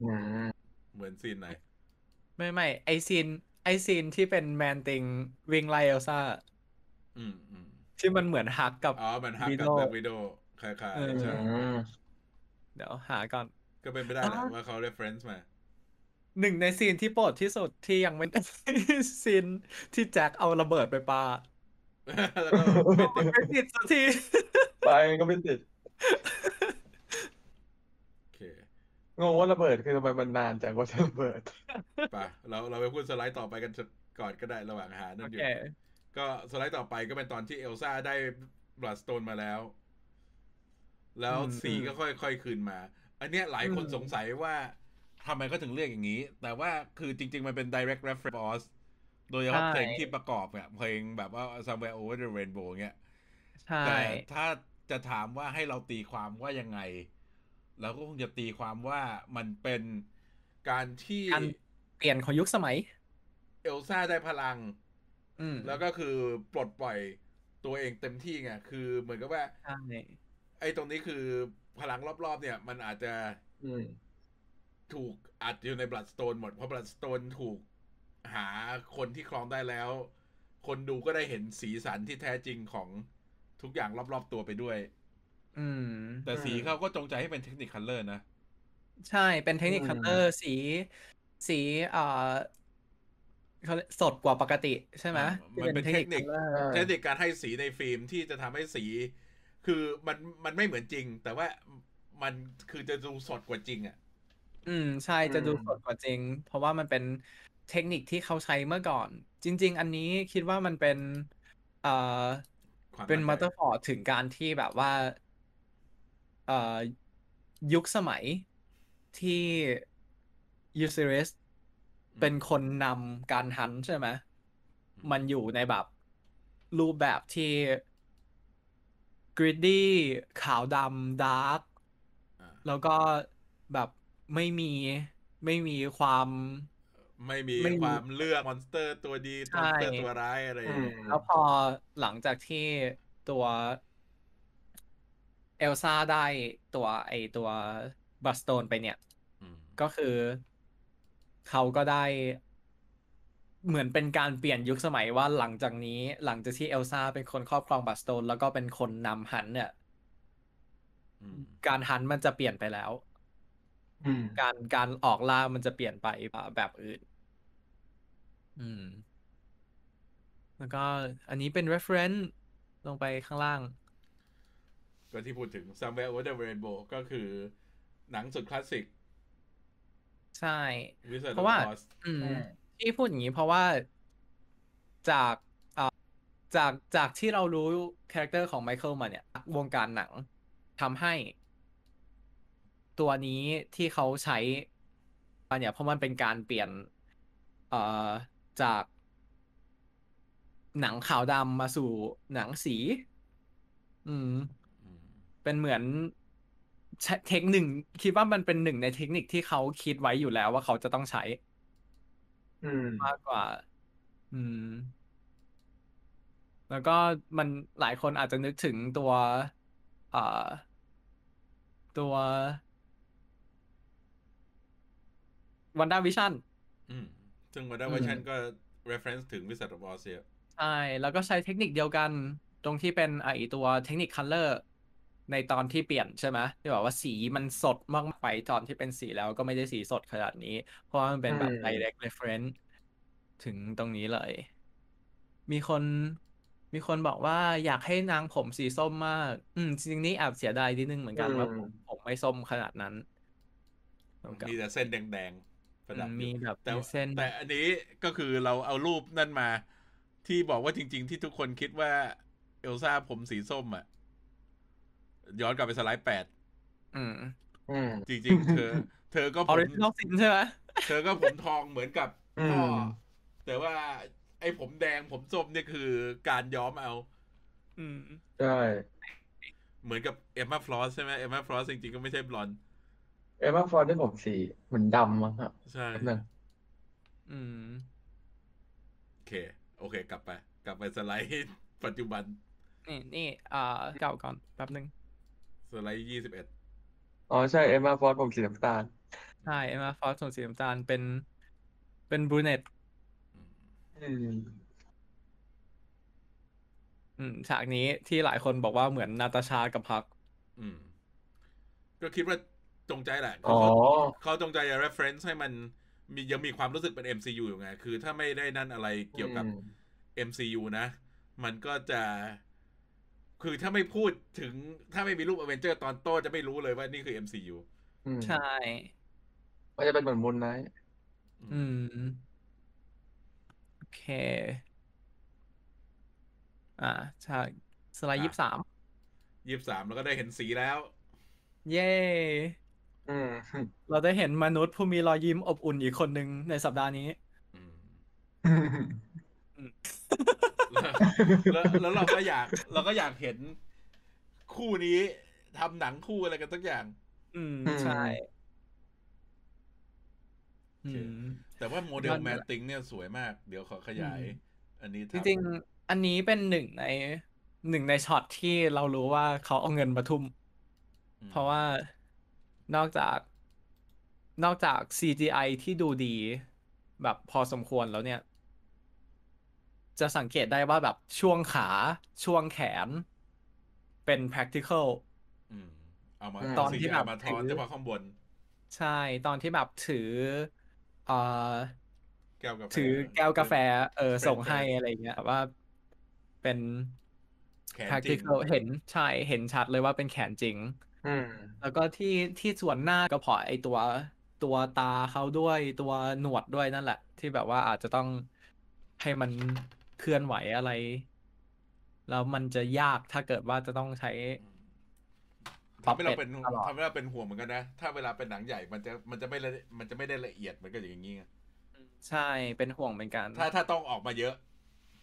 อืมเหมือนซีนไหน ไม่ไม่ไอซีนไอซีนที่เป็น Man-Thing วิ่งไล่เอลซ่าอืมอืมที่มันเหมือนฮักกับอ๋อมันฮักกับ Widow แบ็ควิดโอคล้ายเออๆใช่อืมเดี๋ยวหาก่อน ก็เป็นไปได้แหละอ่าว่าเขา reference มาหนึ่งในซีนที่โปรดที่สุดที่ยังไม่ซีนที่แจ็คเอาระเบิดไปปาแล้วก็เป็นไม่ติดสักทีไปก็ไม่ติดโอเค งงว่าระเบิดคือทำไมมันนานจังกว่าจะระเบิดไปเราเราไปพูดสไลด์ต่อไปกันก่อนก็ได้ระหว่างหานั่โอนอยู่เคก็สไลด์ต่อไปก็เป็นตอนที่เอลซ่าได้บลัดสโตนมาแล้ว แล้วอืมสีก็ค่อยๆคืนมา อันเนี้ยหลายคนอืมสงสัยว่าทำไมก็ถึงเรียกอย่างนี้ แต่ว่าคือจริง ๆ มันเป็น direct reference โดยเฉพาะเพลงที่ประกอบเนี่ยเพลงแบบว่า somewhere over the rainbow เงี้ยใช่แต่ถ้าจะถามว่าให้เราตีความว่ายังไง เราก็คงจะตีความว่ามันเป็นการที่การเปลี่ยนของยุคสมัย เอลซ่าได้พลังอืมแล้วก็คือปลดปล่อยตัวเองเต็มที่ไงคือเหมือนกับว่าใช่ไอ้ตรงนี้คือพลังรอบๆ เนี่ย มันอาจจะอืมถูกอัดอยู่ในบลัดสโตนหมด เพราะบลัดสโตนถูกหาคนที่ครองได้แล้ว คนดูก็ได้เห็นสีสันที่แท้จริงของทุกอย่างรอบๆตัวไปด้วย อืม แต่สีเขาก็จงใจให้เป็น Technicolor นะ ใช่เป็นเทคนิคอืม color สี สีเอ่อเขาเรียกสดกว่าปกติใช่ไหมมันเป็นเทคนิค color อ่าเทคนิคการให้สีในฟิล์มที่จะทำให้สี คือมันมันไม่เหมือนจริง แต่ว่ามันคือจะดูสดกว่าจริงอะ อืม ใช่จะดูอืมสดกว่าจริง เพราะว่ามันเป็นเทคนิคที่เขาใช้เมื่อก่อน จริง ๆ อันนี้คิดว่ามันเป็นเอ่อความเป็นตั้งใจมัตเตอร์ฟอร์ถึงการที่แบบว่าเอ่อ ยุคสมัยที่ Ulysses เป็นคนนำการ hunt ใช่ไหมมันอยู่ในแบบรูปแบบที่ gritty ขาวดำ dark อ่าแล้วก็แบบไม่มีไม่มีความไม่มีไม่มีความเลือก monster ตัวดีมอนสเตอร์ใช่ตัวร้ายอะไรออืย่างมเงี้ยแล้วพอหลังจากที่ตัว เอลซ่าได้ตัวไอตัว Bloodstone ไปเนี่ยอืมก็คือเขาก็ได้ เหมือนเป็นการเปลี่ยนยุคสมัยว่าหลังจากนี้ หลังจากที่เอลซ่าเป็นคนครอบครอง Bloodstone แล้วก็เป็นคนนำ hunt เนี่ยอืมการ hunt มันจะเปลี่ยนไปแล้วอืมการการออกล่ามันจะเปลี่ยนไปแบบอื่น อืม แล้วก็อันนี้เป็น reference ลงไปข้างล่าง ก็ที่พูดถึง Somewhere Over the Rainbow ก็คือหนังสุดคลาสสิก ใช่ Wizard เพราะว่า of Oz อืมอืมที่พูดอย่างนี้เพราะว่าจากอ่าจากจากที่เรารู้ character ของไมเคิลมาเนี่ย วงการหนังทำให้ตัวนี้ที่เขาใช้มาเนี่ยเพราะมันเป็นการเปลี่ยนเอ่อจากหนังขาวดำมาสู่หนังสี อืมอืม เป็นเหมือนใช้เทคหนึ่งคิดว่ามันเป็นหนึ่งในเทคนิคที่เขาคิดไว้อยู่แล้วว่าเขาจะต้องใช้ อืมมากกว่า อืม แล้วก็มันหลายคนอาจจะนึกถึงตัวเอ่อตัว WandaVision อืมซึ่ง WandaVision ก็ reference ถึง Wizard of Oz เยอะใช่ แล้วก็ใช้เทคนิคเดียวกัน ตรงที่เป็นไอตัว Technicolor ในตอนที่เปลี่ยนใช่ไหมที่บอกว่าสีมันสดมากไปตอนที่เป็นสีแล้วก็ไม่ได้สีสดขนาดนี้ เพราะว่ามันเป็นแบบอืม direct reference ถึงตรงนี้เลย มีคนมีคนบอกว่าอยากให้นางผมสีส้มมาก อืมจริงๆนี่แอบเสียดายนิดนึงเหมือนกันว่าผมผมไม่ส้มขนาดนั้นแล้วก็มีแต่เส้นแดงๆประดับอืมอยู่มีแบบแต่มีเส้นแต่อันนี้ก็คือเราเอารูปนั่นมา ที่บอกว่าจริง ๆ ที่ทุกคนคิดว่าเอลซ่าผมสีส้มอะ ย้อนกลับไปสไลด์แปดอืมอืมจริงๆ เธอ เธอก็ผม original ซินใช่ไหมเธอก็ผมทองเหมือนกับอืมพ่ออแต่ว่า ไอ้ผมแดงผมส้มเนี่ยคือการย้อมเอา อืม ใช่ เหมือนกับ Emma Frost ใช่ไหม Emma Frost จริงๆ ก็ไม่ใช่ blonde Emma Frost ได้ผมสีเหมือนดำมั้งครับใช่ แป๊บนึงอืม โอเค โอเค กลับไป กลับไปสไลด์ ปัจจุบัน นี่นี่อ่าเก่าก่อนแป๊บนึง สไลด์ยี่สิบเอ็ดอ๋อใช่ Emma Frost ผมสีน้ำตาลใช่ Emma Frost ส่วนสีน้ำตาลเป็น เป็น brunette อืมอืมฉากนี้ที่หลายคนบอกว่าเหมือนนาตาชากับพัก อืม ก็คิดว่าจงใจแหละอ๋อเขาเขาจงใจจะ reference ให้มันมียังมีความรู้สึกเป็น MCU อยู่ไง คือถ้าไม่ได้นั่นอะไรเกี่ยวกับอืม MCU นะ มันก็จะ คือถ้าไม่พูดถึงถ้าไม่มีรูปอเวนเจอร์ตอนต้นจะไม่รู้เลยว่านี่คือ MCU อืมใช่มันจะเป็นเหมือน Moon Knight อืม โอเค อ่าฉากสไลด์อะยี่สิบสามยี่สิบสามแล้วก็ได้เห็นสีแล้ว เย้อืมเราได้เห็นมนุษย์ผู้มีรอยยิ้มอบอุ่นอีกคนหนึ่งในสัปดาห์นี้อืม แล้วแล้วแล้วเราก็อยากเราก็อยากเห็นคู่นี้ทำหนังคู่อะไรกันสักอย่าง อืมอืมใช่โออืเคมแต่ว่าโมเดลยอดแมเลยทติงเนี่ยสวยมาก เดี๋ยวขอขยายอืมอันนี้จริงๆอันนี้เป็นหนึ่งในหนึ่งในช็อตที่เรารู้ว่าเขาเอาเงินมาทุ่มอืมเพราะว่านอกจากนอกจาก CGI ที่ดูดี แบบพอสมควรแล้วเนี่ย จะสังเกตได้ว่าแบบช่วงขาช่วงแขน เป็น practical อืมเอามาอืมตอนที่แบบ CGI มาทอนถือเฉพาะข้างบน ใช่ตอนที่แบบถือเอ่อแก้วกาแฟถือแก้วกาแฟ เออเป็นส่งให้เป็นอะไรเงี้ยว่าเป็นแขนจริง practical เห็นใช่เห็นชัดเลยว่าเป็นแขนจริงอืมแล้วก็ที่ที่ส่วนหน้าก็เพราะไอตัวตัวตาเขาด้วยตัวหนวดด้วยนั่นแหละ ที่แบบว่าอาจจะต้องให้มัน เคลื่อนไหวอะไร แล้วมันจะยากถ้าเกิดว่าจะต้องใช้ทำให้เราเป็นตลอดทำให้เราเป็นห่วงเหมือนกันนะ ถ้าเวลาเป็นหนังใหญ่มันจะมันจะไม่ละมันจะไม่ได้ละเอียดเหมือนกับอย่างนี้ไงใช่เป็นห่วงเหมือนกันถ้าถ้าต้องออกมาเยอะ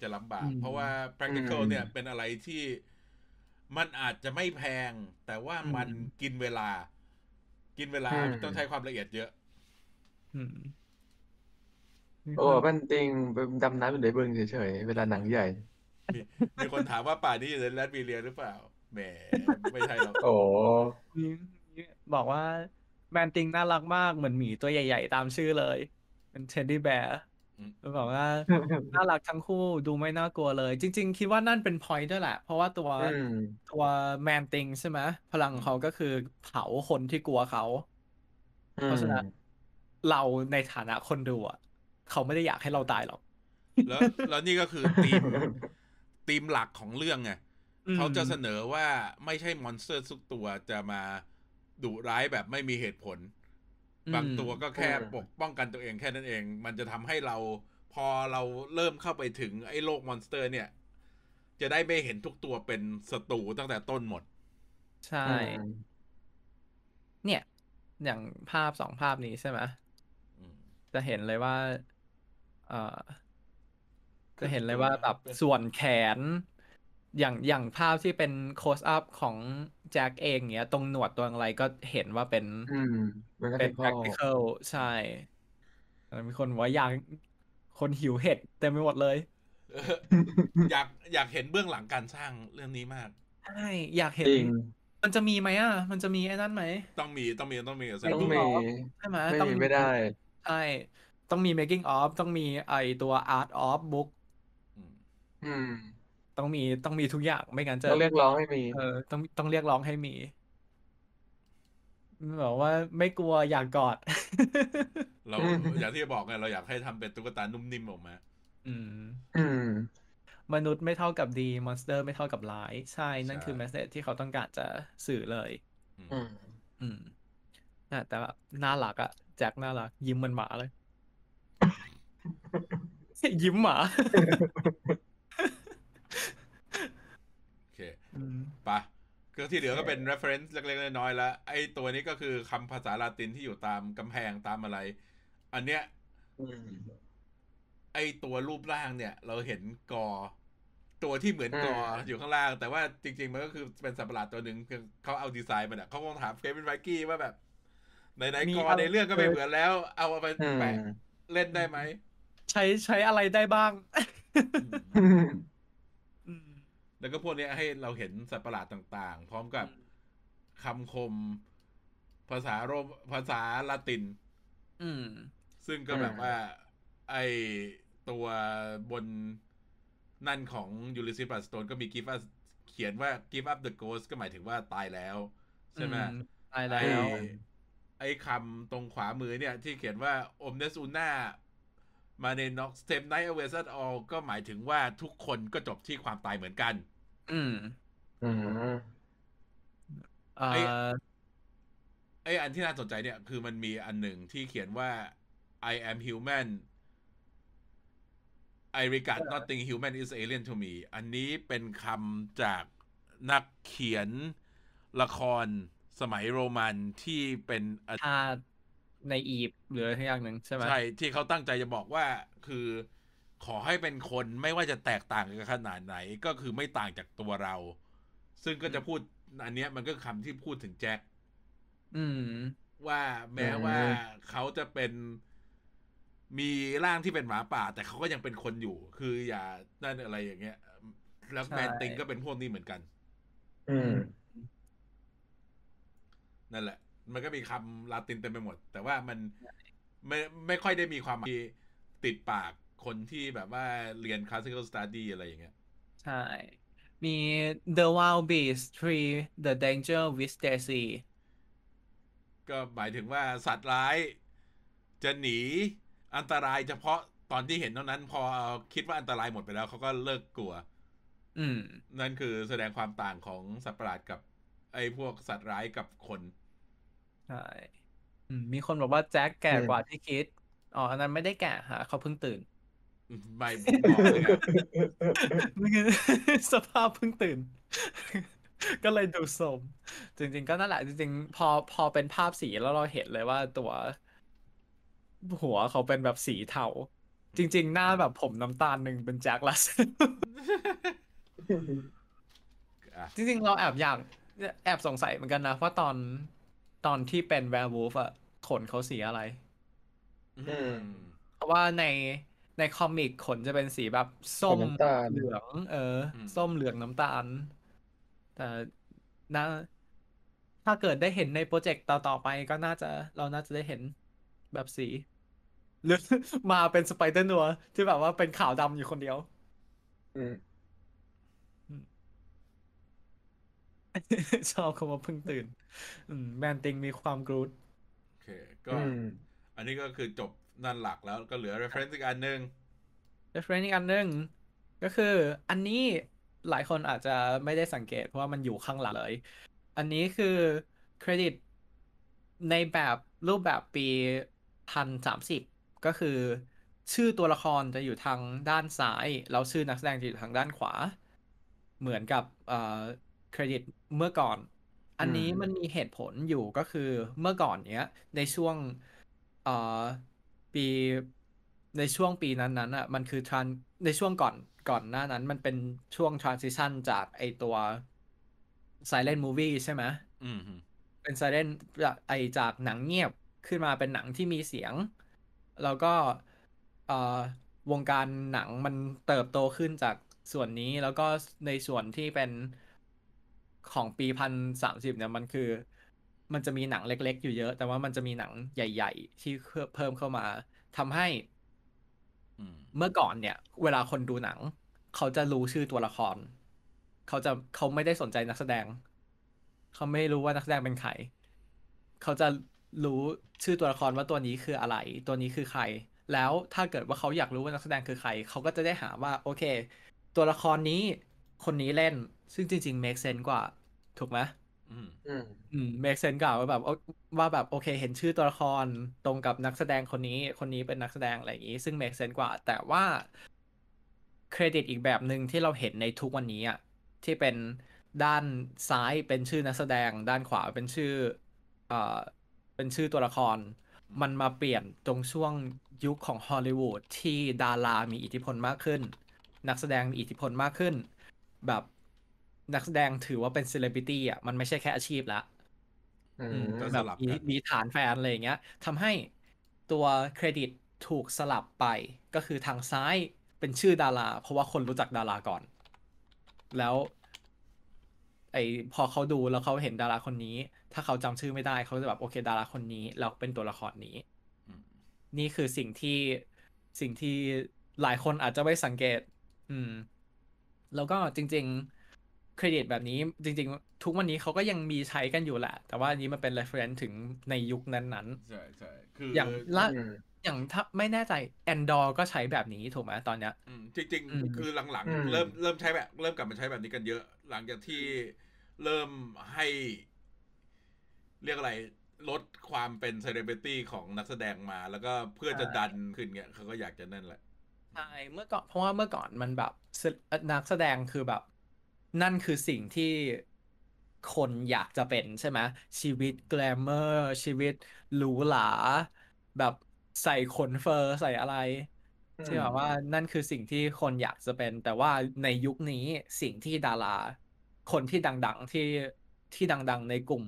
จะลำบากอืมเพราะว่า practical อืมเนี่ยเป็นอะไรที่มันอาจจะไม่แพง แต่ว่ามันกินเวลา กินเวลาอืมต้องใช้ความละเอียดเยอะอืม โอ้แบนติงเป็นดำน้ำอยู่ในบึงเฉยๆ เวลาหนังใหญ่ มีคนถามว่าป่านี้อยู่ในแรดบีเรียหรือเปล่า แหม ไม่ใช่หรอก โอ้นี่บอกว่าแมนติงน่ารักมากเหมือนหมีตัวใหญ่ๆ ตามชื่อเลย เป็น teddy bear แล้วบอกว่าน่ารักทั้งคู่ดูไม่น่ากลัวเลย จริง ๆ คิดว่านั่นเป็น point ด้วยแหละ เพราะว่าตัวอืมตัว Man-Thing ใช่ไหมพลังของเขาก็คือเผาคนที่กลัวเขา เพราะฉะนั้นเราในฐานะคนดูอะ เขาไม่ได้อยากให้เราตายหรอก แล้วแล้วนี่ก็คือธีมธีมหลักของเรื่องไงอืมเขาจะเสนอว่าไม่ใช่ monster ทุกตัวจะมาดุร้ายแบบไม่มีเหตุผล บางตัวก็แค่อืมปกป้องกันตัวเองแค่นั้นเอง มันจะทำให้เราพอเราเริ่มเข้าไปถึงไอ้โลก monster เนี่ย จะได้ไม่เห็นทุกตัวเป็นศัตรูตั้งแต่ต้นหมด ใช่ เนี่ย อย่างภาพสองภาพนี้ใช่ไหมอืมจะเห็นเลยว่าเอ่อก็ จะเห็นเลยว่าแบบเป็นส่วนแขน อย่างอย่างภาพที่เป็นโคสอัพของแจ็คเองเนี้ย ตรงหนวดตัวอะไรก็เห็นว่าเป็นอืมมันก็เป็เป็นนข้อ practical ใช่เออมีคนบอกว่าอยากคนหิวเห็ดเต็มไปหมดเลยเอออยากอยากเห็นเบื้องหลังการสร้างเรื่องนี้มากใช่อยากเห็นจริงมันจะมีไหมอะ มันจะมีไอ้นั่นไหม ต้องมีต้องมีต้องมีกับต้อง Making มี of ใช่ไหมไม่ต้องมีไม่ได้ใช่ ต้องมี making of ต้องมีไอตัว art of book อืมอืม ต้องมีต้องมีทุกอย่างไม่งั้นจะต้องเรียกร้องให้มี เออต้องต้องเรียกร้องให้มีบอกว่าไม่กลัวอยากกอด เราอืมอย่างที่บอกไงเราอยากให้ทำเป็นตุ๊กตานุ่มนิ่มออกมา อืม อืม มนุษย์ไม่เท่ากับดี monster ไม่เท่ากับร้าย ใช่ นั่นใช่คือ message ที่เขาต้องการจะสื่อเลย อืมอืม อืมนะแต่แบบน่ารักอะแจ็คน่ารัก ยิ้มเหมันหมาเลย ยิ้มหมาโอเคอืมปะก็ที่เหลือก็เป็น reference เล็กๆน้อยๆแล้วไอ้ตัวนี้ก็คือคำภาษาลาตินที่อยู่ตามกำแพงตามอะไร อันเนี้ยอืมไอ้ตัวรูปร่างเนี่ย เราเห็นกอ ตัวที่เหมือนกออ่าอยู่ข้างล่าง แต่ว่าจริง ๆ มันก็คือเป็นสัตว์ประหลาดตัวหนึ่งคือเขาเอาดีไซน์มันอะเขาคงถามเควินไวกี้ว่าแบบไหนมีๆกอเอาในเรื่องก็ไม่เหมือนแล้ว เอาเอาไปอืมแปะเล่นได้ไหม ใช้ใช้อะไรได้บ้างอืมอืมแล้วก็พวกเนี้ยให้เราเห็นสัตว์ประหลาดต่าง ๆ พร้อมกับคำคม ภาษาโรมภาษาละติน อืม ซึ่งก็แบบว่า ไอตัวบนนั่นของยูริซิปัสโตนก็มีกิฟต์เขียนว่า give up the ghost ก็หมายถึงว่าตายแล้ว ใช่ไหมอืมตายไอแล้ว ไอคำตรงขวามือเนี่ย ที่เขียนว่า omnes una มาใน nox tem night awaits us all ก็หมายถึงว่าทุกคนก็จบที่ความตายเหมือนกัน อืม อืมเอ่ไอ้อไออันที่น่าสนใจเนี่ย คือมันมีอันหนึ่งที่เขียนว่า I am human I regard nothing human is alien to me อันนี้เป็นคำจากนักเขียนละครสมัยโรมันที่เป็นอาชาติ ในอียิปต์หรืออะไรทั้งอย่างหนึ่งใช่ไหมใช่ที่เขาตั้งใจจะบอกว่าคือขอให้เป็นคนไม่ว่าจะแตกต่างกันขนาดไหน ก็คือไม่ต่างจากตัวเรา ซึ่งก็จะพูดอันเนี้ยมันก็คำที่พูดถึงแจ็คอืมว่าแม้ว่าเขาจะเป็นมีร่างที่เป็นหมาป่า แต่เขาก็ยังเป็นคนอยู่ คืออย่านั่นอะไรอย่างเงี้ย แล้วใช่แมนติงก็เป็นพวกนี้เหมือนกัน อืม นั่นแหละ มันก็มีคำลาตินเต็มไปหมด แต่ว่ามันไม่ไม่ค่อยได้มีความหมายที่ติดปากคนที่แบบว่าเรียน classical study อะไรอย่างเงี้ย ใช่ มี The Wild Beast Tree The Danger with Daisy ก็หมายถึงว่าสัตว์ร้าย จะหนีอันตรายเฉพาะตอนที่เห็นเท่านั้นพอคิดว่าอันตรายหมดไปแล้วเขาก็เลิกกลัว อืม นั่นคือแสดงความต่างของสัตว์ประหลาดกับ ไอ้พวกสัตว์ร้ายกับคน ใช่อืมมีคนบอกว่าแจ็คแก่อืมกว่าที่คิด อ๋อ อันนั้นไม่ได้แก่ฮะเขาเพิ่งตื่นไม่ผมบอกเลยอะนี่คือสภาพเพิ่งตื่น ก็เลยดูโสม จริง ๆ ก็นั่นแหละ จริง ๆ พอพอเป็นภาพสีแล้วเราเห็นเลยว่าตัว หัวเขาเป็นแบบสีเทา จริง ๆ หน้าแบบผมน้ำตาลหนึ่งเป็น Jack Russell อะจริง ๆ เราแอบอยากแอบสงสัยเหมือนกันนะว่าตอน ตอนที่เป็น werewolf อะขนเขาสีอะไรอืมเพราะว่าในใน comic ขนจะเป็นสีแบบส้มน้ำตาลเหลือง เอออมส้มเหลืองน้ำตาล แต่น่าถ้าเกิดได้เห็นในโปรเจกต์ต่อๆไปก็น่าจะเราน่าจะได้เห็นแบบสี หรือมาเป็นสไปเดอร์นัวที่แบบว่าเป็นขาวดำอยู่คนเดียว อืม ชอบคำว่าเพิ่งตื่นอืมแมนติงมีความกรูดโอเค ก็อืมอันนี้ก็คือจบนั่นหลักแล้วก็เหลือ reference อีกอันหนึ่ง reference อีกอันหนึ่งก็คืออันนี้หลายคนอาจจะไม่ได้สังเกตเพราะว่ามันอยู่ข้างหลังเลย อันนี้คือเครดิตในแบบรูปแบบปีพันสามสิบก็คือ ชื่อตัวละครจะอยู่ทางด้านซ้าย แล้วชื่อนักแสดงจะอยู่ทางด้านขวา เหมือนกับ เอ่อเครดิตเมื่อก่อน อันนี้อืมมันมีเหตุผลอยู่ก็คือเมื่อก่อนเนี้ย ในช่วงเอ่อปีในช่วงปีนั้นๆอะมันคือ tran ในช่วงก่อนก่อนหน้านั้น มันเป็นช่วง transition จากไอตัว silent movie ใช่ไหมอืมเป็นไซเรนไอจากหนังเงียบขึ้นมาเป็นหนังที่มีเสียง แล้วก็เอ่อวงการหนังมันเติบโตขึ้นจากส่วนนี้แล้วก็ในส่วนที่เป็น ของปีพันสามสิบเนี่ยมันคือ มันจะมีหนังเล็ก ๆ อยู่เยอะ แต่ว่ามันจะมีหนังใหญ่ ๆ ที่เพิ่มเข้ามาทำให้อืมเมื่อก่อนเนี่ย เวลาคนดูหนัง เขาจะรู้ชื่อตัวละคร เขาจะเขาไม่ได้สนใจนักแสดง เขาไม่รู้ว่านักแสดงเป็นใครเขาจะรู้ชื่อตัวละครว่าตัวนี้คืออะไร ตัวนี้คือใคร แล้วถ้าเกิดว่าเขาอยากรู้ว่านักแสดงคือใคร เขาก็จะได้หาว่า โอเค ตัวละครนี้คนนี้เล่น ซึ่งจริง ๆ make sense กว่า ถูกไหมอืมอืมอืม make sense กว่าว่าแบบเอาว่าแบบโอเค เห็นชื่อตัวละครตรงกับนักแสดงคนนี้ คนนี้เป็นนักแสดงอะไรอย่างนี้ ซึ่ง make sense กว่า แต่ว่าเครดิตอีกแบบหนึ่งที่เราเห็นในทุกวันนี้อะที่เป็นด้านซ้ายเป็นชื่อนักแสดง ด้านขวาเป็นชื่อเอ่อเป็นชื่อตัวละคร มันมาเปลี่ยนตรงช่วงยุคของฮอลลีวูดที่ดารามีอิทธิพลมากขึ้น นักแสดงมีอิทธิพลมากขึ้น แบบ นักแสดงถือว่าเป็นเซเลบริตี้อะมันไม่ใช่แค่อาชีพละอือืมมก็แฟนคลับมีกันมีฐานแฟนอะไรอย่างเงี้ยทำให้ตัวเครดิตถูกสลับไป ก็คือทางซ้ายเป็นชื่อดารา เพราะว่าคนรู้จักดาราก่อน แล้ว ไอพอเขาดูแล้วเขาเห็นดาราคนนี้ ถ้าเขาจำชื่อไม่ได้เขาจะแบบโอเค ดาราคนนี้แล้วเป็นตัวละครนี้อืมนี่คือสิ่งที่สิ่งที่หลายคนอาจจะไม่สังเกต อืม แล้วก็จริง ๆ เครดิตแบบนี้จริง ๆ ทุกวันนี้เขาก็ยังมีใช้กันอยู่แหละ แต่ว่าอันนี้มันเป็น reference ถึงในยุคนั้นใช่ใช่คือๆออย่างล่าอืมอย่างถ้าไม่แน่ใจ Andor ก็ใช้แบบนี้ถูกไหมตอนเนี้ย อืมจริง อืม ๆ คือหลังอืม ๆ เริ่มเริ่มใช้แบบ เริ่มกลับมาใช้แบบนี้กันเยอะ หลังจากที่เริ่มให้ เรียกอะไร ลดความเป็นเซเลบริตี้ของนักแสดงมา แล้วก็เพื่อจะดันขึ้นเงี้ยเขาก็อยากจะนั่นแหละ ใช่เมื่อก่อนเพราะว่าเมื่อก่อนมันแบบเซนักแสดงคือแบบ นั่นคือสิ่งที่คนอยากจะเป็นใช่ไหมชีวิต glamour ชีวิตหรูหราแบบใส่ขน fur ใส่อะไรที่แบบว่านั่นคือสิ่งที่คนอยากจะเป็น แต่ว่าในยุคนี้สิ่งที่ดารา คนที่ดัง ๆ ที่ที่ดัง ๆ ในกลุ่ม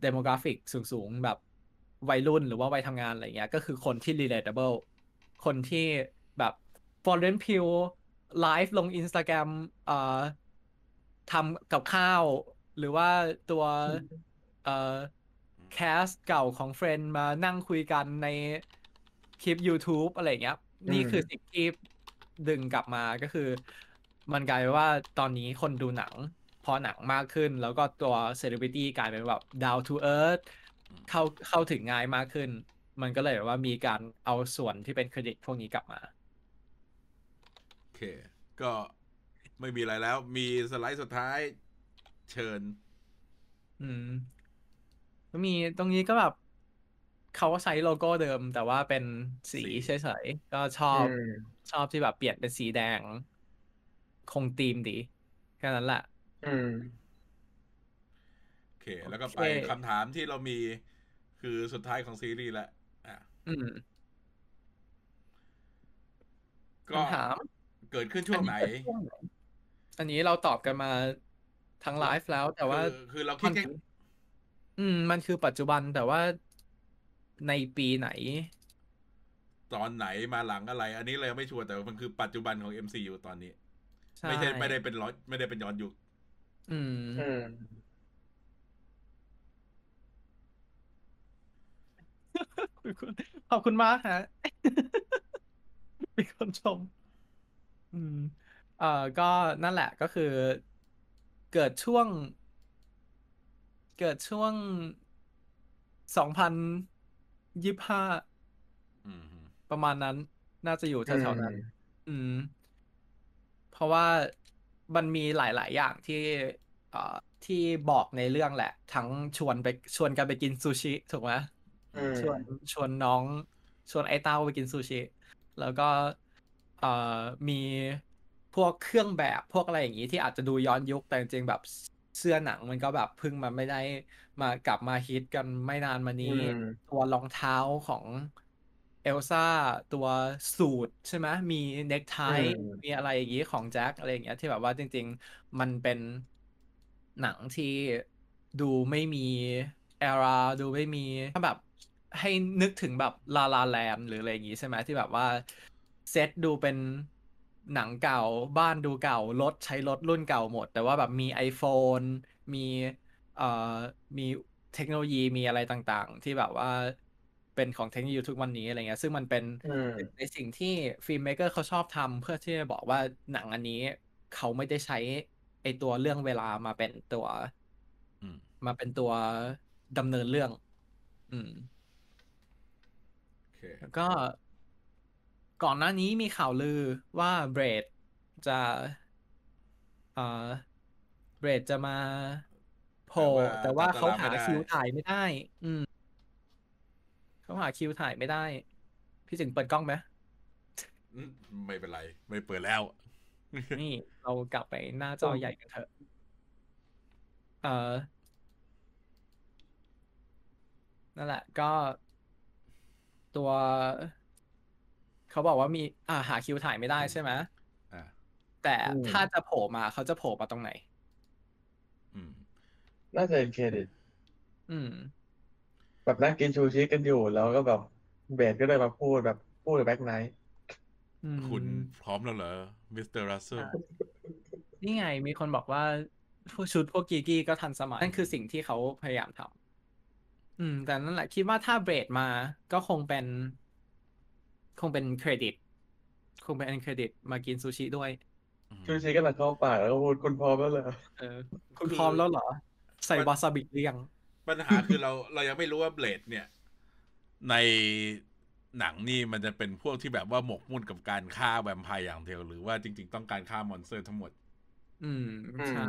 demographic สูง ๆ แบบวัยรุ่นหรือว่าวัยทำงานอะไรเงี้ย ก็คือคนที่ relatable คนที่แบบ Florence Pugh live ลง Instagram อ่อ ทำกับข้าว หรือว่าตัวเอ่อ cast เก่าของ Friends มานั่งคุยกันในคลิป YouTube อะไรเงี้ย นี่คือสิ่งที่ดึงกลับมาก็คือ มันกลายเป็นว่าตอนนี้คนดูหนัง พอหนังมากขึ้น แล้วก็ตัวเซเลบริตี้กลายเป็นแบบ down to earth เข้าเข้าถึงง่ายมากขึ้น มันก็เลยแบบว่ามีการเอาส่วนที่เป็นเครดิตพวกนี้กลับมา โอเค ก็ ไม่มีอะไรแล้ว มีสไลด์สุดท้ายเชิญ อืมก็มีตรงนี้ก็แบบเขาก็ใช้โลโก้เดิม แต่ว่าเป็นสีสีเฉยๆก็ชอบอืมชอบที่แบบเปลี่ยนเป็นสีแดง คงธีมดีแค่นั้นแหละอืมโอเค แล้วก็ไปโอเคคำถามที่เรามีคือสุดท้ายของซีรีส์แล้วอะอืมก็คำถามเกิดขึ้นช่วงไหน อันนี้เราตอบกันมาทั้งไลฟ์แล้ว แต่ว่าคือคือเราคิดมันแค่อืม มันคือปัจจุบันแต่ว่าในปีไหน ตอนไหนมาหลังอะไร อันนี้เรายังไม่ชัวร์แต่ว่ามันคือปัจจุบันของ MCU ตอนนี้ใช่ไม่ใช่ไม่ได้เป็นร้อยไม่ได้เป็นย้อนยุคอืมอืมขอบคุณมากฮะมีคนชม อืม เอ่อก็นั่นแหละก็คือเกิดช่วง เกิดช่วงสองพันยี่ห้าอืมประมาณนั้น น่าจะอยู่แถวๆนั้นอืมอืม เพราะว่ามันมีหลาย ๆ อย่างที่เอ่อที่บอกในเรื่องแหละ ทั้งชวนไปชวนกันไปกินซูชิถูกไหมอืมชวนชวนน้อง ชวนไอ้เต้าไปกินซูชิ แล้วก็เอ่อมีพ วกเครื่องแบบพวกอะไรอย่างนี้ที่อาจจะดูย้อนยุคแต่จริงๆแบบเสื้อหนังมันก็แบบเพิ่งมาไม่ได้มากลับมาฮิตกันไม่นานมานี้อืมตัวรองเท้าของเอลซ่าตัวสูทใช่ไหมมีเนคไทอืมมีอะไรอย่างนี้ของแจ็คอะไรอย่างเงี้ยที่แบบว่าจริง ๆ มันเป็นหนังที่ดูไม่มีแอราดูไม่มีถ้าแบบให้นึกถึงแบบลาลาแลนหรืออะไรอย่างงี้ใช่ไหมที่แบบว่าเซตดูเป็น หนังเก่าบ้านดูเก่ารถใช้รถรุ่นเก่าหมด แต่ว่าแบบมี iPhone มีเอ่อมีเทคโนโลยีมีอะไรต่างๆ ที่แบบว่าเป็นของเทคโนโลยีทุกวันนี้อะไรเงี้ยซึ่งมันเป็นอืมในสิ่งที่ฟิล์มเมเกอร์เขาชอบทำเพื่อที่จะบอกว่าหนังอันนี้เขาไม่ได้ใช้ไอตัวเรื่องเวลามาเป็นตัวอืมมาเป็นตัวดำเนินเรื่อง อืมโอเคแล้วก็ ก่อนหน้านี้มีข่าวลือว่าเบรดจะเอ่อเบรดจะมาโผล่แต่ว่าเขาหาคิวถ่ายไม่ได้ อืมเขาหาคิวถ่ายไม่ได้ พี่จึงเปิดกล้องไหมอืมไม่เป็นไร ไม่เปิดแล้ว นี่เรากลับไปหน้าจอใหญ่กันเถอะเอ่อนั่นแหละก็ตัว เขาบอกว่ามีอ่าหาคิวถ่ายไม่ได้ใช่ไหมอ่าแต่อืมถ้าจะโผล่มาเขาจะโผล่มาตรงไหน อืม น่าจะเป็นเครดิต อืม แบบนั่งกินชูชิกันอยู่แล้วก็แบบเบสก็เลยมาพูดแบบพูดกับ Black Knight อืมคุณพร้อมแล้วเหรอ Mr. Russell อะนี่ไงมีคนบอกว่าพวกชุดพวกกีกี้ก็ทันสมัย นั่นคือสิ่งที่เขาพยายามทำอืม แต่นั่นแหละคิดว่าถ้า Blade มาก็คงเป็น คงเป็นเครดิต คงเป็นเครดิตมากินซูชิด้วยซูชิกำลังเข้าปากแล้วก็พูดคุณพร้อมแล้วเหรอเออคุณพร้อมแล้วเหรอ ใส่วาซาบิหรือยัง ปัญหาคือเราเรายังไม่รู้ว่า Blade เนี่ย ในหนังนี่มันจะเป็นพวกที่แบบว่าหมกมุ่นกับการฆ่าแวมไพร์อย่างเดียวหรือว่าจริง ๆ ต้องการฆ่า monster ทั้งหมด อืมอืมใช่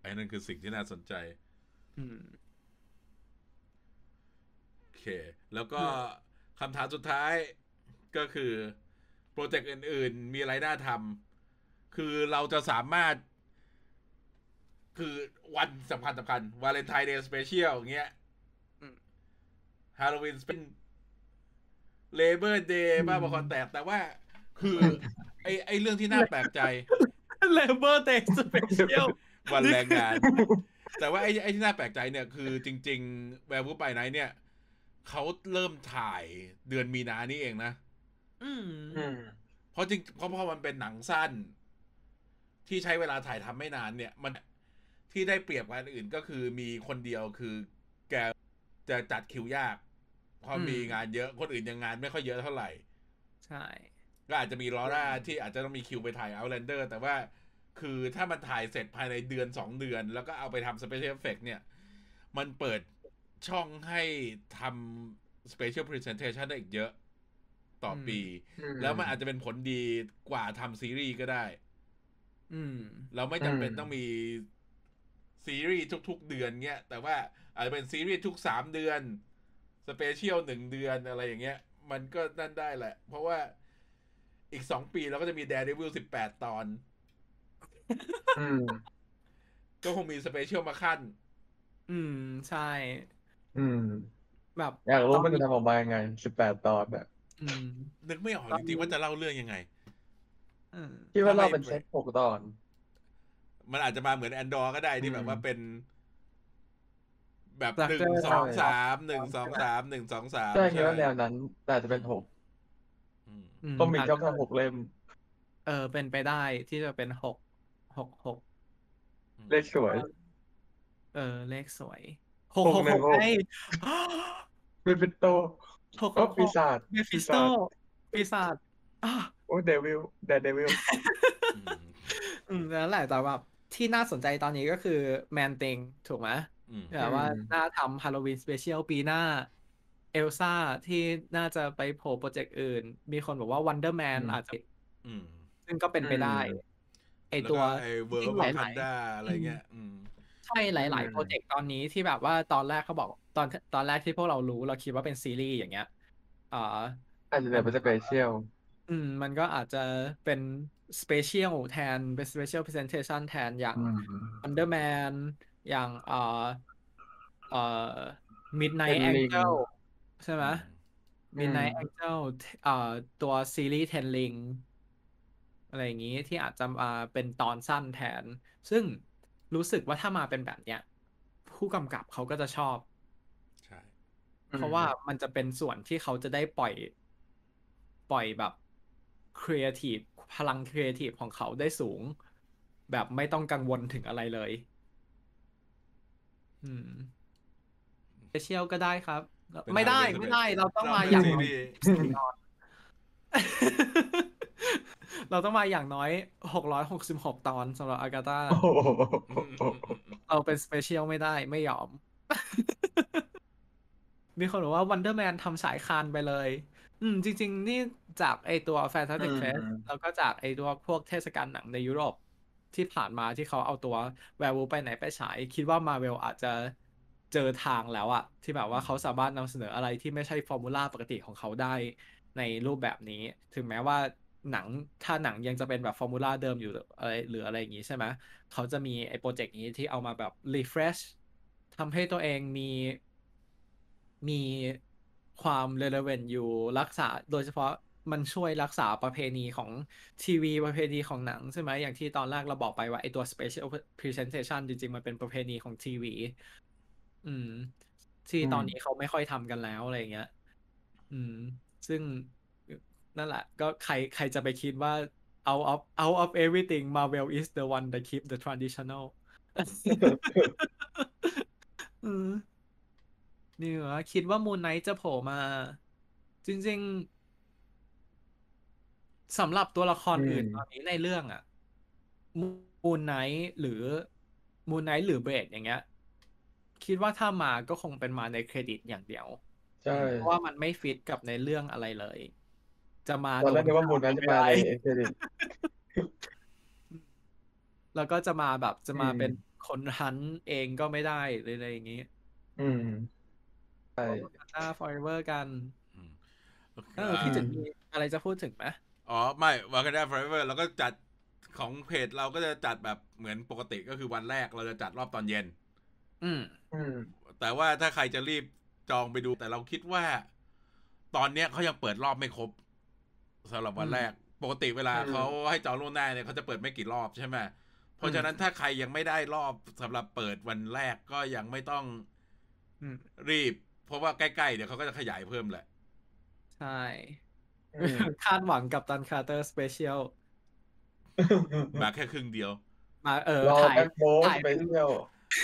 ไอ้นั่นคือสิ่งที่น่าสนใจ อืมโอเค แล้วก็คำถามสุดท้าย ก็คือ project อื่น ๆ มีอะไรน่าทำคือเราจะสามารถ คือวันสำคัญสำคัญ Valentine's Day special อย่างเงี้ยอืมฮาโลวีนเป็น Labor Day บ้าบอคอนแตกแต่ว่า คือ ไอไอเรื่องที่น่าแปลกใจ Labor Day special วันแรงงาน แต่ว่าไอ้ไอ้ที่น่าแปลกใจเนี่ยคือจริง ๆ Werewolf by Night เนี่ย เขาเริ่มถ่ายเดือนมีนานี่เองนะ อืมอืมเพราะจริงเพราะพอมันเป็นหนังสั้น ที่ใช้เวลาถ่ายทำไม่นานเนี่ย มันที่ได้เปรียบกว่าอันอื่นก็คือมีคนเดียวคือ แกจะจัดคิวยากเพราะอืมมีงานเยอะคนอื่นยังงานไม่ค่อยเยอะเท่าไหร่ ใช่ก็อาจจะมีลอร่าที่อาจจะต้องมีคิวไปถ่าย Outlander แต่ว่าคือถ้ามันถ่ายเสร็จภายในเดือนสองเดือน แล้วก็เอาไปทำ Special Effect เนี่ย มันเปิดช่องให้ทำ Special Presentation ได้อีกเยอะ ต่ออมปี แล้วมันอาจจะเป็นผลดีกว่าทำซีรีส์ก็ได้อืมเราไม่จำเป็นอืมต้องมีซีรีส์ทุก ๆ เดือนเงี้ย แต่ว่าอาจจะเป็นซีรีส์ทุกสามเดือน special หนึ่งเดือนอะไรอย่างเงี้ย มันก็นั่นได้แหละ เพราะว่าอีกสองปีเราก็จะมี Daredevil สิบแปดตอนอืมก็คงมี special มาคั่น อืม ใช่ อืม แบบ อยากรู้ต้งมันจะทำออกมายังไงสิบแปดตอนแบบอืม นึกไม่ออกจริงๆว่าจะเล่าเรื่องยังไงอืมคิดว่าทำไมเราเป็นเซตหกตอน มันอาจจะมาเหมือน Andor ก็ได้ที่อืมแบบว่าเป็น แบบจากหนึ่งเจอสองสามหนึ่งสองสามหนึ่งสองสามใช่คิดว่าแนวนั้นแต่อาจจะเป็นหกอืมอืก็มีอาจเจ้าจะแค่หกเล่ม เออ เป็นไปได้ที่จะเป็นหกหกหกเลขสวย เออ เลขสวยหกหหกกหนึ่หงกหกไงเบฟิโต หกหก็กหปีกศาจเมฟิปีสโตศาจปีศาจอะโอ้เดวิลเดเดวิลอืมอืมนั่นแหละแต่แบบที่น่าสนใจตอนนี้ก็คือแมนติงถูกไหมอืมแบบว่าน่าทำฮาโลวีนสเปเชียลปีหน้าเอลซ่าที่น่าจะไปโผล่โปรเจกต์อื่น มีคนบอกว่าวันเดอร์แมนอาจจะอืมซึ่งก็เป็นไปได้ ไอแล้วตัวก็ไอเวิร์จริกงๆวาหคัลานยดาอะไรเงี้ยอืมๆใช่หลาย ๆ โปรเจกต์ตอนนี้ที่แบบว่าตอนแรกเขาบอก ตอนตอนแรกที่พวกเรารู้เราคิดว่าเป็นซีรีส์อย่างเงี้ยอ่าอาจจะเหลือเป็นสเปเชียลอืม มันก็อาจจะเป็นสเปเชียลแทนเป็นสเปเชียลพรีเซนเทชันแทนอย่าง Underman อย่างเอ่อเอ่อ Midnight Tenling Angel ใช่ไหมอืม Midnight Angel เอ่อตัวซีรีส์ Ten Rings อะไรอย่างนี้ที่อาจจะมาเป็นตอนสั้นแทน ซึ่งรู้สึกว่าถ้ามาเป็นแบบเนี้ย ผู้กำกับเขาก็จะชอบใช่ เพราะว่ามันจะเป็นส่วนที่เขาจะได้ปล่อย ปล่อยแบบครีเอทีฟพลังครีเอทีฟของเขาได้สูง แบบไม่ต้องกังวลถึงอะไรเลย อืมสเปเชียลก็ได้ครับเป็นไม่ได้ Harvey ไม่ได้ เราต้องมาเป็อย่างซีน้อยรีส์นอนเราต้องมาอย่างน้อยหกร้อยหกสิบหกตอนสำหรับอากาตาโอ้โหอืมอืมอืมอืมเราเป็นสเปเชียลไม่ได้ไม่ยอม มีคนบอกว่า Wonder Man ทำสายคานไปเลย อืม จริง ๆ นี่จากไอตัว Fantastic อืม Fest แล้วก็จากไอตัวพวกเทศกาลหนังในยุโรปที่ผ่านมาที่เขาเอาตัว Werewolf ไปไหนไปฉาย คิดว่า Marvel อาจจะเจอทางแล้วอะที่แบบว่าเขาสามารถนำเสนออะไรที่ไม่ใช่ฟอร์มูลาปกติของเขาได้ในรูปแบบนี้ ถึงแม้ว่าหนังถ้าหนังยังจะเป็นแบบฟอร์มูลาเดิมอยู่หรืออะไรหรืออะไรอย่างนี้ใช่ไหมเขาจะมีไอโปรเจกต์นี้ที่เอามาแบบ refresh ทำให้ตัวเองมี มีความ relevant อยู่รักษา โดยเฉพาะมันช่วยรักษาประเพณีของทีวีประเพณีของหนังใช่ไหมอย่างที่ตอนแรกเราบอกไปว่าไอตัว special presentation จริง ๆ มันเป็นประเพณีของทีวี อืม ที่ตอนนี้เขาไม่ค่อยทำกันแล้วอะไรอย่างเงี้ย อืม ซึ่งนั่นแหละ ก็ใครใครจะไปคิดว่า out of out of everything Marvel is the one that keep the traditional อืมนี่ เหรอคิดว่ามูนไนท์จะโผล่มา จริง ๆสำหรับตัวละครอื่นอืมตอนนี้ในเรื่องอะมูนไนท์หรือมูนไนท์หรือเบรดอย่างเงี้ย คิดว่าถ้ามาก็คงเป็นมาในเครดิตอย่างเดียวใช่เพราะว่ามันไม่ฟิตกับในเรื่องอะไรเลย จะมาตอนแรกโดนึกว่ามูลนั้นจะมาในไม่เอ็ได้นเครดิตแล้วก็จะมาแบบจะมาอืมเป็นคนฮันต์เองก็ไม่ได้เลยอะไรอย่างนี้ อืม ใช่หน้า forever กันอืมเออพี่จุดมีอะไรจะพูดถึงไหมอ๋อ ไม่วากันดาฟลเวอร์เราก็จัดของเพจเราก็จะจัดแบบเหมือนปกติก็คือวันแรกเราจะจัดรอบตอนเย็นอืมอืมแต่ว่าถ้าใครจะรีบจองไปดู แต่เราคิดว่า ตอนเนี้ยเขายังเปิดรอบไม่ครบสำหรับวันอืมแรก ปกติเวลาอืมเขาให้จองล่วงหน้าเนี่ยเขาจะเปิดไม่กี่รอบใช่ไหมเพราะฉะนั้นอืมถ้าใครยังไม่ได้รอบสำหรับเปิดวันแรกก็ยังไม่ต้องอืมรีบ เพราะว่าใกล้ๆเดี๋ยวเขาก็จะขยายเพิ่มแหละ ใช่อืมคาดหวังกับตันคาร์เตอร์สเปเชียลมาแค่ครึ่งเดียว มาเออรอถ่ายแบ็คโบสถ่ายไปเที่ยว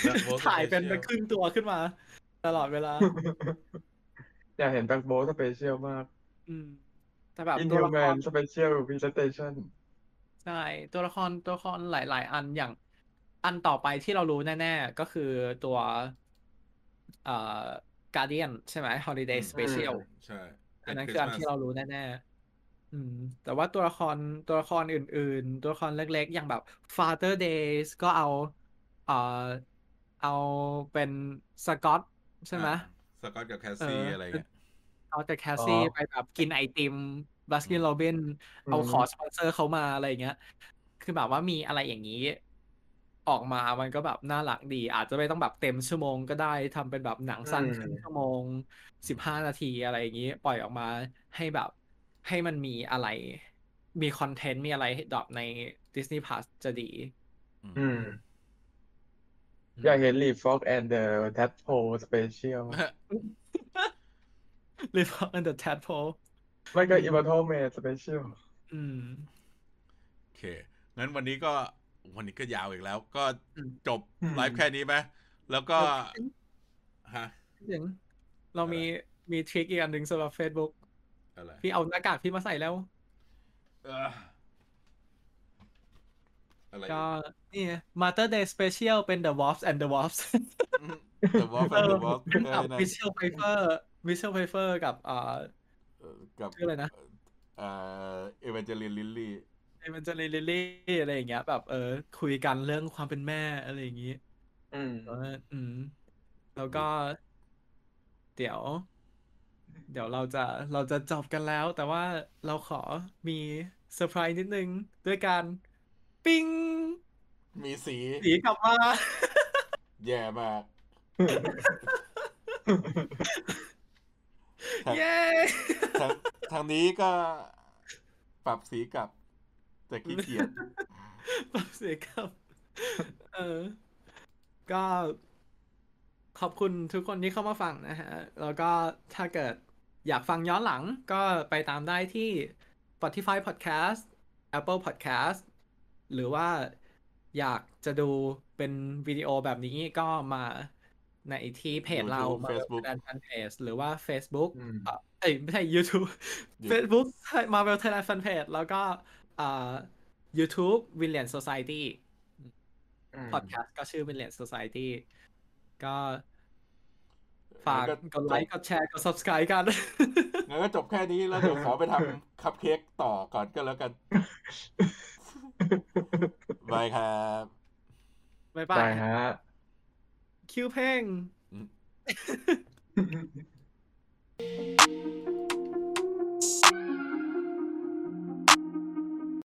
Black Bolt ถ่ายเป็น Special เป็นครึ่งตัวขึ้นมา ตลอดเวลาอยากเห็นแบ็คโบสสเปเชียลมาก อืม แต่แบบอินตัวฮิวละแมครนสเปเชียล presentationใช่ตัวละครตัวละครหลาย ๆ อันอย่าง อันต่อไปที่เรารู้แน่ ๆ ก็คือตัว เอ่อ Guardian ใช่ไหม Holiday อืม Special ใช่อันนั้นคืออันที่เรารู้แน่ๆอืม แต่ว่าตัวละครตัวละครอื่น ๆ ตัวละครเล็ก ๆ อย่างแบบ Father's Day ก็เอาเอ่อเอาเป็นสกอตใช่ไหมสกอตกับ Cassie เออออะไรเงี้ยเอาแต่ Cassie อ๋อไปแบบกินไอติมบ a สกินโรบินอืมเอาขอสปอนเซอร์เขามาอะไรอย่างเงี้ย คือแบบว่ามีอะไรอย่างนี้ ออกมามันก็แบบน่ารักดี อาจจะไม่ต้องแบบเต็มชั่วโมงก็ได้ทำเป็นแบบหนังสั้นอืมครึ่งชั่วโมงสิบห้านาทีอะไรอย่างนี้ ปล่อยออกมาให้แบบให้มันมีอะไร มี content มีอะไรให้ drop ใน Disney Plus จะดี อืมอยากเห็น Lee Fox and the Tadpole Special หรือ and the tadpole ไม่ก็ Immortal Man Special อืม โอเค งั้นวันนี้ก็ วันนี้ก็ยาวอีกแล้ว ก็อืมจบอืมไลฟ์แค่นี้ไหมแล้วก็ฮะเจ๋งเรามีมีทริคอีกอันหนึ่งสำหรับ Facebook อะไรพี่เอาหน้ากากพี่มาใส่แล้วเอ่ออะไรก็นี่ Mother Day Special เป็น The Wasp and the Wasp The Wasp เออ The Wasp กับ Michelle Pfeiffer Michelle Pfeiffer กับอ่ากับชื่ออะไรนะเอ่อ Evangeline Lilly Evangeline Lilly อะไรอย่างเงี้ย แบบเออ คุยกันเรื่องความเป็นแม่อะไรอย่างงี้อืมเอออืม แล้วก็ เดี๋ยว เดี๋ยวเราจะเราจะจบกันแล้ว แต่ว่าเราขอมีเซอร์ไพรส์นิดนึง ด้วยการปิ้ง มีสีสีกลับมาแย่มากทางเย้ทางทางนี้ก็ปรับสีกลับ แต่ขี้เกียจปรับเสียงครับเออ ก็ขอบคุณทุกคนที่เข้ามาฟังนะฮะ แล้วก็ถ้าเกิดอยากฟังย้อนหลังก็ไปตามได้ที่ Spotify Podcast Apple Podcast หรือว่าอยากจะดูเป็นวิดีโอแบบนี้ก็มาในที่เพจเรา YouTube มา Facebook แฟนเพจหรือว่า Facebook อืมเอ่อเอ้ยไม่ใช่ YouTube Facebook Marvel Thailand Fan Page แล้วก็ อ่า YouTube William Society อืมพอดแคสต์ก็ชื่อ William Society ก็ฝากงั้นกดไลค์กดแชร์กด subscribe กันงั้นก็จบแค่นี้แล้วเดี๋ยวขอไปทำคัพเค้กต่อก่อนก็แล้วกันบายครับบ๊ายบาได้ยฮะคิวเพ่งอืม